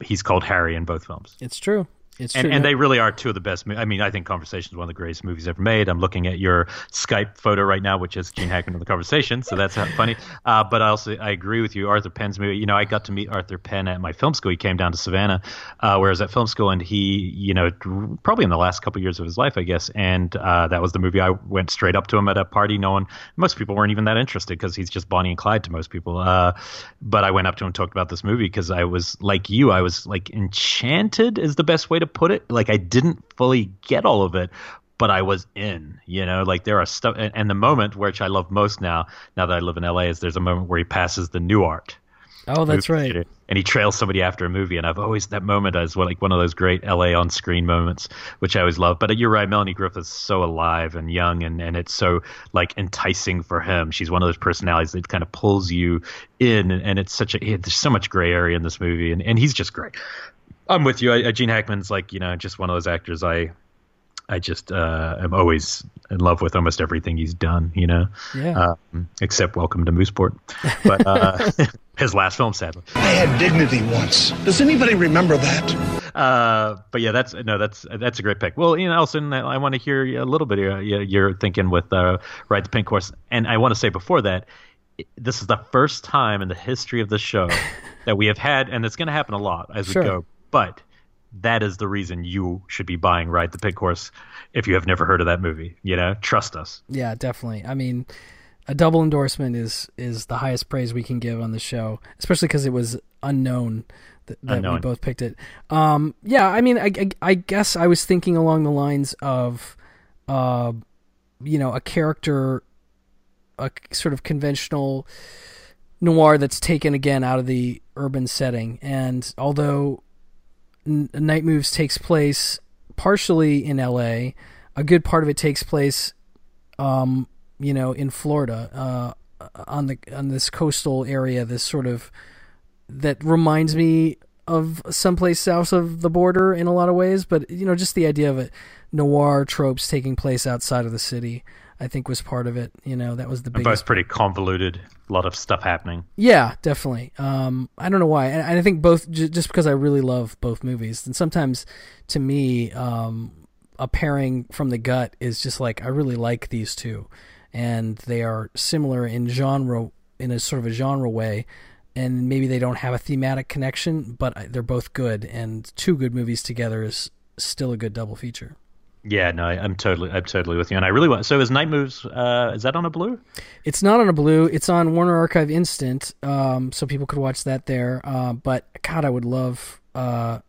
he's called Harry in both films. It's true. It's and, true. and they really are two of the best. I mean, I think Conversation is one of the greatest movies ever made. I'm looking at your Skype photo right now, which is Gene Hackman in the Conversation, so that's funny. Uh, but I also I agree with you. Arthur Penn's movie. You know, I got to meet Arthur Penn at my film school. He came down to Savannah, uh, where I was at film school, and he, you know, probably in the last couple of years of his life, I guess. And uh, that was the movie I went straight up to him at a party. No one, most people weren't even that interested because he's just Bonnie and Clyde to most people. Uh, but I went up to him and talked about this movie because I was like you. I was like enchanted is the best way to put it. Like I didn't fully get all of it, but I was in, you know, like there are stuff, and, and, the moment which I love most now, now that I live in LA, is there's a moment where he passes the Nuart. Oh, that's right. Theater, and he trails somebody after a movie, and I've always that moment is like one of those great LA on screen moments, which I always love. But uh, you're right, Melanie Griffith's so alive and young, and and it's so like enticing for him. She's one of those personalities that kind of pulls you in, and, and it's such a there's so much gray area in this movie, and and he's just great. I'm with you. I, Gene Hackman's like you know just one of those actors I I just uh, am always in love with almost everything he's done. You know, yeah. Um, except Welcome to Mooseport, but uh, his last film, sadly. I had dignity once. Does anybody remember that? Uh, but yeah, that's no, that's that's a great pick. Well, you know, Elson, I want to hear a little bit. Of, you're thinking with uh, Ride the Pink Horse, and I want to say before that, this is the first time in the history of the show that we have had, and it's going to happen a lot as sure. we go but that is the reason you should be buying Ride the Pink Horse if you have never heard of that movie. You know, trust us. Yeah, definitely. I mean, a double endorsement is is the highest praise we can give on the show, especially because it was unknown that, that unknown. we both picked it. Um, yeah, I mean, I, I, I, guess I was thinking along the lines of, uh, you know, a character, a sort of conventional noir that's taken again out of the urban setting, and although Night Moves takes place partially in L.A. A good part of it takes place, um, you know, in Florida, uh, on the on this coastal area. This sort of that reminds me of someplace south of the border in a lot of ways. But you know, just the idea of it, noir tropes taking place outside of the city. I think was part of it. You know, that was the biggest. Both pretty convoluted. A lot of stuff happening. Yeah, definitely. Um, I don't know why, and I think both j- just because I really love both movies, and sometimes to me, um, a pairing from the gut is just like I really like these two, and they are similar in genre in a sort of a genre way, and maybe they don't have a thematic connection, but they're both good, and two good movies together is still a good double feature. Yeah, no, I'm totally, I'm totally with you, and I really want. So, is Night Moves? Uh, is that on a blue? It's not on a blue. It's on Warner Archive Instant, um, so people could watch that there. Uh, but God, I would love uh,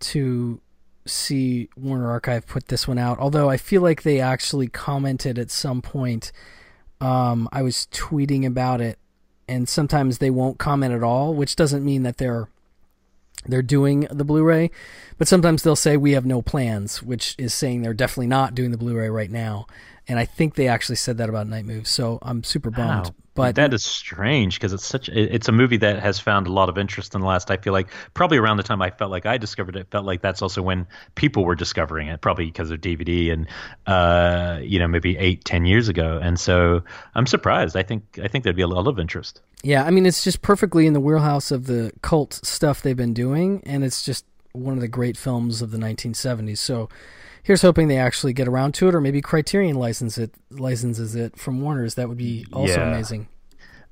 to see Warner Archive put this one out. Although I feel like they actually commented at some point. Um, I was tweeting about it, and sometimes they won't comment at all, which doesn't mean that they're they're doing the Blu-ray, but sometimes they'll say we have no plans, which is saying they're definitely not doing the Blu-ray right now. And I think they actually said that about Night Moves, so I'm super bummed. Wow. But that is strange because it's such it's a movie that has found a lot of interest in the last I feel like probably around the time I felt like I discovered it felt like that's also when people were discovering it probably because of DVD and uh you know maybe eight ten years ago and so I'm surprised I think I think there'd be a lot of interest Yeah, I mean, it's just perfectly in the wheelhouse of the cult stuff they've been doing, and it's just one of the great films of the 1970s. So here's hoping they actually get around to it, or maybe Criterion license it, licenses it from Warner's. That would be also Yeah. amazing.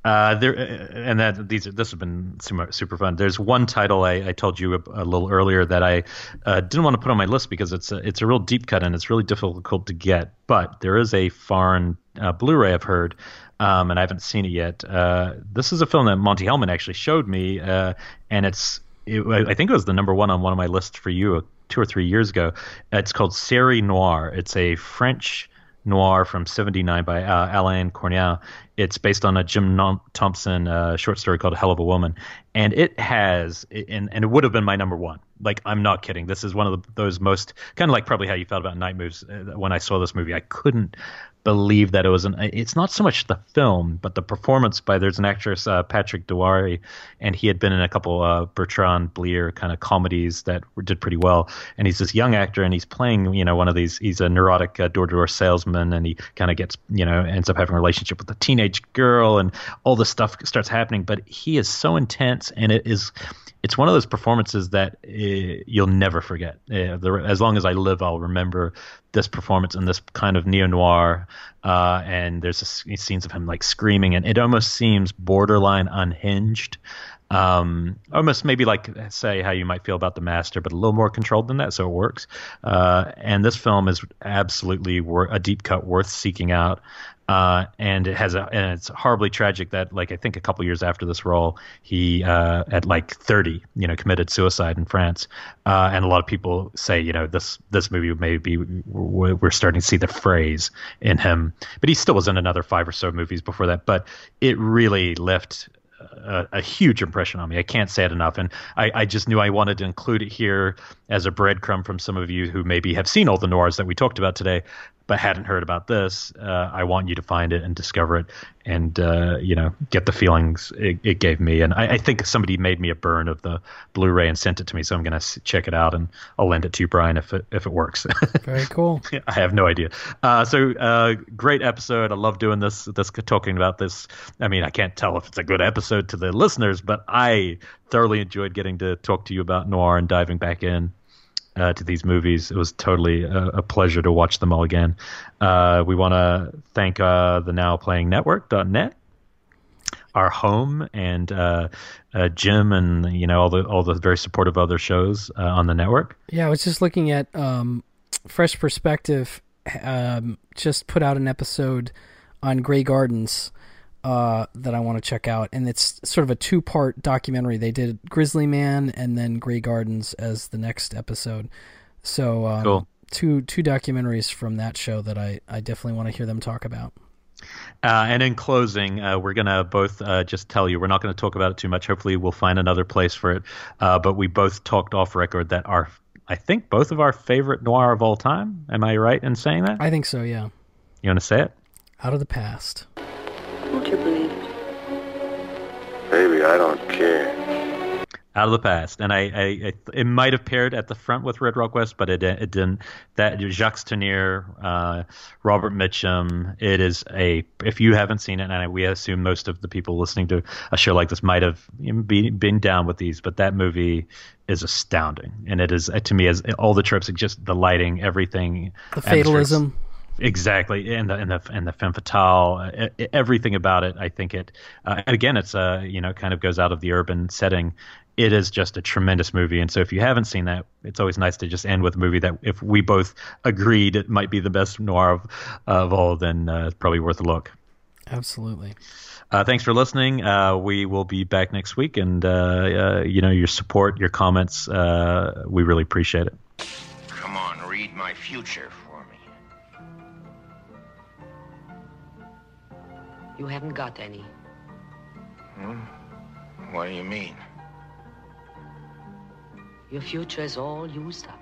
Uh, there and that these this has been super, super fun. There's one title I, I told you a, a little earlier that I uh, didn't want to put on my list because it's a, it's a real deep cut and it's really difficult to get. But there is a foreign uh, Blu-ray I've heard, um, and I haven't seen it yet. Uh, this is a film that Monte Hellman actually showed me, uh, and it's it, I think it was the number one on one of my lists for you uh, two or three years ago. It's called Série Noire. It's a French noir from 79 by uh, Alain Corneau. It's based on a Jim Thompson uh, short story called Hell of a Woman. And it has, and, and it would have been my number one. Like, I'm not kidding. This is one of the, those most, kind of like probably how you felt about Night Moves uh, when I saw this movie. I couldn't believe that it was an, it's not so much the film, but the performance by, there's an actress, uh, Patrick Dewaere, and he had been in a couple uh, Bertrand Blier kind of comedies that did pretty well. And he's this young actor, and he's playing, you know, one of these. He's a neurotic uh, door-to-door salesman, and he kind of gets, you know, ends up having a relationship with a teenage girl, and all this stuff starts happening. But he is so intense, and it is. It's one of those performances that uh, you'll never forget. Uh, the, as long as I live, I'll remember this performance and this kind of neo noir. Uh, and there's a, scenes of him like screaming, and it almost seems borderline unhinged um, almost maybe like say how you might feel about the master, but a little more controlled than that, so it works. Uh, and this film is absolutely wor- a deep cut worth seeking out. Uh, and it has a, and it's horribly tragic that like I think a couple years after this role, he uh, at like 30, you know, committed suicide in France. Uh, and a lot of people say, you know, this this movie may be we're we're starting to see the phrase in him, but he still was in another five or so movies before that. But it really left a, a, huge impression on me. I can't say it enough, and I, I, just knew I wanted to include it here as a breadcrumb from some of you who maybe have seen all the noirs that we talked about today, but hadn't heard about this. Uh, I want you to find it and discover it, and uh, you know get the feelings it, it gave me. And I, I, think somebody made me a burn of the Blu-ray and sent it to me, so I'm going to check it out and I'll lend it to you, Brian, if it if it works. Very cool. I have no idea. Uh, so uh, great episode. I love doing this. This talking about this. I mean, I can't tell if it's a good episode to the listeners, but I thoroughly enjoyed getting to talk to you about noir and diving back in uh, to these movies. It was totally a, a pleasure to watch them all again. Uh, we want to thank uh, the Now Playing Network.net, our home, and uh, uh, Jim, and you know all the all the very supportive other shows uh, on the network. Yeah, I was just looking at um, Fresh Perspective. Um, just put out an episode on Grey Gardens. Uh, that I want to check out, and it's sort of a two-part documentary. They did Grizzly Man and then Grey Gardens as the next episode. So um, cool. two two documentaries from that show that I I definitely want to hear them talk about. Uh, and in closing, uh, we're gonna both uh, just tell you we're not going to talk about it too much. Hopefully, we'll find another place for it. Uh, but we both talked off record that our, I think, both of our favorite noir of all time. Am I right in saying that? I think so. Yeah. You want to say it? Out of the past. Baby, I don't care. Out of the past, and I, I, I it might have paired at the front with Red Rock West, but it, it didn't. That Jacques Tourneur, uh, Robert Mitchum. It is a. If you haven't seen it, and I, we assume most of the people listening to a show like this might have been, been down with these, but that movie is astounding, and it is to me as all the tropes, just the lighting, everything, the fatalism. Exactly, and the and the and the femme fatale, everything about it. I think it. Uh, again, it's uh, you know kind of goes out of the urban setting. It is just a tremendous movie, and so if you haven't seen that, it's always nice to just end with a movie that if we both agreed it might be the best noir of, of all, then uh, it's probably worth a look. Absolutely. Uh, thanks for listening. Uh, we will be back next week, and uh, uh, you know your support, your comments, uh, we really appreciate it. Come on, read my future You haven't got any. Hmm? What do you mean? Your future is all used up.